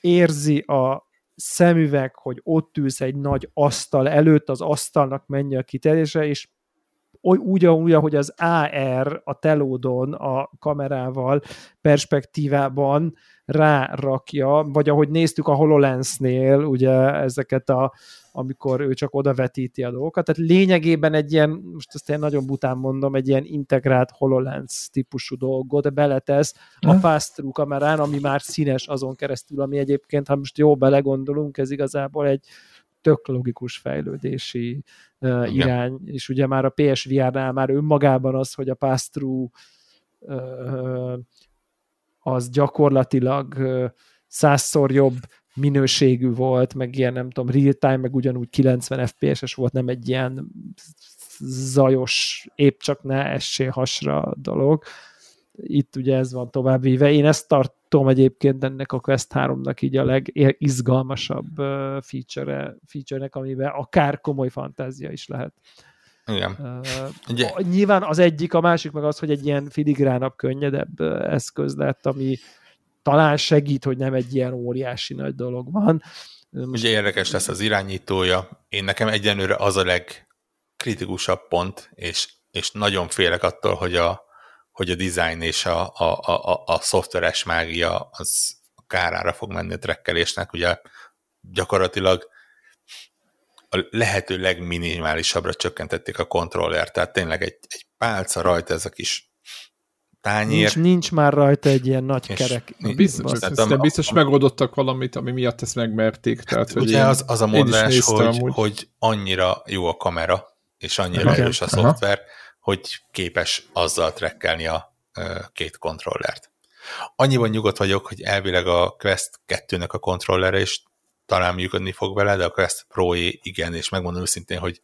érzi a szemüveg, hogy ott ülsz egy nagy asztal előtt, az asztalnak mennyi a kiterjedése, és úgy, úgy, ahogy az AR a telódon a kamerával perspektívában rárakja, vagy ahogy néztük a HoloLens-nél, ugye ezeket a, amikor ő csak odavetíti a dolgokat, tehát lényegében egy ilyen, most ezt én nagyon bután mondom, egy ilyen integrált HoloLens típusú dolgot beletesz a pass-through kamerán, ami már színes azon keresztül, ami egyébként, ha most jó belegondolunk, ez igazából egy tök logikus fejlődési uh, irány, és ugye már a PSVR-nál már önmagában az, hogy a pass-through uh, az gyakorlatilag százszor jobb minőségű volt, meg ilyen nem tudom, real-time, meg ugyanúgy 90 FPS-es volt, nem egy ilyen zajos, épp csak ne essél hasra dolog. Itt ugye ez van tovább víve. Én ezt tartom egyébként ennek a Quest 3-nak így a legizgalmasabb feature feature-nek, amiben akár komoly fantázia is lehet. Igen. Uh, Ugye? Nyilván az egyik, a másik meg az, hogy egy ilyen filigránabb, könnyedebb eszköz lett, ami talán segít, hogy nem egy ilyen óriási nagy dolog van. Ugye érdekes lesz az irányítója. Én nekem egyenlőre az a legkritikusabb pont, és, és nagyon félek attól, hogy a, hogy a design és a, a, a, a szoftveres mágia az a kárára fog menni a trekkelésnek. Ugye gyakorlatilag a lehető legminimálisabbra csökkentették a kontroller, tehát tényleg egy, egy pálca rajta ez a kis tányér. Nincs, nincs már rajta egy ilyen nagy kerek. Biztos, de biztos megoldottak valamit, ami miatt ezt megmerték. Tehát, hogy ugye az, az a mondás, hogy, hogy annyira jó a kamera, és annyira okay. erős a szoftver, Aha. Hogy képes azzal trekkelni a két kontrollert. Annyiban nyugodt vagyok, hogy elvileg a Quest 2-nek a kontrollere is talán működni fog vele, de a Quest pro igen, és megmondom őszintén, hogy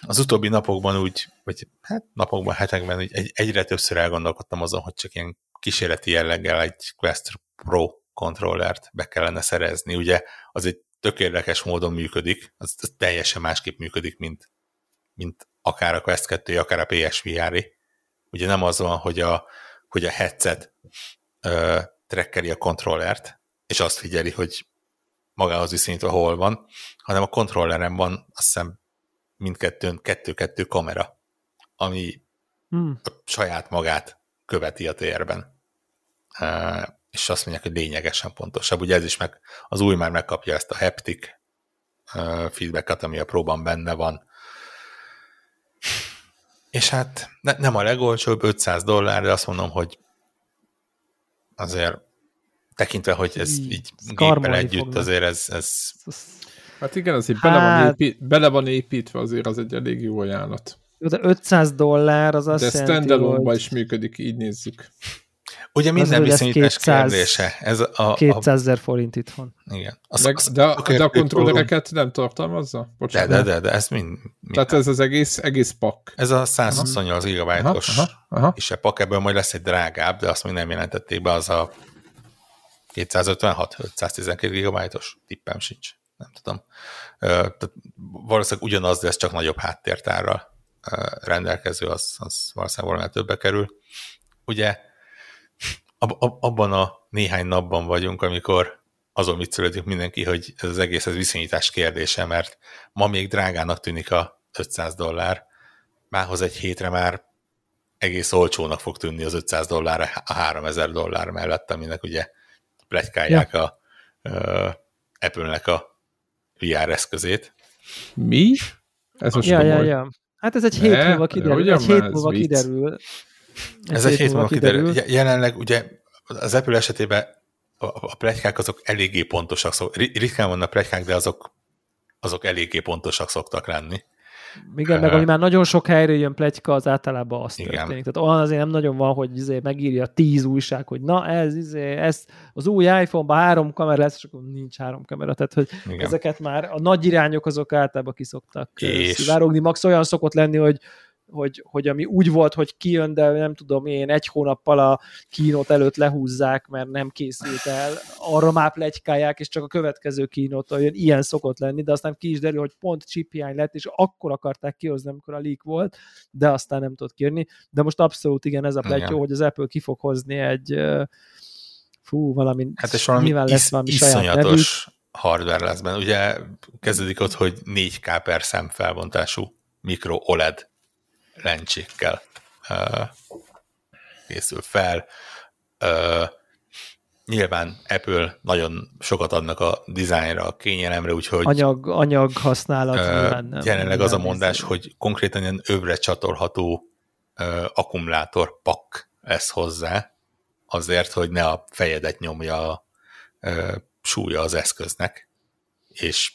az utóbbi napokban úgy, vagy hát napokban, hetekben úgy egy, egyre többször elgondolkodtam azon, hogy csak ilyen kísérleti jelleggel egy Quest Pro kontrollert be kellene szerezni. Ugye az egy tök érdekes módon működik, az, az teljesen másképp működik, mint, mint akár a Quest 2, akár a PSVR. -i. Ugye nem az van, hogy a, hogy a headset ö, trekkeli a kontrollert, és azt figyeli, hogy magához viszonyítva hol van, hanem a kontrolleren van azt hiszem mindkettőn kettő-kettő kamera, ami hmm. a saját magát követi a térben. Uh, és azt mondják, hogy lényegesen pontosabb. Ugye ez is meg, az új már megkapja ezt a haptic uh, feedbacket, ami a próban benne van. És hát ne, nem a legolcsóbb, 500 dollár, de azt mondom, hogy azért tekintve, hogy ez így géppel együtt, fognak. azért ez, ez... Hát igen, azért bele, hát... van épít, bele van építve, azért az egy elég jó ajánlat. Jó, de 500 dollár az azt De standalone hogy... is működik, így nézzük. Ugye minden ez viszonyítás 200 kérdése. Ez a, a, 200 ezer forint itthon. igen. Az, Meg, az, de, a- de a kontrollereket nem tartalmazza? De, Bocsánat. de, de, de, ez mind, mind Tehát ez az egész, egész pak. ez a 128 Aha, gigabájtos a pak ebből majd lesz egy drágább, de azt még nem jelentették be, az a 256, 512 gigabájtos, tippem sincs, nem tudom. Tehát valószínűleg ugyanaz, de ez csak nagyobb háttértárral rendelkező, az, az valószínűleg valamivel többe kerül. Ugye ab, ab, abban a néhány napban vagyunk, amikor azon viccelődik mindenki, hogy ez az egész ez viszonyítás kérdése, mert ma még drágának tűnik a 500 dollár, mához egy hétre már egész olcsónak fog tűnni az 500 dollár a 3000 dollár mellett, aminek ugye plegykálják ja. a uh, Apple-nek a VR eszközét. Mi? Ez most Ja, ja, ja. Hát ez egy Ne, hét múlva kiderül. Egy hét múlva vicc? kiderül. Ez egy hét múlva kiderül. Je- Jelenleg ugye az Apple esetében a, a plegykák azok eléggé pontosak, szok, ri- ritkán vannak plegykák, de azok, azok eléggé pontosak szoktak lenni. Igen, meg ami már nagyon sok helyről jön pletyka, az általában azt Igen. történik. Tehát olyan azért nem nagyon van, hogy izé megírja tíz újság, hogy na ez, izé, ez az új iPhone-ban három kamera lesz, és akkor nincs három kamera. Tehát, hogy Igen. ezeket már a nagy irányok azok általában kiszoktak és... szivárogni. Max olyan szokott lenni, hogy hogy, hogy ami úgy volt, hogy kijön, de nem tudom én, egy hónappal a kínót előtt lehúzzák, mert nem készült el, arra már plegykálják, és csak a következő kínótól jön, ilyen szokott lenni, de aztán ki is derül, hogy pont chip hiány lett, és akkor akarták kihozni, amikor a leak volt, de aztán nem tudott kijönni. De most abszolút igen, ez a pletyó, hogy az Apple ki fog hozni egy fú, valami, Hát és valami nyilván is, lesz valami saját nevük. hardware lesz benne. Ugye kezdődik ott, hogy 4K per szem felbontású mikro OLED lencsékkel készül fel. Nyilván Apple nagyon sokat adnak a dizájnra, a kényelemre, úgyhogy anyag, anyag használat. Ö, nem- jelenleg az a nem mondás, nézem. hogy konkrétan ilyen övre csatolható ö, akkumulátor pak lesz hozzá, azért, hogy ne a fejedet nyomja a ö, súlya az eszköznek, és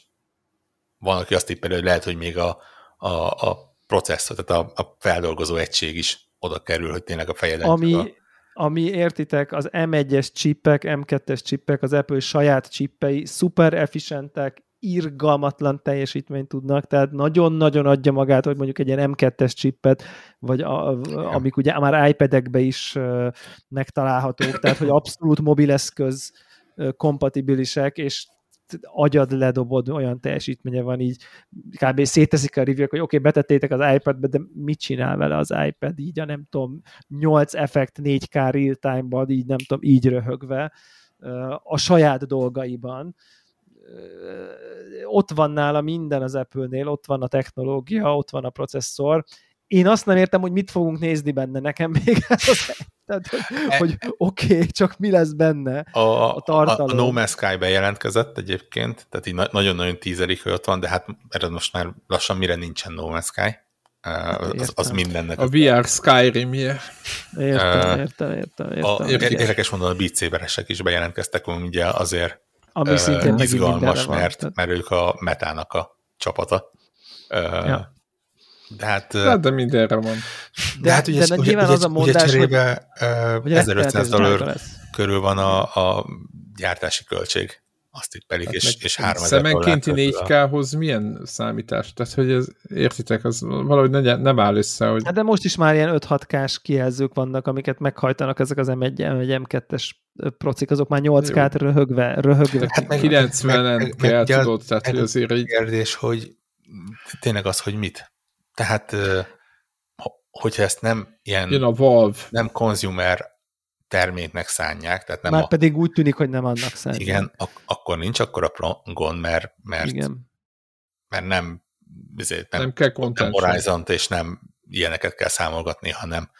van, aki azt tippeli, hogy lehet, hogy még a, a, a processzor, tehát a, a feldolgozó egység is oda kerül, hogy tényleg a fejedet ami, a, ami értitek, az M1-es csippek, M2-es csippek, az Apple saját csippei, szuper efficientek, irgalmatlan teljesítményt tudnak, tehát nagyon-nagyon adja magát, hogy mondjuk egy ilyen M2-es csippet, vagy a, amik ugye már iPad-ekbe is uh, megtalálhatók, tehát hogy abszolút mobileszköz uh, kompatibilisek, és agyad ledobod, olyan teljesítménye van így, kb. széteszik a review hogy oké, okay, betettétek az iPad-be, de mit csinál vele az iPad, így a nem tudom, 8 effekt 4K real-time-ban, így nem tudom, így röhögve a saját dolgaiban. Ott van nála minden az Apple-nél, ott van a technológia, ott van a processzor. Én azt nem értem, hogy mit fogunk nézni benne, nekem még ez (laughs) az tehát, hogy, hogy oké, okay, csak mi lesz benne a, a tartalom. A, a No Man's Sky bejelentkezett egyébként, tehát így na- nagyon-nagyon tízerik, hogy ott van, de hát erre most már lassan mire nincsen No Man's Sky. Uh, az, az mindennek. A VR Skyrim-je. Értem, értem, értem. értem. A, érdekes mondani, a Beat Saberesek is bejelentkeztek, ugye azért Ami uh, izgalmas, van, mert, tehát. mert ők a metának a csapata. Uh, Ja. De hát... De, de mindenre van. De, De- hát ugye, de ugye, nyilván ugye, az a ugye mondás, cserébe hogy uh, 1500 rettenetes drága dollár körül van a, a gyártási költség. Azt tippelik, Hát és, és 3000 dollár Szemenkénti körül a- 4K-hoz milyen számítás? Tehát, hogy ez, értitek, az valahogy ne, nem áll össze, hogy Hát de most is már ilyen 5-6K-s kijelzők vannak, amiket meghajtanak ezek az M1, M1 M2-es procik, azok már 8K-t röhögve, röhögve. Hát meg- 90-en meg- meg- kell, tudod, tehát, hogy azért így kérdés, hogy tényleg az, hogy mit. Tehát, hogyha ezt nem ilyen, jön a Valve. nem consumer terméknek szánják, tehát nem már a, pedig úgy tűnik, hogy nem annak szerintem. igen, ak- akkor nincs akkor a gond, mert, mert, Igen. mert nem, ezért nem, Nem kell nem horizon és nem ilyeneket kell számolgatni, hanem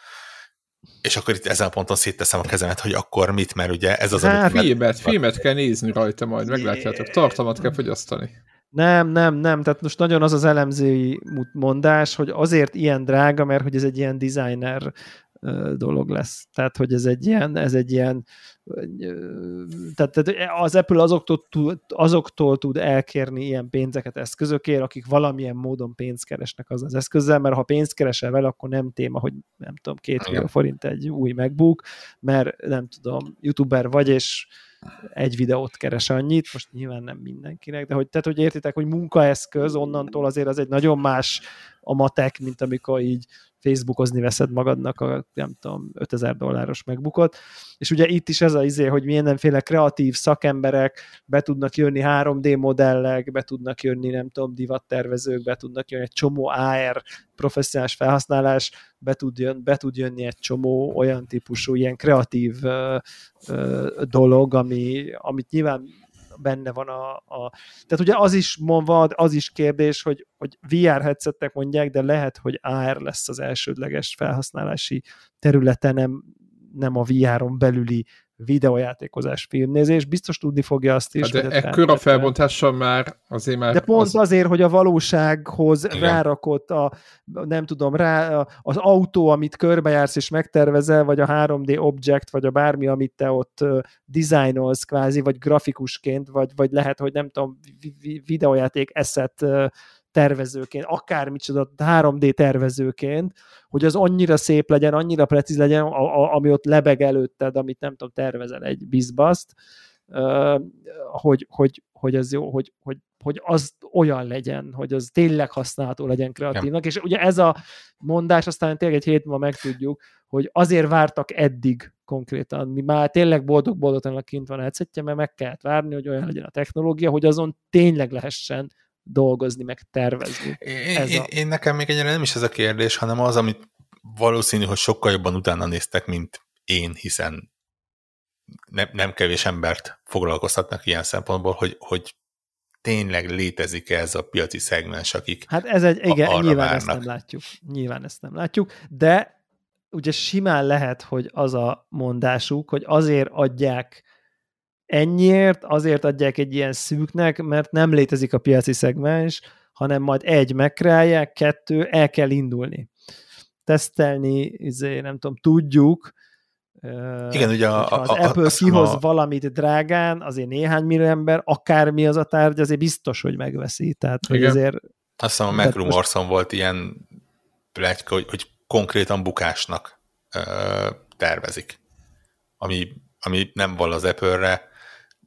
és akkor itt ezen a ponton szétteszem a kezemet, hogy akkor mit, mert ugye ez az, Hát, amit Filmet, filmet kell nézni rajta majd, meglátjátok. Tartalmat kell fogyasztani. Nem, nem, nem, tehát most nagyon az az elemzői mondás, hogy azért ilyen drága, mert hogy ez egy ilyen designer dolog lesz. Tehát, hogy ez egy ilyen, ez egy ilyen tehát, tehát az Apple azoktól, tud, azoktól tud elkérni ilyen pénzeket eszközökért, akik valamilyen módon pénzt keresnek az az eszközzel, mert ha pénzt keresel vele, akkor nem téma, hogy nem tudom, két millió forint egy új MacBook, mert nem tudom, youtuber vagy, és egy videót keres annyit, most nyilván nem mindenkinek, de hogy, tehát, hogy értitek, hogy munkaeszköz, onnantól azért az egy nagyon más a matek, mint amikor így Facebookozni veszed magadnak a, nem tudom, 5000 dolláros megbukott. És ugye itt is ez az izé, hogy mindenféle kreatív szakemberek be tudnak jönni 3D modellek, be tudnak jönni, nem tudom, divattervezők, be tudnak jönni egy csomó AR professzionális felhasználás, be tud, jön, be tud jönni egy csomó olyan típusú, ilyen kreatív uh, uh, dolog, ami, amit nyilván benne van a, a... Tehát ugye az is mondva, az is kérdés, hogy, hogy VR headsettek mondják, de lehet, hogy AR lesz az elsődleges felhasználási területe, nem, nem a VR-on belüli videojátékozás, filmnézés, biztos tudni fogja azt is. Hát de ekkora felbontással már azért már... De pont az... azért, hogy a valósághoz Igen. rárakott a, nem tudom, rá, az autó, amit körbejársz és megtervezel, vagy a 3D object, vagy a bármi, amit te ott dizájnolsz kvázi, vagy grafikusként, vagy, vagy lehet, hogy nem tudom, videojáték eszet tervezőként, akármicsoda 3D tervezőként, hogy az annyira szép legyen, annyira precíz legyen, a, a, ami ott lebeg előtted, amit nem tudom, tervezel egy bizbaszt, uh, hogy, hogy, hogy az jó, hogy, hogy, hogy az olyan legyen, hogy az tényleg használható legyen kreatívnak, ja. és ugye ez a mondás, aztán tényleg egy hét múlva megtudjuk, hogy azért vártak eddig konkrétan, mi már tényleg boldog-boldogtalanul kint van a headsetje, mert meg kellett várni, hogy olyan legyen a technológia, hogy azon tényleg lehessen dolgozni, meg tervezni. Én, ez én, a... én nekem még egyre nem is ez a kérdés, hanem az, amit valószínű, hogy sokkal jobban utána néztek, mint én, hiszen ne, nem kevés embert foglalkoztatnak ilyen szempontból, hogy, hogy tényleg létezik -e ez a piaci szegmens, akik Hát ez egy, igen, nyilván várnak. ezt nem látjuk. Nyilván ezt nem látjuk, de ugye simán lehet, hogy az a mondásuk, hogy azért adják ennyiért azért adják egy ilyen szűknek, mert nem létezik a piaci szegmens, hanem majd egy megkreálják, kettő, el kell indulni. Tesztelni, izé, nem tudom, tudjuk, igen, ugye a, az a, Apple a, kihoz a... valamit drágán, azért néhány millió ember, akármi az a tárgy, azért biztos, hogy megveszi. Tehát, hogy azért... Azt hiszem a McRumorson most... volt ilyen plegyka, hogy, hogy konkrétan bukásnak ö, tervezik. Ami, ami nem val az Apple-re,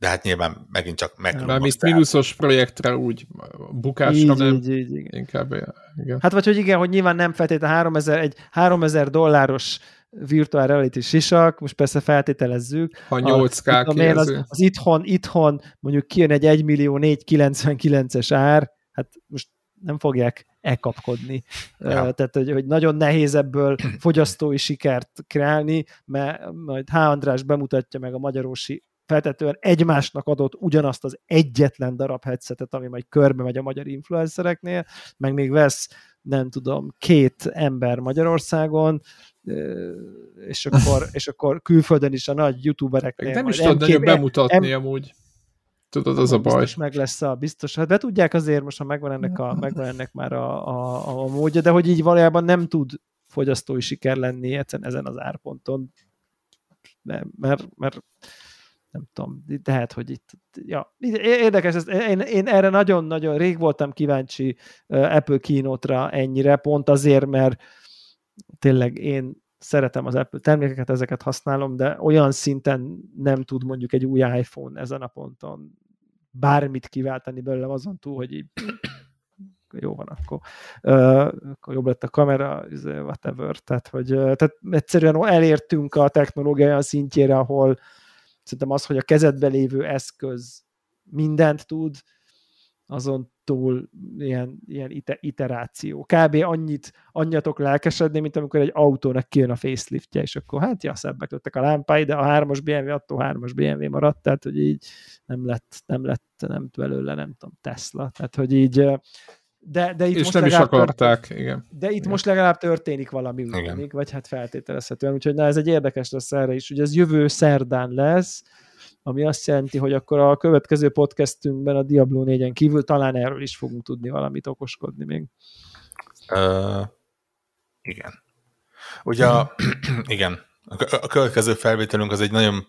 de hát nyilván megint csak meg. Mármint mínuszos projektre úgy bukásra így, nem, így, így, igen. inkább igen. Hát vagy hogy igen, hogy nyilván nem feltétlenül 3000, egy 3000 dolláros virtual reality sisak, most persze feltételezzük. Ha 8K a, én, az, az, itthon, itthon mondjuk kijön egy 1 millió 499-es ár, hát most nem fogják elkapkodni. Ja. Tehát, hogy, hogy nagyon nehéz ebből (clears throat) fogyasztói sikert kreálni, mert majd H. András bemutatja meg a magyarósi feltetően egymásnak adott ugyanazt az egyetlen darab headsetet, ami majd körbe megy a magyar influencereknél, meg még vesz, nem tudom, két ember Magyarországon, és akkor, (laughs) és akkor külföldön is a nagy youtubereknél. Nem is tudod nagyon bemutatni em, amúgy. Tudod, az a baj. Biztos meg lesz a biztos. Hát be tudják azért, most ha megvan ennek, a, megvan ennek már a, a, a módja, de hogy így valójában nem tud fogyasztói siker lenni ezen az árponton. mert, mert, mert nem tudom, lehet, hogy itt, ja, érdekes, ez, én, én erre nagyon-nagyon rég voltam kíváncsi Apple kínótra ennyire, pont azért, mert tényleg én szeretem az Apple termékeket, ezeket használom, de olyan szinten nem tud mondjuk egy új iPhone ezen a ponton bármit kiváltani belőlem azon túl, hogy így jó van, akkor, akkor jobb lett a kamera, izé, whatever. Tehát, hogy, tehát egyszerűen elértünk a technológia olyan szintjére, ahol Szerintem az, hogy a kezedbe lévő eszköz mindent tud, azon túl ilyen, ilyen iteráció. Kb. annyit, annyiatok lelkesedni, mint amikor egy autónak kijön a faceliftje, és akkor hát ja, szebbek lettek a lámpái, de a hármas BMW attól hármas BMW maradt, tehát hogy így nem lett, nem lett, nem belőle, nem tudom, Tesla. Tehát, hogy így de, de itt és most nem is akarták, történik, igen. De itt igen. most legalább történik valami, úgy vagy hát feltételezhetően, úgyhogy na, ez egy érdekes lesz erre is. Ugye ez jövő szerdán lesz, ami azt jelenti, hogy akkor a következő podcastünkben a Diablo 4-en kívül talán erről is fogunk tudni valamit okoskodni még. Uh, igen. Ugye, a, (clears throat) igen, a következő felvételünk az egy nagyon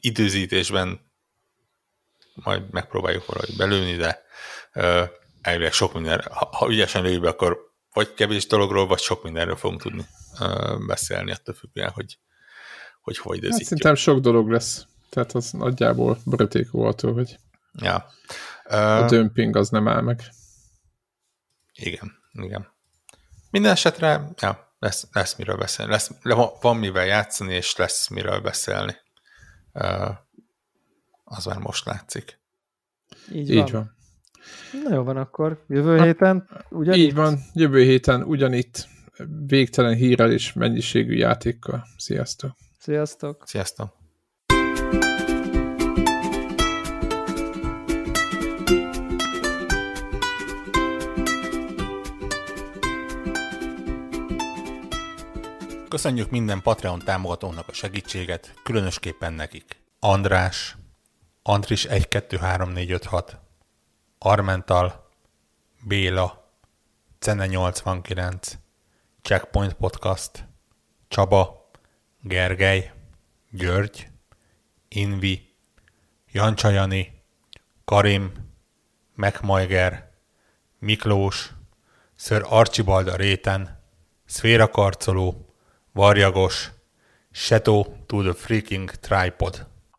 időzítésben majd megpróbáljuk valahogy belőni, de uh, elvileg sok minden, ha, ha ügyesen lőjük be, akkor vagy kevés dologról, vagy sok mindenről fogunk tudni uh, beszélni, attól függően, hogy, hogy hova időzítjük. Hát, szerintem sok dolog lesz. Tehát az nagyjából attól, hogy ja. uh, a dömping az nem áll meg. Igen, igen. Minden esetre, ja, lesz, lesz miről beszélni. Lesz, van mivel játszani, és lesz miről beszélni. Uh, az már most látszik. Így, Így van. Na jó van akkor, jövő héten ugyanitt? Így van, jövő héten ugyanitt végtelen hírrel és mennyiségű játékkal. Sziasztok! Sziasztok! Sziasztok! Köszönjük minden Patreon támogatónak a segítséget, különösképpen nekik. András, Andris 1, 2, 3, 4, 5, 6, Armental, Béla, Cene 89, Checkpoint Podcast, Csaba, Gergely, György, Invi, Jancsajani, Karim, Megmajger, Miklós, Ször Archibald a réten, Szféra Karcoló, Varjagos, Shadow to the Freaking Tripod.